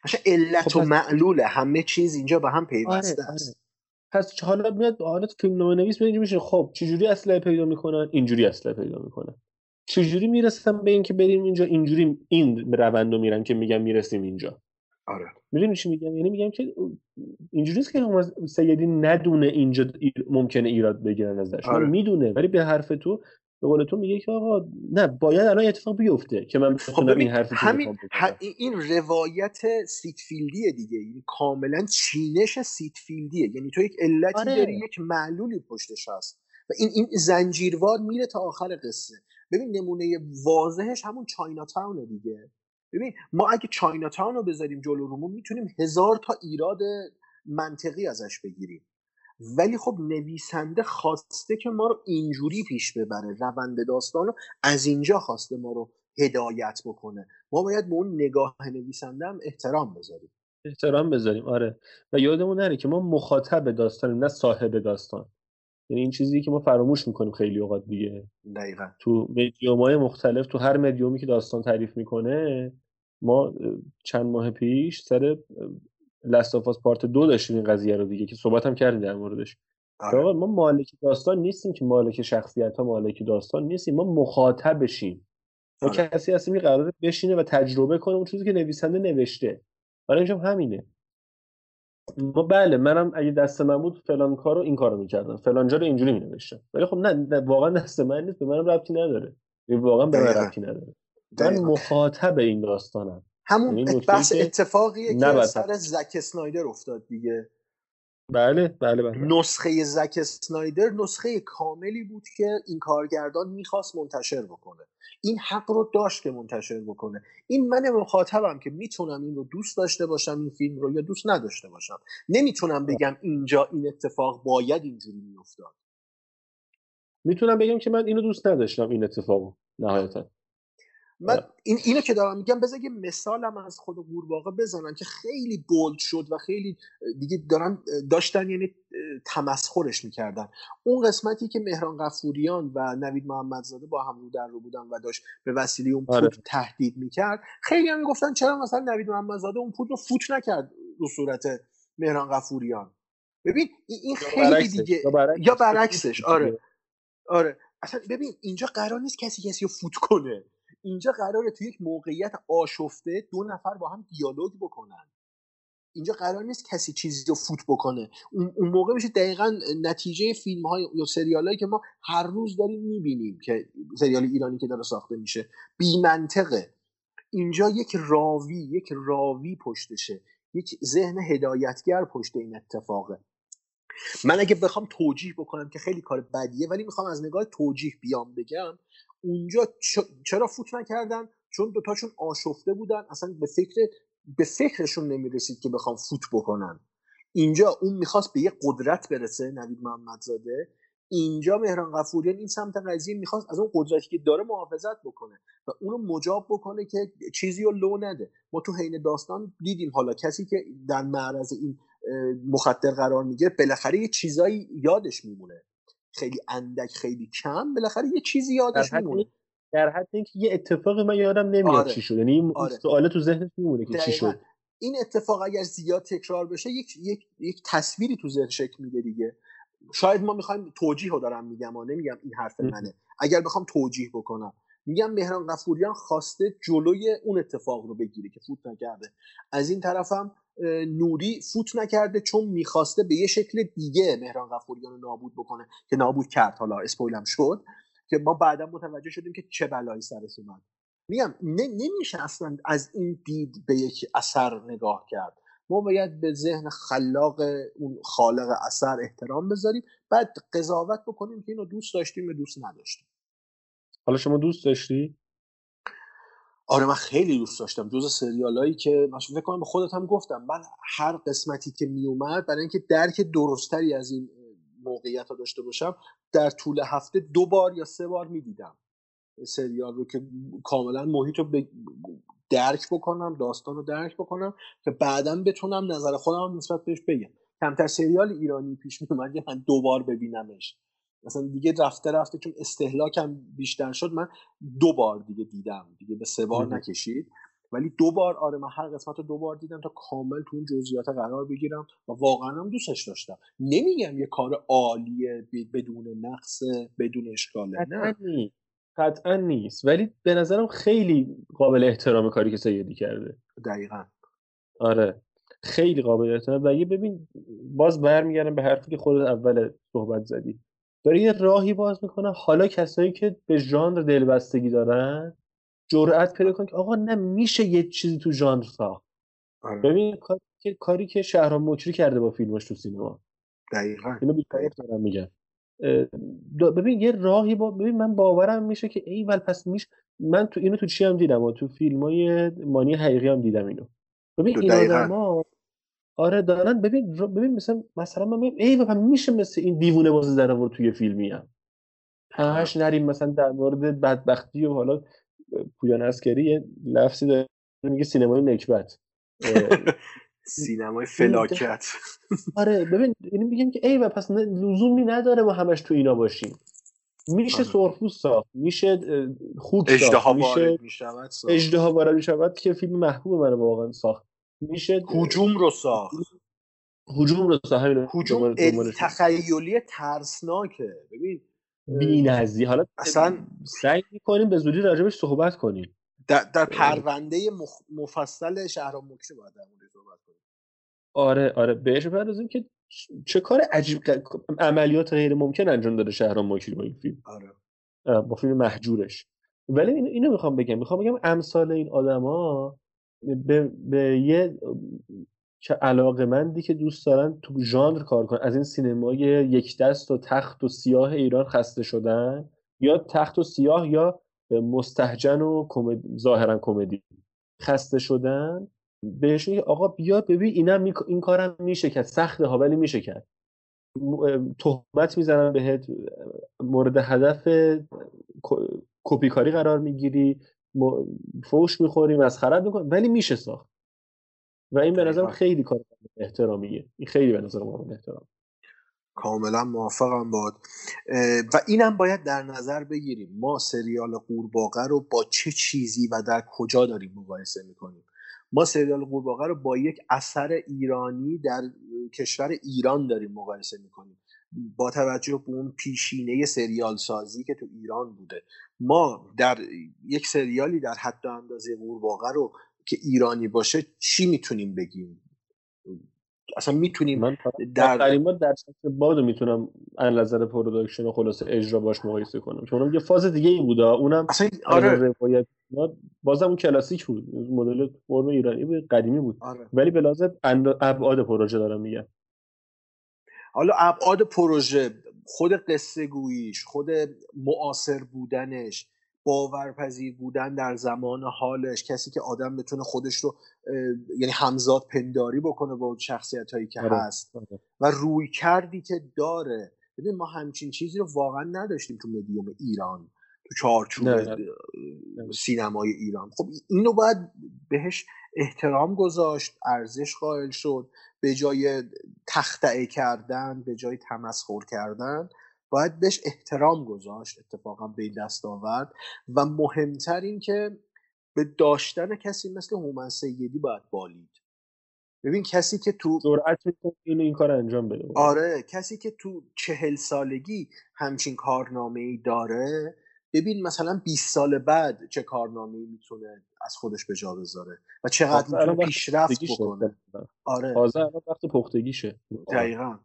باشه علت خب و معلوله. همه چیز اینجا به هم پیوسته آره، است. آره. پس حالا میاد حالت فیلم نامه نویس میشه خب چجوری اسلحه پیدا می‌کنن؟ اینجوری اسلحه پیدا می‌کنن. چجوری می‌رسم به اینکه بریم اینجا اینجوری این روند رو میرن که میگم می‌رسیم اینجا. آره. می‌دونی چی میگم؟ یعنی میگم که اینجوری نیست که سیدی ندونه اینجا ممکنه ایراد بگیرن ازش. آره. می‌دونه ولی به حرف تو به قول تو میگه که آقا نه باید الان اتفاق بیفته که من خب این حرف همین این روایت Syd Field یه دیگه. این یعنی کاملا چینش Syd Field یه. یعنی تو یک علتی آره. داری یک معلولی پشتش هست. و این این زنجیروار میره تا آخر قصه. ببین نمونه واضحش همون چاینا تاونه دیگه. ببین ما اگه چاینا تاون رو بذاریم جلو رومون می‌تونیم هزار تا ایراد منطقی ازش بگیریم. ولی خب نویسنده خواسته که ما رو اینجوری پیش ببره روند داستان رو از اینجا خواسته ما رو هدایت بکنه. ما باید به اون نگاه نویسنده هم احترام بذاریم. احترام بذاریم آره. و یادمون نره که ما مخاطب داستانیم نه صاحب داستان. یعنی این چیزی که ما فراموش می‌کنیم خیلی اوقات دیگه. دقیقا. تو های مختلف تو هر مدیومی که داستان تعریف می‌کنه ما چند ماه پیش سر لستافاس پارت دو داشتیم این قضیه رو دیگه که صحبت هم کردیم در موردش. آره. ما مالک داستان نیستیم که مالک شخصیت ها مالک داستان نیستیم. ما مخاطب بشیم. ما آره. کسی هستیم که قراره بشینه و تجربه کنه اون چیزی که نویسنده نوشته. برای اینجا همینه. ما بله منم اگه دست من بود فلان کارو این کارو می‌کردم. فلان جا رو اینجوری مینوشتم. ولی خب نه, نه واقعا دست من نیست به منم ربطی نداره. واقعا به من ربطی نداره. من مخاطب این داستانم. همون یعنی بحث اتفاقیه که سر زک اسنایدر افتاد دیگه. بله بله بله نسخه زک اسنایدر نسخه کاملی بود که این کارگردان می‌خواست منتشر بکنه. این حق رو داشت که منتشر بکنه. این من مخاطبم که می‌تونم این رو دوست داشته باشم این فیلم رو یا دوست نداشته باشم. نمی‌تونم بگم اینجا این اتفاق باید اینجوری میافتاد. می‌تونم بگم که من اینو دوست نداشتم این اتفاقو نهایتا. من این اینو که دارم میگم بذار یه مثالم از خود قورباغه بزنم که خیلی بولد شد و خیلی دیگه دارن داشتن یعنی تمسخرش می‌کردن. اون قسمتی که مهران قفوریان و نوید محمدزاده با هم رو در رو بودن و داشت به وسیله اون پود آره. تهدید می‌کرد خیلی هم می‌گفتن چرا مثلا نوید محمدزاده اون پود رو فوت نکرد رو صورت مهران قفوریان ببین این خیلی دیگه یا برعکسش آره. (laughs) آره. اصلا ببین اینجا قرار نیست کسی کسی رو فوت کنه. اینجا قراره تو یک موقعیت آشفته دو نفر با هم دیالوگ بکنن. اینجا قرار نیست کسی چیزی رو فوت بکنه. اون موقع میشه دقیقا نتیجه فیلم های یا سریال هایی که ما هر روز داریم می‌بینیم که سریال ایرانی که داره ساخته میشه. بی منطقه اینجا یک راوی یک راوی پشتشه. یک ذهن هدایتگر پشت این اتفاقه. من اگه بخوام توجیه بکنم که خیلی کار بدیه ولی می‌خوام از نگاه توجیه بیام بگم اونجا چرا فوت نکردن؟ چون دوتاشون آشفته بودن. اصلا به فکر به فکرشون نمی‌رسید که بخوام فوت بکنن. اینجا اون می‌خواست به یه قدرت برسه نوید محمدزاده. اینجا مهران قفوریان این سمت قضیه می‌خواست از اون قدرتی که داره محافظت بکنه و اونو مجاب بکنه که چیزی رو لو نده. ما تو حین داستان دیدیم حالا کسی که در معرض این مخدر قرار می‌گیره بالاخره یه چیزایی یادش میمونه. خیلی اندک خیلی کم بالاخره یه چیزی یادش میمونه. در حد اینکه یه اتفاق من یادم نمیاد آره. چی شد. یعنی آره. سوال تو ذهنش میمونه که چی شد. این اتفاق اگر زیاد تکرار بشه یک یک یک تصویری تو ذهن شکل میده دیگه. شاید ما می‌خوایم توجیه رو دارم میگم و نمیگم این حرف منه. اگر بخوام توجیه بکنم. میگم مهران قفوریان خواسته جلوی اون اتفاق رو بگیره که فوت نکرده. از این طرفم نوری فوت نکرده چون می‌خواسته به یه شکل دیگه مهران غفوریان رو نابود بکنه که نابود کرد. حالا اسپویلم شد که ما بعدا متوجه شدیم که چه بلایی سرش اومد. میگم نمیشه اصلا از این دید به یک اثر نگاه کرد. ما باید به ذهن خلاق اون خالق اثر احترام بذاریم بعد قضاوت بکنیم که اینو دوست داشتیم یا دوست نداشتیم. حالا شما دوست داشتی؟ آره من خیلی دوست داشتم. جز سریالایی که من فکر کنم به خودت هم گفتم. من هر قسمتی که میومد برای اینکه درک درستری از این موقعیت ها داشته باشم در طول هفته دو بار یا سه بار می‌دیدم سریال رو که کاملا محیط رو درک بکنم داستان رو درک بکنم که بعدا بتونم نظر خودم نسبت بهش بگم. کمتر سریال ایرانی پیش میومد من دوبار ببینمش. مثلا دیگه رفته رفته چون استهلاکم بیشتر شد من دو بار دیگه دیدم. دیگه به سه بار نکشید. ولی دو بار آره من هر قسمت رو دو بار دیدم تا کامل تو اون جزئیات قرار بگیرم و واقعا هم دوستش داشتم. نمیگم یه کار عالیه بدون نقص بدون اشکاله نه. قطعا نیست. ولی به نظرم خیلی قابل احترام کاری که سیدی کرده. دقیقا. آره. خیلی قابل احترام. و یه ببین باز برمیگردم به حرفی که خودت اول صحبت زدی. داره یه راهی باز می‌کنه. حالا کسایی که به ژانر دلبستگی دارن جرأت پیدا کنن که آقا نه میشه یه چیزی تو ژانر ساخت. آره. ببین کاری که کاری که شهرام مکری کرده با فیلماش تو سینما. دقیقاً. اینو دارم میگم. ببین یه راهی با ببین من باورم میشه که ایول پس میش من تو اینو تو چی هم دیدم؟ و تو فیلم های مانی حقیقی هم دیدم اینو. ببین این آدما آره دارن ببین ببین مثلا مثلا من ای و میشه مثل این دیوونه بازی در آورد توی فیلمی هم. همش نریم مثلا در مورد بدبختی و حالا پویان اسکری یه لفظی داره میگه سینمای نکبت. (laughs) سینمای فلاکت. (laughs) آره ببین اینو میگم که ای و پس لزومی نداره ما همش تو اینا باشیم. میشه آره. سرخپوست ساخت میشه خوک ساخت میشه اجدها وارد می‌شود که فیلم محبوب من واقعا ساخت. میشه هجوم رو ساخت. هجوم رو ساخت همین هجوم تخیلی ترسناکه. ببین بی‌نظیر. حالا اصلا سعی می‌کنیم به زودی راجبش صحبت کنیم. در, در پرونده مخ... مفصل شهرام مکری باید در صحبت کنیم. آره آره. بهش بپردازیم که چه کار عجیب عملیات غیر ممکن انجام داده شهرام مکری با این فیلم. آره. با فیلم محجورش. ولی اینو, اینو می‌خوام بگم. می‌خوام بگم امثال این آدما به, به یه که علاقه مندی که دوست دارن تو ژانر کار کنن. از این سینمای یک دست و تخت و سیاه ایران خسته شدن یا تخت و سیاه یا مستهجن و ظاهرا کمدی خسته شدن. بهشون آقا بیا ببین اینم این کارم میشه کرد. سخته ها ولی میشه کرد. تهمت می‌زنن بهت. مورد هدف کپی کاری قرار می‌گیری. فوش می‌خوری مسخرت می‌کنی ولی میشه ساخت. و این به نظرم خیلی کار احترامیه این خیلی به نظر من احترام. کاملا موافقم باد. و اینم باید در نظر بگیریم. ما سریال قورباغه رو با چه چیزی و در کجا داریم مقایسه می‌کنیم؟ ما سریال قورباغه رو با یک اثر ایرانی در کشور ایران داریم مقایسه می‌کنیم. با توجه به اون پیشینه سریال سازی که تو ایران بوده. ما در یک سریالی در حد اندازه قورباغه رو که ایرانی باشه چی می‌تونیم بگیم؟ اصلا می‌تونیم من در قریمات در سطح باد می‌تونم ان نظر پروداکشن و خلاصه اجرا باش مقایسه کنم. چون یه فاز دیگه ای بوده. اونم اصلا آره. روایت بازم اون کلاسیک بود. مدل فرم ایرانی بود قدیمی بود. آره. ولی به لحاظ ابعاد پروژه دارم میگم. حالا ابعاد پروژه خود قصه گوییش خود معاصر بودنش باورپذیر بودن در زمان حالش کسی که آدم بتونه خودش رو یعنی همزاد پنداری بکنه با شخصیت هایی که آره. هست آره. و روی کردی که داره ببین ما همچین چیزی رو واقعا نداشتیم تو مدیوم ایران تو چارچوب سینمای ایران خب اینو باید بهش احترام گذاشت ارزش قائل شد به جای تختعه کردن به جای تمسخر کردن باید بهش احترام گذاشت اتفاقا به این دست آورد. و مهمتر این که به داشتن کسی مثل هومن سیدی باید بالید ببین کسی که تو جرأت این این کار انجام بده آره کسی که تو چهل سالگی همچین کارنامه ای داره ببین مثلا 20 سال بعد چه کارنامه می‌تونه از خودش به جا بذاره و چقدر می‌تونه پیشرفت بکنه. آره. تازه وقت پختگیشه. دقیقا.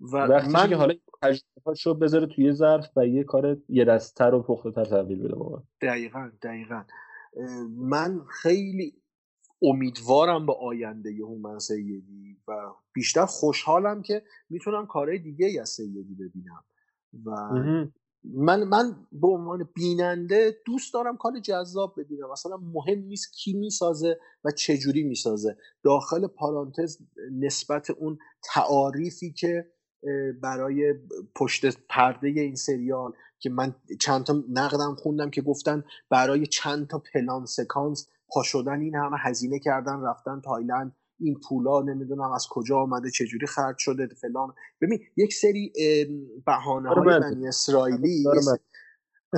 و وقتی من... که حالا تجربه شو بذاره توی ظرف و یه کار یه دستتر و پخته تر تحویل بده واقعا. دقیقا دقیقا. من خیلی امیدوارم به آینده هومن سیدی و بیشتر خوشحالم که می‌تونم کارهای دیگه از سیدی ببینم. و من من به عنوان بیننده دوست دارم کار جذاب ببینم. مثلا مهم نیست کی می‌سازه و چجوری می‌سازه. داخل پارانتز نسبت اون تعاریفی که برای پشت پرده این سریال که من چند تا نقدم خوندم که گفتن برای چند تا پلان سکانس پا شدن این همه هزینه کردن رفتن تایلند. این پولا نمی‌دونم از کجا آمده چجوری خرج شده فلان. ببین یک سری بهانه های بنی اسرائیلی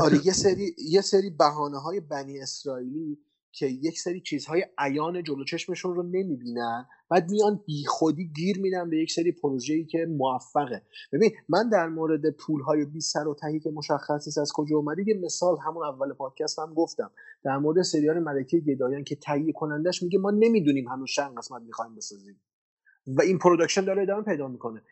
آره یه (laughs) سری یه سری بهانه های بنی اسرائیلی که یک سری چیزهای عیان جلو چشمشون رو نمی‌بینن. بعد میان بیخودی گیر میدن به یک سری پروژه‌ای که موفقه. ببین من در مورد پولهای بی سر و تهی که مشخص نیست از کجا اومده یه مثال همون اول پادکست هم گفتم. در مورد سریال ملکه گدایان که تهیه کنندش میگه ما نمی‌دونیم هنوز چند قسمت می‌خوایم بسازیم. و این production داره ادامه پیدا می‌کنه.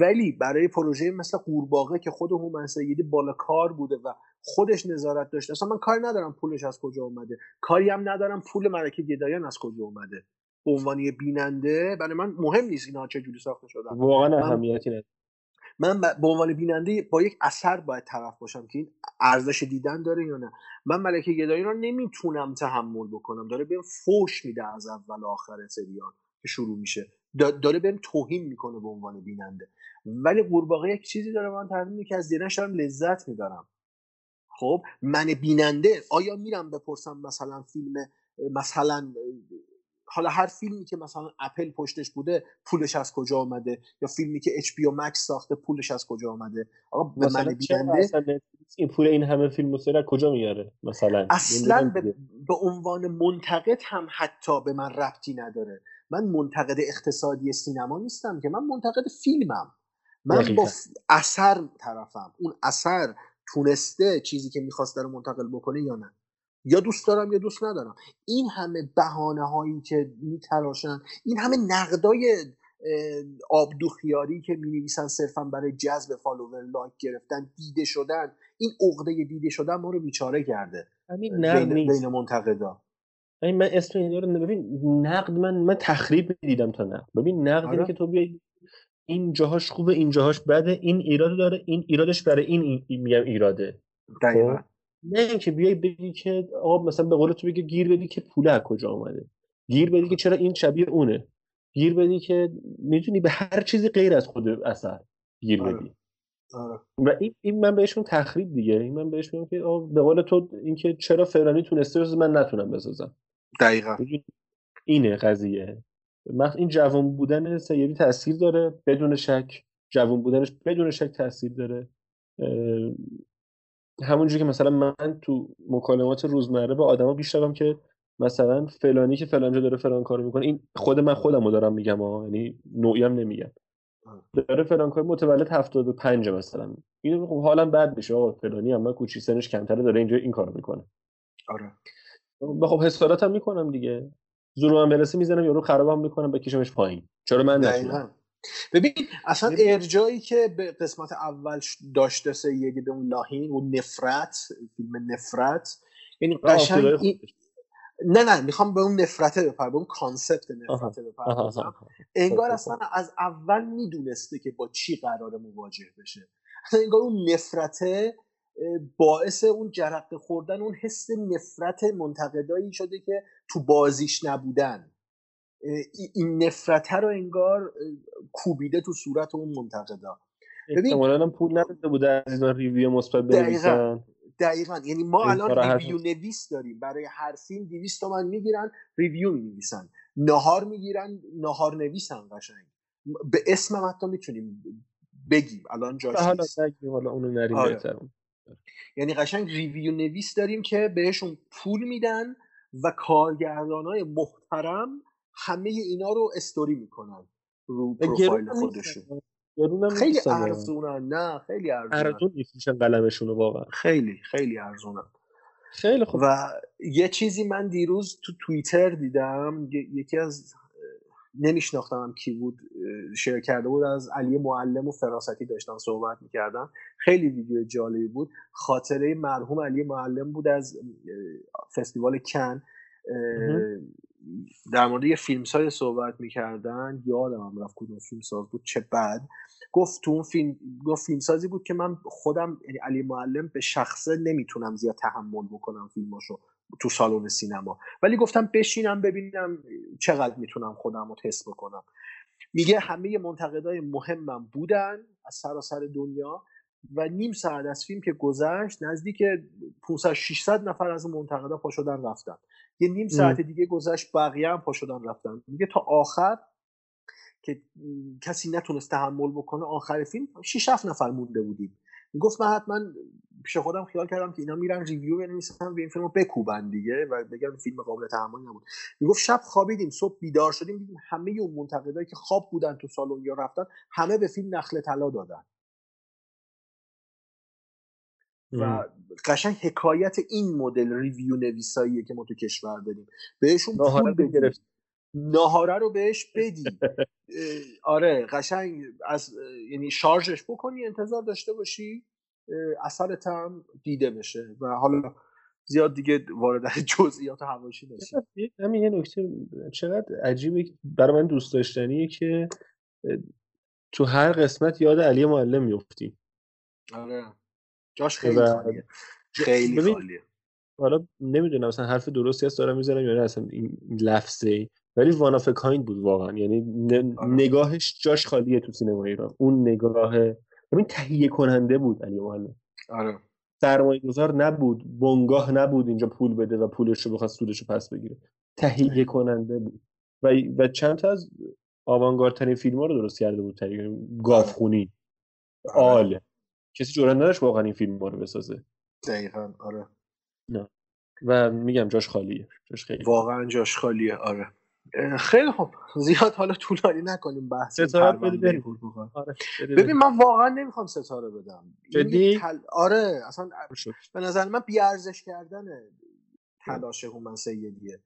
ولی برای پروژه مثل قورباغه که خود هومن سیدی بالا کار بوده و خودش نظارت داشته اصلا من کاری ندارم پولش از کجا اومده. کاری هم ندارم پول ملکه گدایان از کجا اومده. به عنوان بیننده برای من مهم نیست اینها چه جوری ساخته شدن. واقعا اهمیتی نداره. من به عنوان بیننده با یک اثر باید طرف باشم که این ارزش دیدن داره یا نه. من ملکه گدایی رو نمی‌تونم تحمل بکنم. داره بهم فوش میده از اول آخر سریال که شروع میشه. داره بهم توهین می‌کنه به عنوان بیننده. ولی قورباغه یک چیزی داره من تعریف که از دیدنش دارم لذت می‌برم. خب من بیننده آیا میرم بپرسم مثلا فیلم مثلا حالا هر فیلمی که مثلا اپل پشتش بوده پولش از کجا آمده؟ یا فیلمی که اچ پی مکس ساخته پولش از کجا آمده؟ آقا به من بیننده این پول این همه فیلم از کجا میاره؟ مثلا اصلا به, به عنوان منتقد هم حتی به من ربطی نداره. من منتقد اقتصادی سینما نیستم که من منتقد فیلمم. من با اثر طرفم. اون اثر تونسته چیزی که می‌خواست رو منتقل بکنه یا نه. یا دوست دارم یا دوست ندارم. این همه بهانه هایی که میتراشن این همه نقدای آبدوغ‌خیاری که می نویسن صرفا برای جذب follower like گرفتن دیده شدن این عقده دیده شدن ما رو بیچاره کرده همین بین, بین منتقدا. من اسم اینا رو ببین نقد من من تخریب می‌دیدم تا نقد. ببین نقد آره. که تو بیای این جاهاش خوبه این جاهاش بده این ایراد داره این ایرادش برای این میگم ایراده. دقیقا. خب؟ نه اینکه بیای بگی که آقا مثلا به قول تو بگی گیر بدی که پوله از کجا آمده گیر بدی که چرا این شبیه اونه. گیر بدی که می‌تونی به هر چیزی غیر از خود اثر گیر آره. بدی. آره. و این, این من بهشون تخریب دیگه. این من بهش میگم که به قول تو اینکه چرا فلانی تونسته بسازه من نتونم بسازم. دقیقا. اینه قضیه. من این جوان بودن سیدی تاثیر داره بدون شک. جوان بودنش بدون شک تاثیر داره. همونجوری که مثلا من تو مکالمات روزمره با آدما بیشترم که مثلا فلانی که فلانجا داره فلان کارو می‌کنه این خود من خودم رو دارم میگم ها یعنی نوعی هم نمیگم. داره فلان کار متولد 75 مثلا. این خب حالا بد بشه آقا فلانی هم کوچی سنش کمتره داره اینجا این کارو می‌کنه. آره. خب حسادت هم می‌کنم دیگه. زور من برسه می‌زنم یارو خرابم می‌کنم بکشمش پایین. چرا من نتونم ببین اصلا ارجایی که به قسمت اول داشته سیدی به اون لاهین اون نفرت فیلم نفرت یعنی قشنگ این... نه نه می‌خوام به اون نفرته بپر به اون کانسپت نفرته بپردازم. انگار اصلا از اول می‌دونسته که با چی قرار مواجه بشه. انگار اون نفرته باعث اون جرقه خوردن اون حس نفرت منتقدایی شده که تو بازیش نبودن. این نفرته رو انگار کوبیده تو صورت اون منتقدا. ببین پول نداده بوده از اینا ریویو مثبت بنویسن. دقیقا. یعنی ما الان ریویو نویس داریم. برای هر فیلم 200 تومن می‌گیرن review می‌نویسن. نهار می‌گیرن نهار نویسن قشنگ. به اسم حتی می‌تونیم بگیم. الان جاش حالا حالا اونو نریم آره. یعنی قشنگ review نویس داریم که بهشون پول میدن و کارگردان های محترم همه اینا رو استوری می‌کنن رو پروفایل خودشون. خیلی ارزونن. نه خیلی ارزونن. ارزون میفروشن قلمشونو واقعا. خیلی خیلی ارزونن. خیلی خوب. و یه چیزی من دیروز تو توییتر دیدم یکی از نمیشناختم کی بود شیر کرده بود از علی معلم و فراستی داشتن صحبت می‌کردن. خیلی ویدیو جالبی بود. خاطره مرحوم علی معلم بود از فستیوال کن. در مورد یه فیلم های صحبت می‌کردن یادم هم رفت کدوم فیلم ساز بود چه بد. گفت تو اون فیلم گفت فیلم سازی بود که من خودم یعنی علی معلم به شخصه نمی‌تونم زیاد تحمل بکنم فیلماشو تو سالن سینما. ولی گفتم بشینم ببینم چقدر می‌تونم خودم رو تست بکنم. میگه همه منتقدای مهمم بودن از سراسر دنیا و نیم ساعت از فیلم که گذشت نزدیک 500 600 نفر از منتقدا پا شدن رفتن. یه نیم ساعت دیگه گذشت بقیه هم پا شدن رفتن. میگه تا آخر که کسی نتونست تحمل بکنه آخر فیلم 6 7 نفر مونده بودیم. گفت من حتما پیش خودم خیال کردم که اینا میرن ریویو بنویسن به این فیلمو بکوبن دیگه و بگن فیلم قابل تحمل نبود. می‌گفت شب خوابیدیم صبح بیدار شدیم دیدیم همه اون منتقدایی که خواب بودن تو سالن یا رفتن همه به فیلم نخل طلا دادن. و قشنگ حکایت این مدل ریویو نویساییه که ما تو کشور داریم. بهشون پول بدی. ناهاره رو بهش بدی. (laughs) آره قشنگ از یعنی شارژش بکنی انتظار داشته باشی اثرت هم دیده بشه. و حالا زیاد دیگه وارد (laughs) جزئیات هواشی نشیم. همین یه نکته. چقدر عجیبه برای من دوست داشتنیه که تو هر قسمت یاد علی معلم میفتیم آره. جاش خیلی خالیه. خیلی خالیه. حالا نمی‌دونم مثلا حرف درستی هست دارم می‌زنم یا نه اصلا این لفظه ولی وان آف کایند بود واقعا. یعنی آره. نگاهش جاش خالیه تو سینما ایران. اون نگاه ببین تهیه کننده بود علی معلم آره. سرمایه گذار نبود بنگاه نبود اینجا پول بده و پولش رو بخواد سودش رو پس بگیره. تهیه کننده بود. و و چند تا از آوانگاردترین فیلم ها رو درست کرده بود تهیه گافخونی آره. آل. کسی جرئت نداشت واقعا این فیلم رو بسازه. دقیقا آره. نه. و میگم جاش خالیه. جاش خیلی واقعا جاش خالیه آره. خیلی خوب. زیاد حالا طولانی نکنیم بحث ستاره بده آره. ببین من واقعا نمی‌خوام ستاره بدم. جدی؟ تل... آره اصلا به نظر من بیارزش کردن تلاش هومن سیدیه.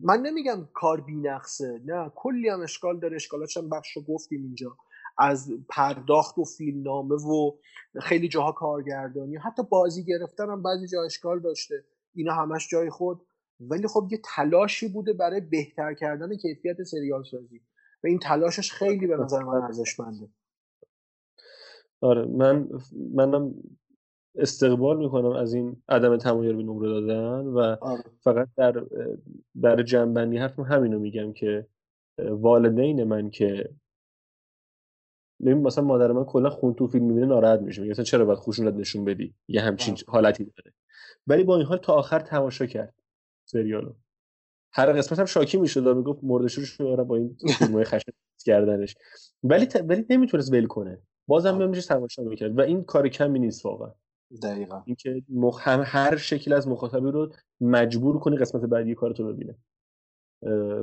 من نمیگم کار بینقصه نه. کلی هم اشکال داره. اشکالاتش هم بخش رو گفتیم اینجا. از پرداخت و فیلمنامه و خیلی جاها کارگردانی. حتی بازی گرفتن هم بعضی جا اشکال داشته. اینا همش جای خود. ولی خب یه تلاشی بوده برای بهتر کردن کیفیت سریال سازی. و این تلاشش خیلی به نظر من ارزشمنده. آره من منم استقبال می‌کنم از این عدم تمایل به نمره دادن و آره. فقط در در جنبندی حرفم همینو میگم که والدین من که ببین مثلا مادر من کلا خون تو فیلم می‌بینه ناراحت میشه. میگه چرا باید خوشونت نشون بدی؟ یه همچین حالتی داره. ولی با این حال تا آخر تماشا کرد سریالو. هر قسمت هم شاکی می‌شد و می‌گفت رو با این فیلمای (laughs) خشن کردنش. ولی ت... ولی نمی‌تونست ول کنه. بازم نمیشه تماشا می‌کرد و این کار کمی نیست واقعا. دقیقا. اینکه مخ... هم هر شکل از مخاطبی رو مجبور کنی قسمت بعدی کارتو ببینه.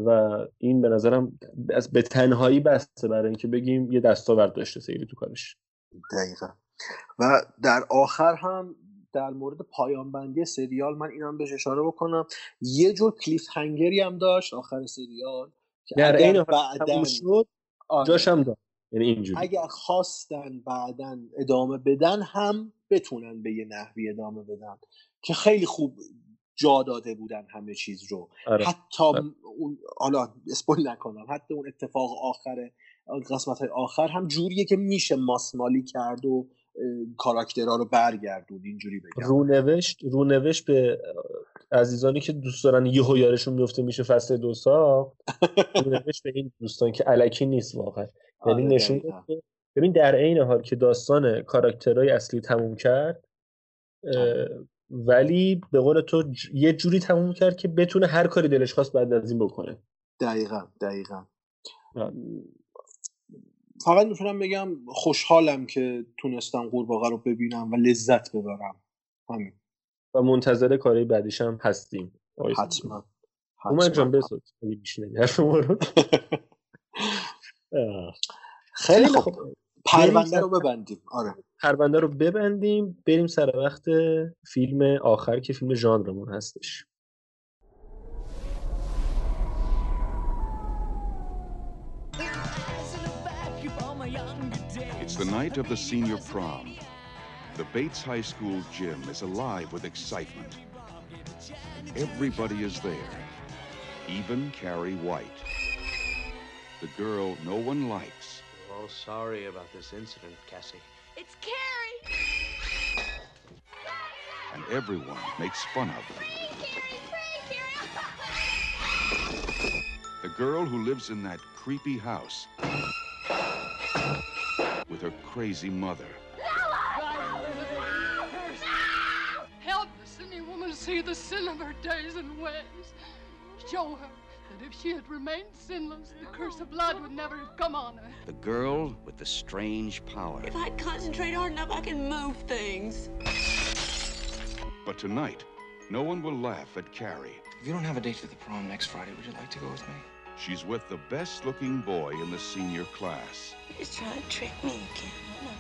و این به نظرم از به تنهایی بسته برای اینکه بگیم یه دستاورد داشته سیری تو کارش. دقیقا. و در آخر هم در مورد پایان بندی سریال من اینم بهش اشاره بکنم. یه جور کلیف هنگری هم داشت آخر سریال که در این بعدن شد آره. جاش هم داد. یعنی اینجوری. اگر خواستن بعدا ادامه بدن هم بتونن به یه نحوی ادامه بدن. که خیلی خوب جا داده بودن همه چیز رو. آره. حتی آره. اون حالا اسپویل نکنم. حتی اون اتفاق آخر قسمت های آخر هم جوریه که میشه ماسمالی کرد و کاراکترها رو برگردون اینجوری بگم. رونوشت رونوشت به عزیزانی که دوست دارن یهو یارشون میفته میشه فصل دو سا (laughs) رونوشت به این دوستان که علکی نیست واقعا. یعنی آره نشون ببین در عین حال که داستان کاراکترهای اصلی تموم کرد ولی به قول تو یه جوری تموم کرد که بتونه هر کاری دلش خواست بعد از این بکنه. دقیقا دقیقا. فقط می‌تونم بگم خوشحالم که تونستم قورباغه رو ببینم و لذت ببرم. همین. و منتظر کاری بعدیش هم هستیم حتما اومد جان بسود (laughs) خیلی خوب. پرونده رو ببندیم. آره. پرونده رو ببندیم بریم سر وقت فیلم آخر که فیلم ژانرمون هستش It's the night of the senior prom. The Bates High School gym is alive with excitement. Everybody is there, even Carrie White. The girl no one likes. We're all sorry about this incident, Cassie. It's Carrie! And everyone makes fun of her. The girl who lives in that creepy house with her crazy mother. Help the sinning woman see the sin of her days and ways. Show her that if she had remained sinless, the curse of blood would never have come on her. The girl with the strange power. If I concentrate hard enough, I can move things. But tonight, no one will laugh at Carrie. If you don't have a date for the prom next Friday, would you like to go with me? She's with the best looking boy in the senior class. He's trying to trick me again.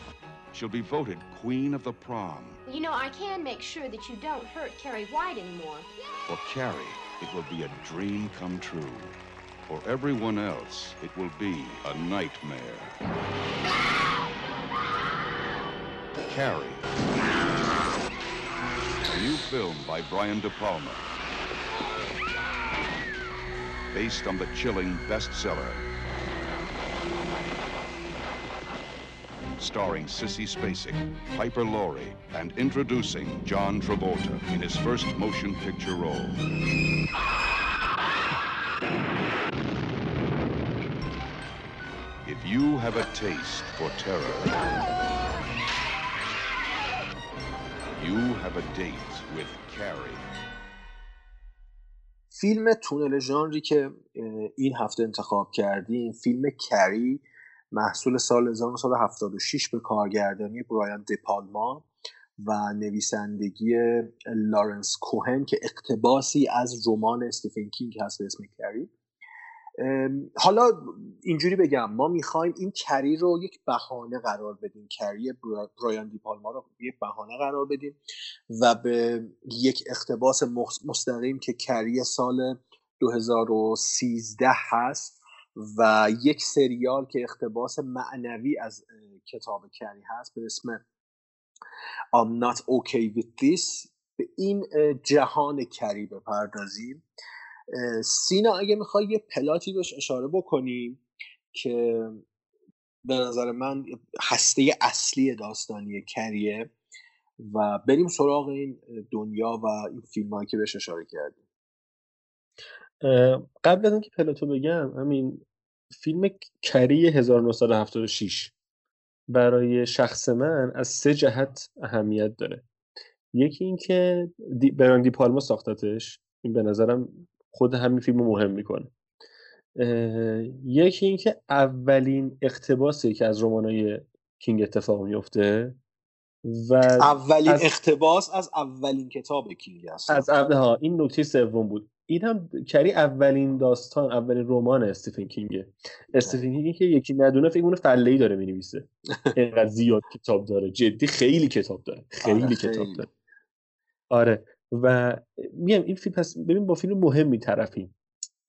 She'll be voted queen of the prom. You know, I can make sure that you don't hurt Carrie White anymore. For Carrie, it will be a dream come true. For everyone else, it will be a nightmare. Carrie. A new film by Brian De Palma. Based on the chilling bestseller Starring Sissy Spacek, Piper Laurie, and introducing John Travolta in his first motion picture role. If you have a taste for terror, you have a date with Carrie. فیلم تونل ژانری که این هفته انتخاب کردیم فیلم کری محصول سال 1976 به کارگردانی برایان دپالما و نویسندگی لارنس کوهن که اقتباسی از رمان استیفن کینگ هست به اسم کری. حالا اینجوری بگم ما می‌خوایم این کری رو یک بهانه قرار بدیم. کری برایان دیپالما رو یک بهانه قرار بدیم و به یک اقتباس مستقیم که کری سال 2013 هست و یک سریال که اقتباس معنوی از کتاب کری هست به اسم I'm not okay with this. به این جهان کری بپردازیم. سینا اگه می‌خوای یه پلاتی بهش اشاره بکنیم که به نظر من هسته اصلی داستانی کریه و بریم سراغ این دنیا و این فیلم که بهش اشاره کردیم. قبل از اینکه پلاتو بگم همین فیلم کری 1976 برای شخص من از سه جهت اهمیت داره. یکی اینکه دی بران دی پالما ساختتش. این به نظرم خود همین فیلم مهم می‌کنه. یکی اینکه اولین اقتباسی که از رمانای کینگ اتفاق میفته و اولین از... اقتباس از اولین کتاب کینگ هست از اول ها این نکته سوم بود. این هم کری اولین داستان اولین رمان استیفن کینگه استیفن کینگ که یکی ندونه فکر کنه AI داره می‌نویسه. (laughs) اینقدر زیاد کتاب داره. جدی خیلی کتاب داره. خیلی آره کتاب خیلی. داره. آره. و میگم این فیلم پس ببین با فیلم مهمی طرفیم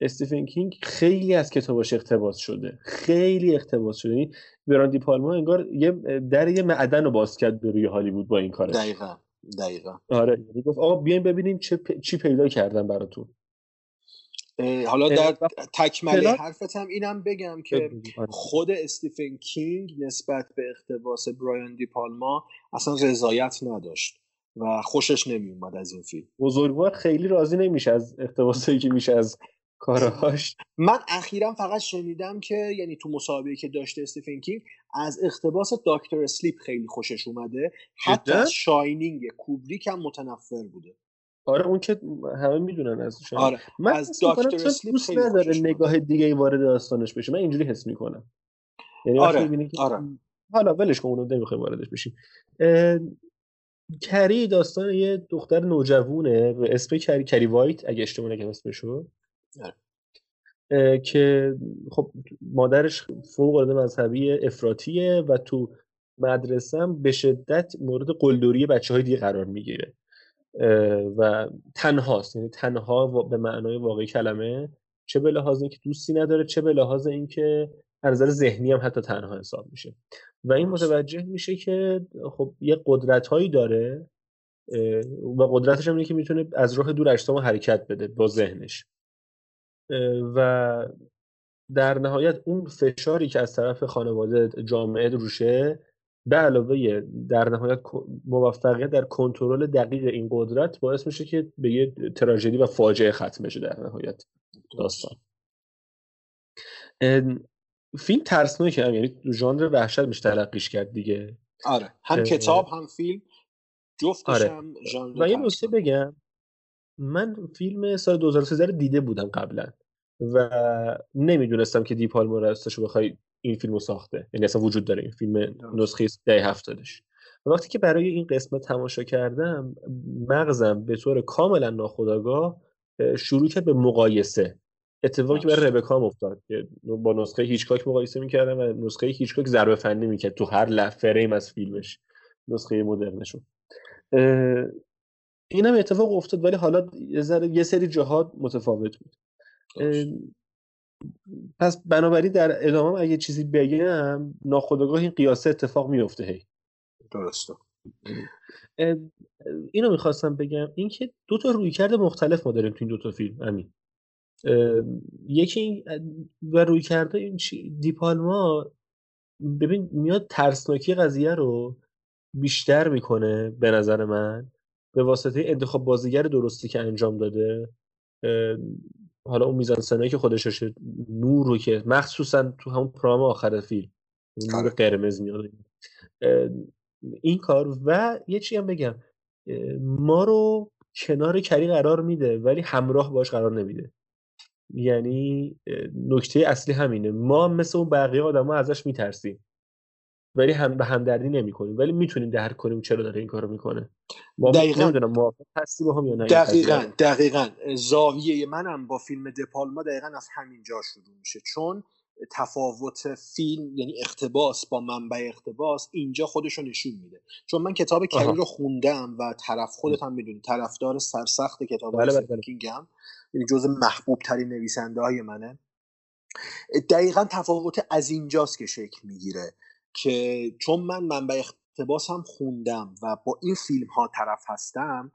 استیفن کینگ خیلی از کتاباش اقتباس شده. خیلی اقتباس شده. یعنی براندی پالما انگار یه در یه معدن رو باز کرد به روی هالیوود با این کارش. دقیقا. دقیقا. آره. یعنی گفت آقا بیاین ببینیم چه پ... چی پیدا کردن براتون. حالا در تکمله حرفتم اینم بگم که خود استیفن کینگ نسبت به اقتباس برایان دی پالما اصلا رضایت نداشت و خوشش نمی اومد از این فیلم. بزرگوار خیلی راضی نمیشه از اقتباسایی که میشه از کارهاش. من اخیرا فقط شنیدم که یعنی تو مصاحبه که داشته استیفن کینگ از اقتباس داکتر اسلیپ خیلی خوشش اومده. حتی از شاینینگ کوبریک هم متنفر بوده. آره اون که همه می‌دونن از شاینینگ آره. من از داکتر اسلیپ دوست نداره نگاه دیگه ای وارد داستانش بشه من اینجوری حس می‌کنم یعنی آره. که آره. حالا ولش کن اونو نمی‌خوای واردش بشیم کری داستان یه دختر نوجوونه به اسم کری کری وایت اگه اشتباه نکنم اسمشو که خب مادرش فوق العاده مذهبی افراطیه و تو مدرسه به شدت مورد قلدری بچه های دیگه قرار می‌گیره و تنهاست. یعنی تنها به معنای واقعی کلمه چه به لحاظ اینکه دوستی نداره چه به لحاظ اینکه از نظر ذهنی هم حتی تنها حساب میشه. و این متوجه میشه که خب یه قدرت هایی داره و قدرتش هم اینه که می‌تونه از راه دور اجسام حرکت بده با ذهنش. و در نهایت اون فشاری که از طرف خانواده جامعه روشه به علاوه در نهایت موفقیت در کنترل دقیق این قدرت باعث میشه که به یه تراژدی و فاجعه ختم بشه در نهایت داستان. فیلم ترسناکه هم یعنی ژانر وحشت میشه تلقیش کرد دیگه. آره هم کتاب هم فیلم. جفتش آره. هم ژانر و یه نکته بگم من فیلم سال 2013 رو دیده بودم قبلا و نمی‌دونستم که دیپالمو راستش بخوای این فیلمو ساخته. یعنی اصلا وجود داره این فیلم نسخه ده هفتادش. و وقتی که برای این قسمت تماشا کردم مغزم به طور کاملا ناخودآگاه شروع کرد به مقایسه. اتفاقی که برای ربکا افتاد با نسخه هیچکاک مقایسه می‌کردم و نسخه هیچکاک ضربه فنی می‌کرد تو هر فریم از فیلمش. نسخه مدرنشو این هم اتفاق افتاد ولی حالا یه سری جهات متفاوت بود. پس بنابراین در ادامه اگه چیزی بگم ناخودآگاه این قیاسه اتفاق میفته هی. درسته. اینو می‌خواستم بگم اینکه دو تا رویکرد مختلف ما داریم تو این دو تا فیلم امین. یکی این و روی کرده این دیپالما ببین میاد ترسناکی قضیه رو بیشتر می‌کنه به نظر من به واسطه انتخاب بازیگر درستی که انجام داده. حالا اون میزان سنایی که خودش داشته نور رو که مخصوصا تو همون پرام آخر فیلم نور آره. قرمز میاد. این کار و یه چی هم بگم ما رو کنار کری قرار میده ولی همراه باش قرار نمیده. یعنی نکته اصلی همینه. ما مثل اون بقیه آدم ازش میترسیم. ولی هم به همدردی نمی‌کنیم. ولی می‌تونیم درک کنیم چرا داره این کارو می‌کنه. دقیقا. نمی‌دونم موافق هستی با هم یا نه دقیقا دقیقا. زاویه منم با فیلم دپالما دقیقا از همین جا شروع میشه. چون تفاوت فیلم یعنی اقتباس با منبع اقتباس اینجا خودش رو نشون میده. چون من کتاب کری رو خوندم و طرف خودت هم می‌دونی طرفدار سرسخت کتاب بله بله بله. یعنی جز محبوب ترین نویسنده های منه. دقیقا تفاوت از اینجاست که شکل می‌گیره. که چون من منبع اقتباس هم خوندم و با این فیلم ها طرف هستم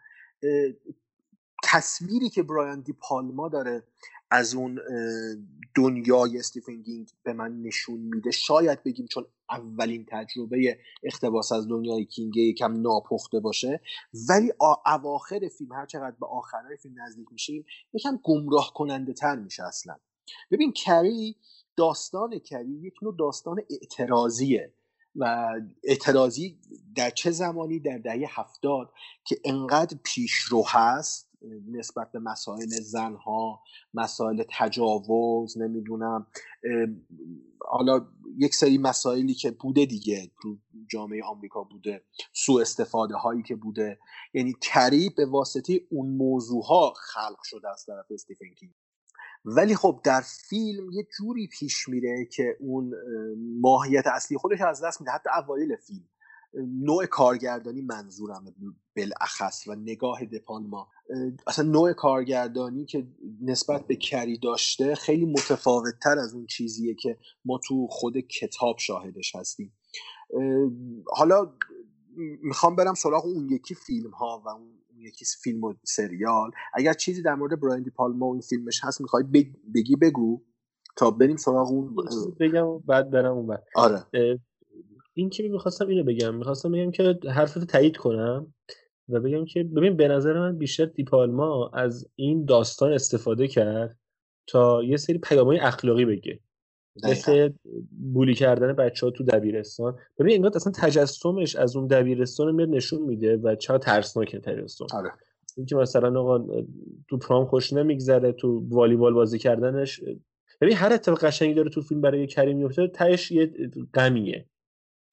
تصویری که برایان دی پالما داره از اون دنیای استیفن کینگ به من نشون میده شاید بگیم چون اولین تجربه اقتباس از دنیای کینگ یکم ناپخته باشه ولی اواخر فیلم هر چقدر به آخرهای فیلم نزدیک میشیم یکم گمراه کننده تر میشه اصلا. ببین کری داستان کری یک نوع داستان اعتراضیه و اعتراضی در چه زمانی؟ در دهه هفتاد که انقدر پیشرو هست نسبت به مسائل زنها مسائل تجاوز نمی‌دونم حالا یک سری مسائلی که بوده دیگه تو جامعه آمریکا بوده سوء استفاده هایی که بوده. یعنی کری به واسطه اون موضوع ها خلق شده از طرف استیفن کینگ. ولی خب در فیلم یه جوری پیش میره که اون ماهیت اصلی خودش از دست میده. حتی اوایل فیلم نوع کارگردانی منظورم بالاخص و نگاه دپالما اصلا نوع کارگردانی که نسبت به کری داشته خیلی متفاوت تر از اون چیزیه که ما تو خود کتاب شاهدش هستیم. حالا می‌خوام برم سراغ اون یکی فیلم ها و اون یکی فیلم و سریال. اگر چیزی در مورد برایندی پالما و این فیلمش هست می‌خوای بگی بگو. تا بریم سراغ اون بگم بعد برم اون بعد آره. این که می‌خواستم اینو بگم؟ می‌خواستم بگم که حرفتو تایید کنم و بگم که ببین به نظر من بیشتر دیپالما از این داستان استفاده کرد تا یه سری پیامهای اخلاقی بگه. مثل بولی کردن بچه ها تو دبیرستان. ببین انگار اصلا تجسمش از اون دبیرستان میاد نشون میده و چقدر ترسناکه تجسم. آره. اینکه مثلا آقا تو پرام خوش نمیگذره تو والیبال بازی کردنش ببین هر اتفاق قشنگی داره تو فیلم برای کریم میفته تهش یه غمیه.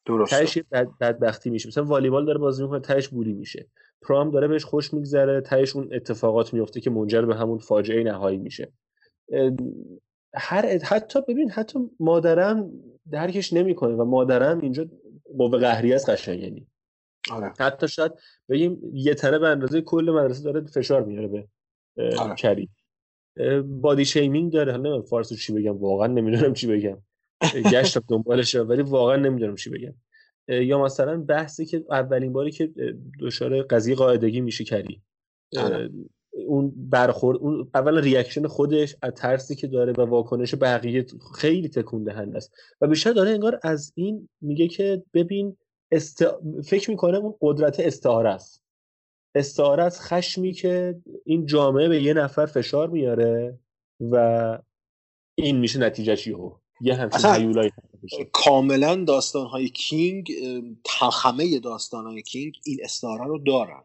درسته تهش یه بد بدبختی میشه. مثلا والیبال داره بازی می‌کنه تهش بولی میشه. پرام داره بهش خوش میگذره تهش اون اتفاقات میفته که منجر به همون فاجعه نهایی میشه. هر حتی ببین حتی مادرم درکش نمی‌کنه و مادرم اینجا قوه قهری است قشنگ یعنی آره. حتی شاید بگیم یه تنه به اندازه کل مدرسه داره فشار میاره به آره. کری بادی شیمینگ داره حالا فارسی چی بگم واقعا نمی‌دونم چی بگم گشتم دنبالش ولی واقعا نمی‌دونم چی بگم یا مثلا بحثی که اولین باری که دچار قضیه قاعدگی میشه کری آره. اون برخورد اون اول reaction خودش از ترسی که داره و واکنش بقیه خیلی تکون دهنده است. و بیشتر داره انگار از این میگه که ببین است... فکر می‌کنه اون قدرت استعاره است. استعاره از خشمی که این جامعه به یه نفر فشار میاره و این میشه نتیجهش یهو. یه همچین کاملا داستان های کینگ همه داستان های کینگ این استعاره رو دارن.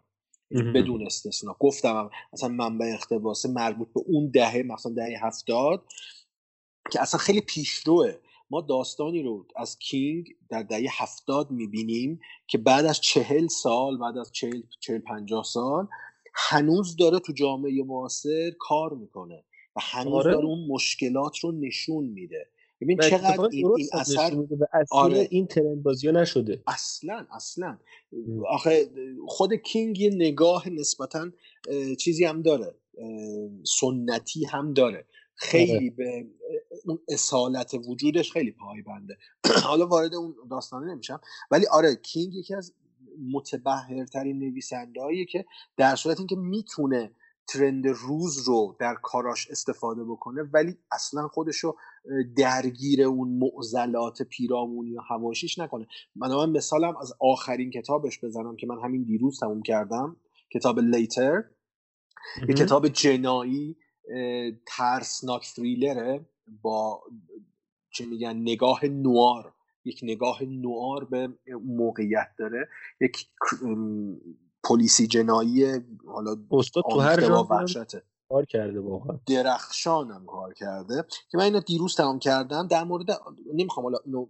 بدون استثنا گفتم اصلا منبع اختباس مربوط به اون دهه مثلا دهه هفتاد که اصلا خیلی پیشروه. ما داستانی رو از کینگ در دهه هفتاد می‌بینیم که بعد از چهل سال بعد از چهل, چهل پنجاه سال هنوز داره تو جامعه معاصر کار می‌کنه و هنوز آره. داره اون مشکلات رو نشون میده. ببین چقدر این, این اثر آره. این ترند بازی نشده. اصلا اصلا. آخه خود کینگ یه نگاه نسبتا چیزی هم داره. سنتی هم داره. خیلی آره. به اون اصالت وجودش خیلی پایبنده (clears throat) حالا وارد اون داستانه نمیشم. ولی آره کینگ یکی از متبهرترین نویسنده که در صورت اینکه می‌تونه ترند روز رو در کاراش استفاده بکنه ولی اصلا خودش رو درگیر اون معضلات پیرامونی و هواشیش نکنه. من من مثالم از آخرین کتابش بزنم که من همین دیروز تموم کردم کتاب لیتر یه کتاب جنایی ترسناک فریلره با چه میگن نگاه نوار. یک نگاه نوار به موقعیت داره. یک پلیسی جنایی حالا استاد تو هر وحشته کار کرده واقعا. درخشانم کار کرده که من اینو دیروز تمام کردم. در مورد نمی‌خوام حالا اینو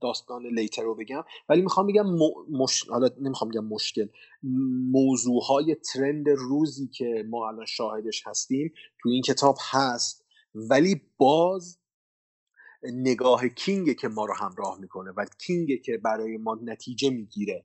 داستان لیتر رو بگم ولی می‌خوام بگم مش... حالا نمی‌خوام بگم مشکل. موضوع های ترند روزی که ما الان شاهدش هستیم تو این کتاب هست ولی باز نگاه کینگ که ما رو همراه می‌کنه و کینگ که برای ما نتیجه می‌گیره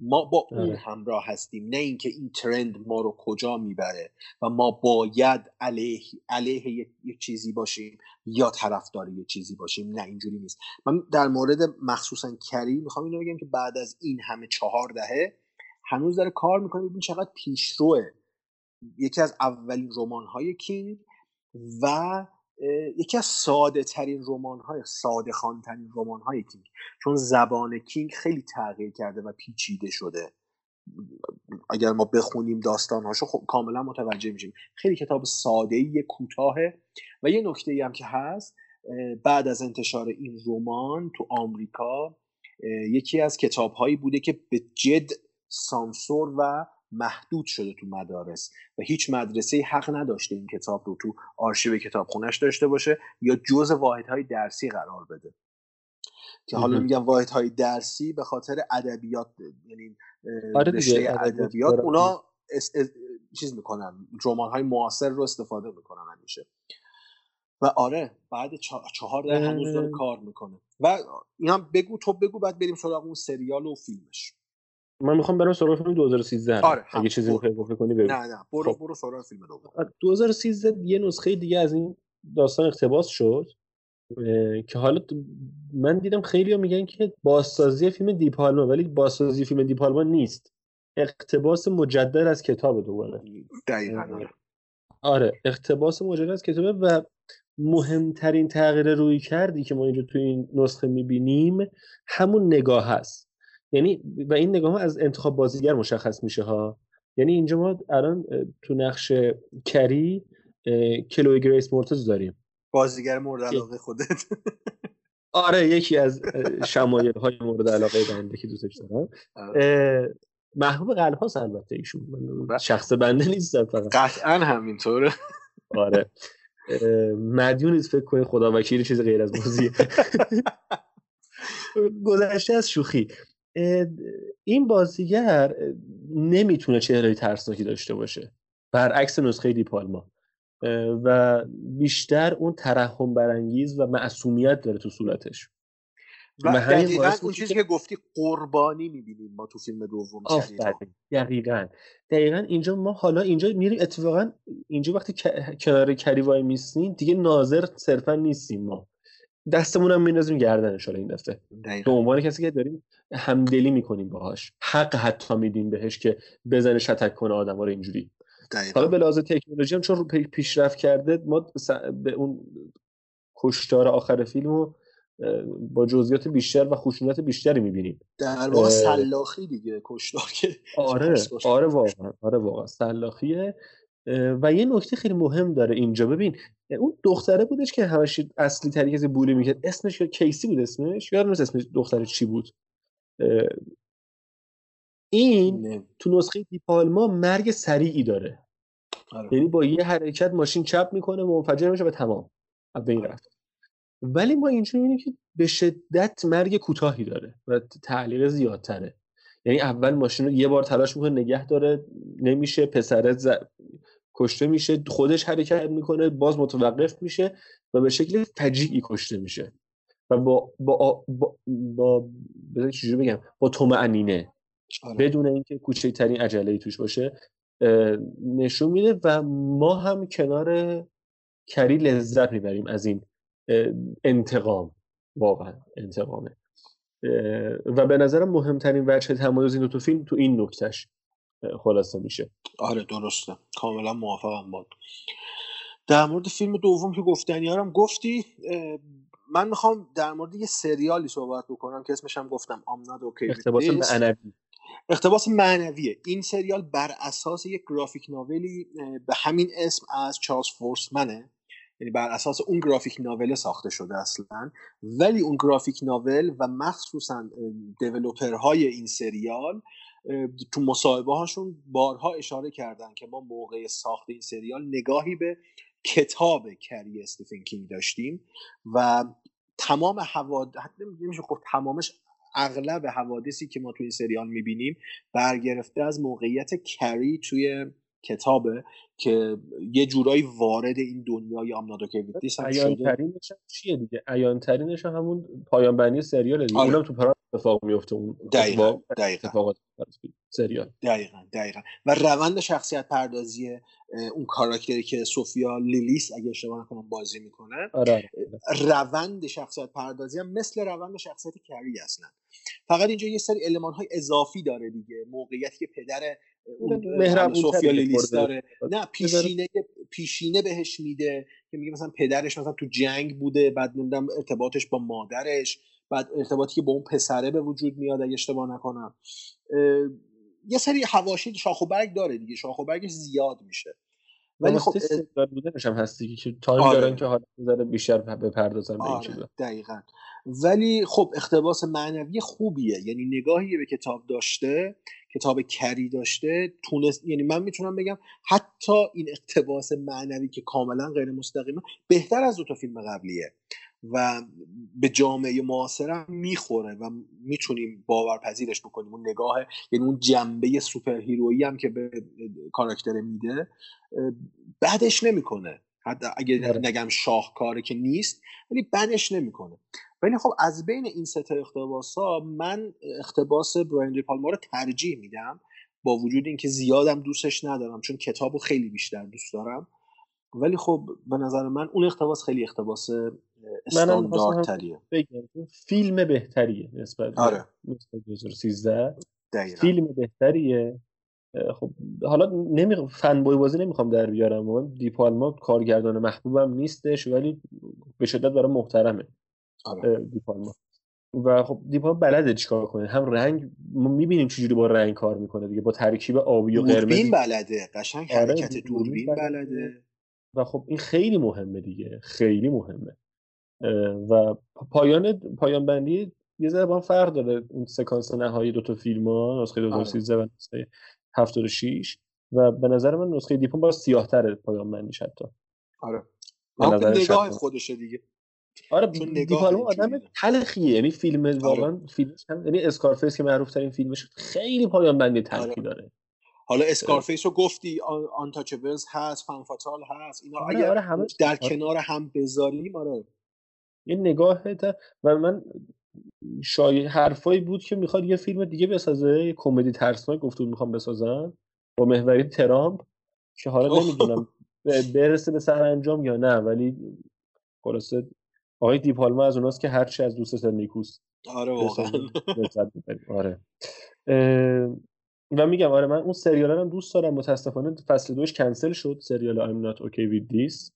ما با اون آره. همراه هستیم نه اینکه این ترند ما رو کجا می‌بره و ما باید علیه, علیه یک چیزی باشیم یا طرفدار یک چیزی باشیم نه اینجوری نیست. من در مورد مخصوصا کری می‌خوام اینو بگم که بعد از این همه چهار دهه هنوز داره کار می‌کنه. ببین چقدر پیشروه. یکی از اولین رمان های کینگ و یکی از ساده ترین رمان های ساده خان ترین رمان های کینگ. چون زبان کینگ خیلی تغییر کرده و پیچیده شده. اگر ما بخونیم داستانهاشو خب کاملا متوجه میشیم. خیلی کتاب ساده ای کوتاهه. و یه نکته ای هم که هست بعد از انتشار این رمان تو آمریکا یکی از کتاب هایی بوده که به جد سانسور و محدود شده تو مدارس و هیچ مدرسه حق نداشته این کتاب رو تو آرشیو کتابخونش داشته باشه یا جز واحدهای درسی قرار بده. که حالا میگم واحدهای درسی به خاطر ادبیات یعنی آره رشته ادبیات اونا چیز می‌کنن رمان های معاصر رو استفاده می‌کنن همیشه. و آره بعد چهار ده هنوز داره کار می‌کنه. و اینا بگو تو بگو بعد بریم سراغ اون سریال و فیلمش. من می‌خوام برم سراغ فیلم 2013 آره اگه چیزی می‌خوای گفته کنی بگو. نه نه. برو خب. برو سراغ فیلم دوم. 2013 یه نسخه دیگه از این داستان اقتباس شد که حالا من دیدم خیلی میگن که بازسازی فیلم دیپالما ولی بازسازی فیلم دیپالما نیست. اقتباس مجدد از کتاب دوباره. دقیقاً آره. اقتباس مجدد از کتابه و مهمترین تغییر روی کردی که ما اینجا تو این نسخه می‌بینیم همون نگاه هست. یعنی و این نگاه از انتخاب بازیگر مشخص میشه ها. یعنی اینجا ما الان تو نقش کری کلوی گریس مورتز داریم. بازیگر مورد علاقه خودت. (laughs) آره یکی از شمایل های مورد علاقه بنده که دوستش دارم. محبوب قلب هاست البته ایشون. شخص بنده نیست فقط. قطعا همینطوره. آره. مدیون نیست فکر کنید خدا وکیل چیز غیر از بازیه. (laughs) گذشته از شوخی. این بازیگر نمی‌تونه چهره ترسناکی داشته باشه. برعکس نسخه دیپالما و بیشتر اون ترحم برانگیز و معصومیت داره تو صورتش. و دقیقا اون چیزی که گفتی قربانی می‌بینیم ما تو فیلم دوم دقیقا. دقیقا اینجا ما حالا اینجا میریم اتفاقا اینجا وقتی کنار کریوای میستیم دیگه ناظر صرفا نیستیم ما. دستمون هم میندازیم گردنش این دفعه. به عنوان کسی که داریم همدلی می‌کنیم باهاش. حق حتی میدیم بهش که بزنه شتک کنه آدم رو اینجوری. حالا به لحاظ تکنولوژی هم چون پیشرفت کرده ما به اون کشتار آخر فیلم رو با جزئیات بیشتر و خشونت بیشتری می‌بینیم. در واقع سلاخی دیگه کشتار که آره (laughs) آره واقعا آره واقعا. سلاخیه. و یه نکته خیلی مهم داره اینجا. ببین اون دختره بودش که همش اصلی تری کسی بولی می‌کرد. اسمش کیسی بود اسمش؟ یادم نیست اسمش دختره چی بود. این نه. تو نسخه دیپالما مرگ سریعی داره. آره. یعنی با یه حرکت ماشین چپ می‌کنه منفجر میشه و تمام. به این رفت. ولی ما اینجا می‌بینیم که به شدت مرگ کوتاهی داره و تعلیق زیادتره. یعنی اول ماشین رو یه بار تلاش می‌کنه نگه داره نمیشه پسره ز... کشته میشه خودش حرکت می‌کنه باز متوقف میشه و به شکل فجیعی کشته میشه. و با با با, با... چجوری بگم با طمأنینه. آره. بدون اینکه کوچکترین عجله توش باشه نشون میده و ما هم کنار کری لذت می‌بریم از این انتقام. واقعا انتقامه. و به نظرم مهمترین وجه تمایز این دو فیلم تو این نکتهش خلاصه میشه. آره درسته. کاملا موافقم با. در مورد فیلم دوم که گفتنی هم گفتی من می‌خوام در مورد یه سریالی صحبت بکنم که اسمش هم گفتم آمناد اوکی اقتباس معنوی. اقتباس معنویه. این سریال بر اساس یک گرافیک ناولی به همین اسم از چارلز فورسمنه. یعنی بر اساس اون گرافیک ناول ساخته شده اصلا. ولی اون گرافیک ناول و مخصوصا های این سریال تو مصاحبه هاشون بارها اشاره کردن که ما موقع ساخت این سریال نگاهی به کتاب کری استیفن کینگ داشتیم و تمام حوادث نمیشه گفت تمامش اغلب حوادثی که ما تو این سریال می‌بینیم برگرفته از موقعیت کری توی کتابه که یه جورایی وارد این دنیای آمنادو کویتیس هم شده چیه دیگه؟ ایان ترینش همون پایان بندی سریال دیگه. آره. اونم تو پرانتز اتفاق میفته اون دقیقاً دقیقاً. سریال. دقیقاً دقیقاً. و روند شخصیت پردازی اون کاراکتری که سوفیا لیلیس اگه اشتباه نکنم بازی می‌کنه آره. آره. روند شخصیت پردازی هم مثل روند شخصیت کری اصلا. فقط اینجا یه سری المان های اضافی داره دیگه. موقعیتی که پدر مهربون سوفیا لیلیس داره. نه پیشینه پیشینه بهش میده که میگه مثلا پدرش مثلا تو جنگ بوده بعد نمی‌دونم ارتباطش با مادرش بعد ارتباطی که با اون پسره به وجود میاد اگه اشتباه نکنم. یه سری حواشی شاخ و برگ داره دیگه شاخ و برگش زیاد میشه. ولی خب بودنش هم هستی که تایم آره. دارن که حالا می‌ذاره بیشتر بپردازن به این آره. چیزا. دقیقا. ولی خب اقتباس معنوی خوبیه. یعنی نگاهی به کتاب داشته کتاب کری داشته تونست یعنی من می‌تونم بگم حتی این اقتباس معنوی که کاملا غیر مستقیمه بهتر از دو تا فیلم قبلیه و به جامعه معاصر می‌خوره و می‌تونیم باورپذیرش بکنیم. اون نگاه یعنی اون جنبه سوپر هیرویی هم که به کاراکتر میده بعدش نمی‌کنه. حتی اگه آره. نگم شاهکاره که نیست ولی بدش نمی‌کنه. ولی خب از بین این سه اقتباس ها من اقتباس براین پالما رو ترجیح میدم. با وجود اینکه زیادم دوستش ندارم چون کتابو خیلی بیشتر دوست دارم. ولی خب به نظر من اون اقتباس خیلی اقتباس استانداردتریه. فیلم بهتریه نسبت آره. 2013 فیلم بهتریه. خب حالا نمی فن بوی بازی نمی‌خوام در بیارم. من دیپالما کارگردان محبوبم نیستش ولی به شدت برای محترمه آره. دیپالما. و خب دیپالما بلده چیکار کنه؟ هم رنگ ما می‌بینیم چجوری با رنگ کار می‌کنه دیگه با ترکیب آبی و قرمز دوربین بلده قشنگ آره، حرکت دوربین بلده. بلده. و خب این خیلی مهمه دیگه خیلی مهمه. و پایان پایان بندی یه ذره با فرق داره اون سکانس نهایی دو تا فیلم ها نسخه 2013 و نسخه 76 و به نظر من نسخه دیپون با سیاه تره پایان بندیش حتی. آره. نگاه خودشه دیگه. آره دیپالما آدم تلخیه. یعنی فیلم واقعا آره. فیلمش هم یعنی اسکارفیس که معروف ترین فیلمش خیلی پایان بندی تلخی آره. داره. حالا اسکارفیس رو گفتی آنتاچبلز هست فنفاتال هست اینا آره، اگر آره، همه- در آره. کنار هم بذاریم آره. یه نگاه تا- و من شای حرفایی بود که می‌خواد یه فیلم دیگه بسازه یه کمدی ترسناک گفته بود می‌خوام بسازن با محوری ترامپ که حالا. نمی‌دونم برسه به سرانجام یا نه ولی خلاصه آقای دیپالما از اوناست که هرچی از دوست نیکوست. آره واقعا. آره. و میگم آره من اون سریال هم دوست دارم. متاسفانه فصل دوش کنسل شد سریال I'm not okay with this.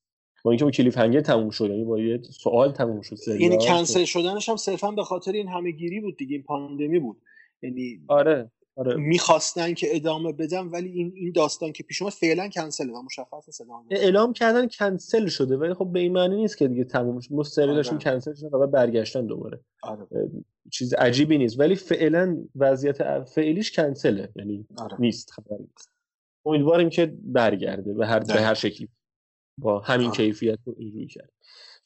با اینکه با کلیف هنگر تموم شد یعنی با یه سوال تموم شد سریال یعنی کنسل شدنش هم صرفا به خاطر این همه گیری بود دیگه این پاندمی بود. یعنی آره آره. می‌خواستن که ادامه بدم ولی این این داستان که پیش اومد فعلا کنسله و مشخص نیست ادامه. اعلام کردن کنسل شده ولی خب به این معنی نیست که دیگه تموم شد. ما سریالشون آره. کنسل شده و برگشتن دوباره. آره. چیز عجیبی نیست. ولی فعلا وضعیت فعلیش کنسله یعنی آره. نیست خبری نیست. امیدواریم که برگرده به هر به هر شکلی. با همین آره. کیفیت رو اینجوری کرد.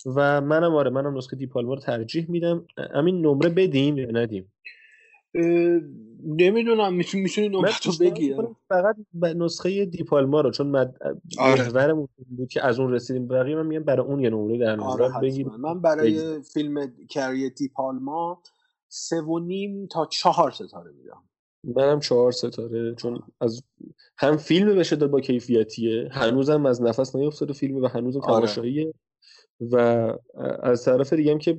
و منم آره منم نسخه دیپالما رو ترجیح میدم. همین نمره بدیم یا ندیم؟ نمی‌دونم می‌تونی نمره تو بگی؟ فقط نسخه دیپالما رو چون مد... آره. محورمون این بود که از اون رسیدیم بقیه من میگم برای اون یه نمره در نظر آره بگیریم حتما. من برای فیلم کری دیپالما سه و نیم تا چهار ستاره میدم. منم چهار ستاره چون از هم فیلم به شدت با کیفیتیه هنوزم از نفس نیفتاده فیلم و هنوزم آره. تماشاییه و از طرف دیگه هم که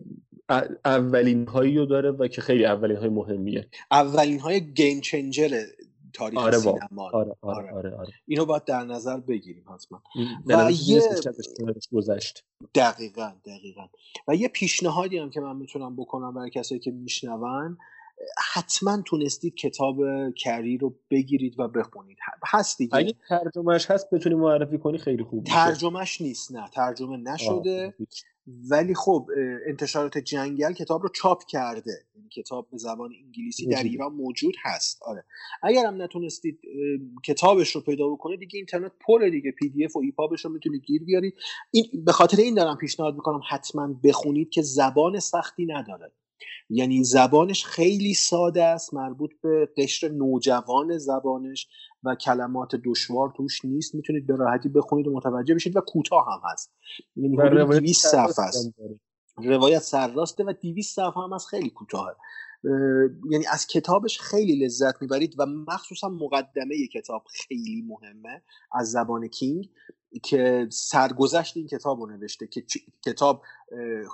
اولین هایی رو داره و که خیلی اولین های مهمیه. اولین های گیم چنجر تاریخ آره. سینما. آره آره آره. آره اینو باید در نظر بگیریم حتما. و یه- گذشت. دقیقا دقیقا. و یه پیشنهادی هم که من می‌تونم بکنم برای کسایی که میشنون. حتما تونستید کتاب کری رو بگیرید و بخونید. هست دیگه. اگه ترجمهش هست بتونی معرفی کنی خیلی خوب. ترجمهش نیست نه ترجمه نشده. آه،. ولی خب انتشارات جنگل کتاب رو چاپ کرده. یعنی کتاب به زبان انگلیسی در. ایران موجود هست. آره. اگر هم نتونستید کتابش رو پیدا بکنید دیگه اینترنت پره دیگه. پی دی اف و ایپابش رو می‌تونید گیر بیارید. این به خاطر این دارم پیشنهاد می‌کنم حتما بخونید که زبان سختی نداره. یعنی زبانش خیلی ساده است مربوط به قشر نوجوان زبانش و کلمات دشوار توش نیست. می‌تونید به راحتی بخونید و متوجه بشید و کوتاه هم هست. یعنی حدود روایت 200 سرراستی صفحه است. روایت سرراسته و 200 صفحه هم از خیلی کوتاهه. اه، یعنی از کتابش خیلی لذت می‌برید و مخصوصا مقدمه کتاب خیلی مهمه از زبان کینگ. که سرگذشت این کتاب رو نوشته که کتاب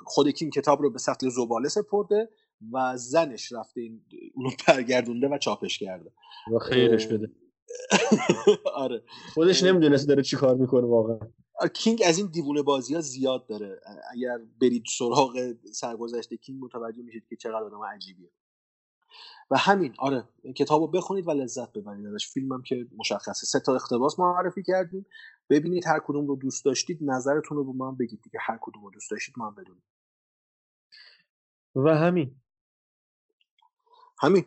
خود کینگ کتاب رو به سطل زباله سپرده و زنش رفته این اونو برگردونده و چاپش کرده. و خیرش بده. (laughs) آره. خودش نمی‌دونست داره چی کار می‌کنه واقعا. کینگ از این دیوونه بازی ها زیاد داره. اگر برید سراغ سرگذشت کینگ متوجه میشید که چقدر آدم عجیبیه. و همین آره کتاب رو بخونید و لذت ببرید. ازش فیلم هم که مشخصه. سه تا اقتباس معرفی کردیم. ببینید هر کدوم رو دوست داشتید نظرتون رو به هم بگید دیگه. هر کدوم رو دوست داشتید ما هم بدونیم و همین. همین.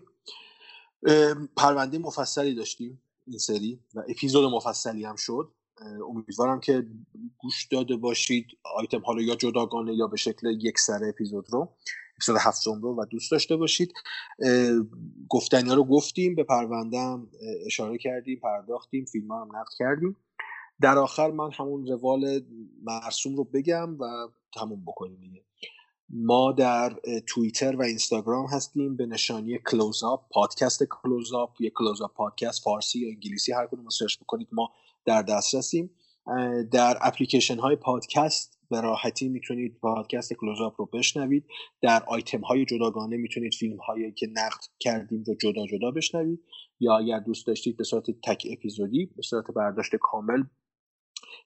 پرونده مفصلی داشتیم این سری و اپیزود مفصلی هم شد. امیدوارم که گوش داده باشید آیتم حالا یا جداگانه یا به شکل یک سر اپیزود رو اپیزود هفتم رو و دوست داشته باشید. گفتنی ها رو گفتیم به پرونده هم اشاره کردیم پرداختیم فیلم هم نقد کردیم. در آخر من همون روال مرسوم رو بگم و تموم بکنیم دیگه. ما در توییتر و اینستاگرام هستیم به نشانی کلوز آپ پادکست کلوز آپ یا کلوز آپ پادکست فارسی یا انگلیسی هر کدوم search بکنید ما در دسترسیم. در اپلیکیشن های پادکست به راحتی می‌تونید پادکست کلوز آپ رو بشنوید. در آیتم های جداگانه می‌تونید فیلم هایی که نقد کردیم رو جدا جدا بشنوید. یا اگر دوست داشتید به صورت تک اپیزودی به صورت برداشت کامل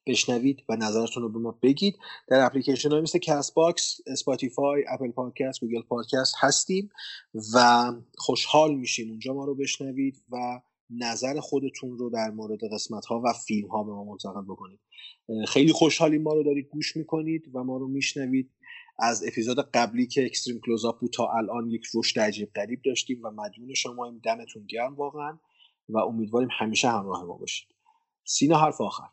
بشنوید و نظرتون رو به ما بگید. در اپلیکیشن های مثل کست باکس، اسپاتیفای، اپل پادکست، گوگل پادکست هستیم و خوشحال میشیم اونجا ما رو بشنوید و نظر خودتون رو در مورد قسمت ها و فیلم ها به ما منتقل بکنید. خیلی خوشحالیم ما رو دارید گوش می‌کنید و ما رو میشنوید. از اپیزود قبلی که اکستریم کلوزآپ بود تا الان یک رشد عجیب غریب داشتیم و مدیون شما این دمتون گرم واقعا و امیدواریم همیشه همراه ما باشید. سینا حرف آخر.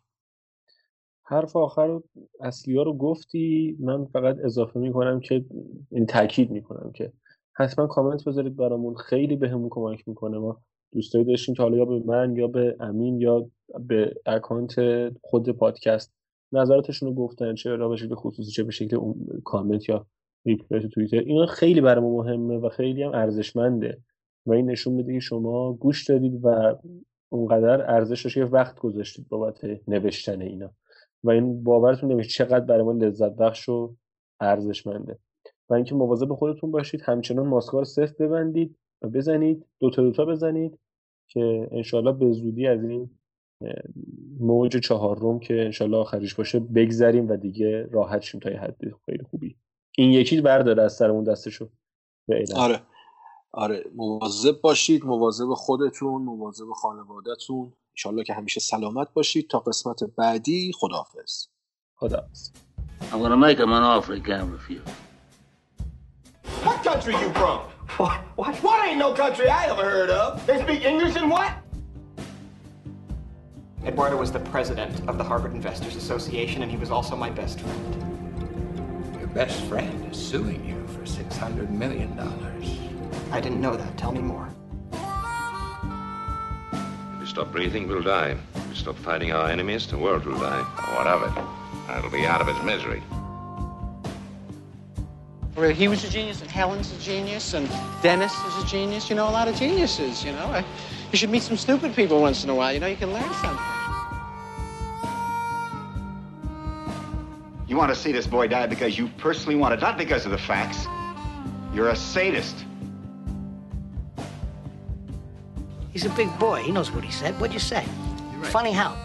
حرف آخر اصلی ها رو گفتی من فقط اضافه می‌کنم که این تاکید می‌کنم که حتما کامنت بذارید برامون خیلی بهمون کمک می‌کنه. ما دوستایی داشتیم که حالا یا به من یا به امین یا به اکانت خود پادکست نظراتشون رو گفتن چه را به شکل خصوصی چه به شکل کامنت یا reply توییتر. اینا خیلی برای ما مهمه و خیلی هم ارزشمنده و این نشون میده که شما گوش دادید و اونقدر ارزش یه وقت گذاشتید بابت نوشتن اینا. و این باورتون نمیشه چقدر برای ما لذت بخش و ارزشمنده. و اینکه مواظب خودتون باشید همچنان ماسکار صفر ببندید و بزنید. دوتا دوتا بزنید که انشالله به زودی از این موج چهارم که انشالله آخریش باشه بگذریم و دیگه راحت شیم تا یه حد خیلی خوبی. این یکی برداره از سرمون دستشو. آره. آره. مواظب باشید. مواظب خودتون مواظب خانوادهتون انشالله که همیشه سلامت باشید تا قسمت بعدی خداحافظ خداحافظ I'm gonna make him an offer he can't refuse. What country you from? What? What? What ain't no country I ever heard of? They speak English and what? Eduardo was the president of the Harvard Investors Association, and he was also my best friend. Your best friend is suing you for $600 million. I didn't know that. Tell me more. If we stop breathing, we'll die. If we stop fighting our enemies, the world will die. What of it? It'll be out of its misery. Well, he was a genius, and Helen's a genius, and Dennis is a genius. You know, a lot of geniuses, you know. You should meet some stupid people once in a while. You know, you can learn something. You want to see this boy die because you personally want it, not because of the facts. You're a sadist. He's a big boy. He knows what he said. What'd you say? Funny how?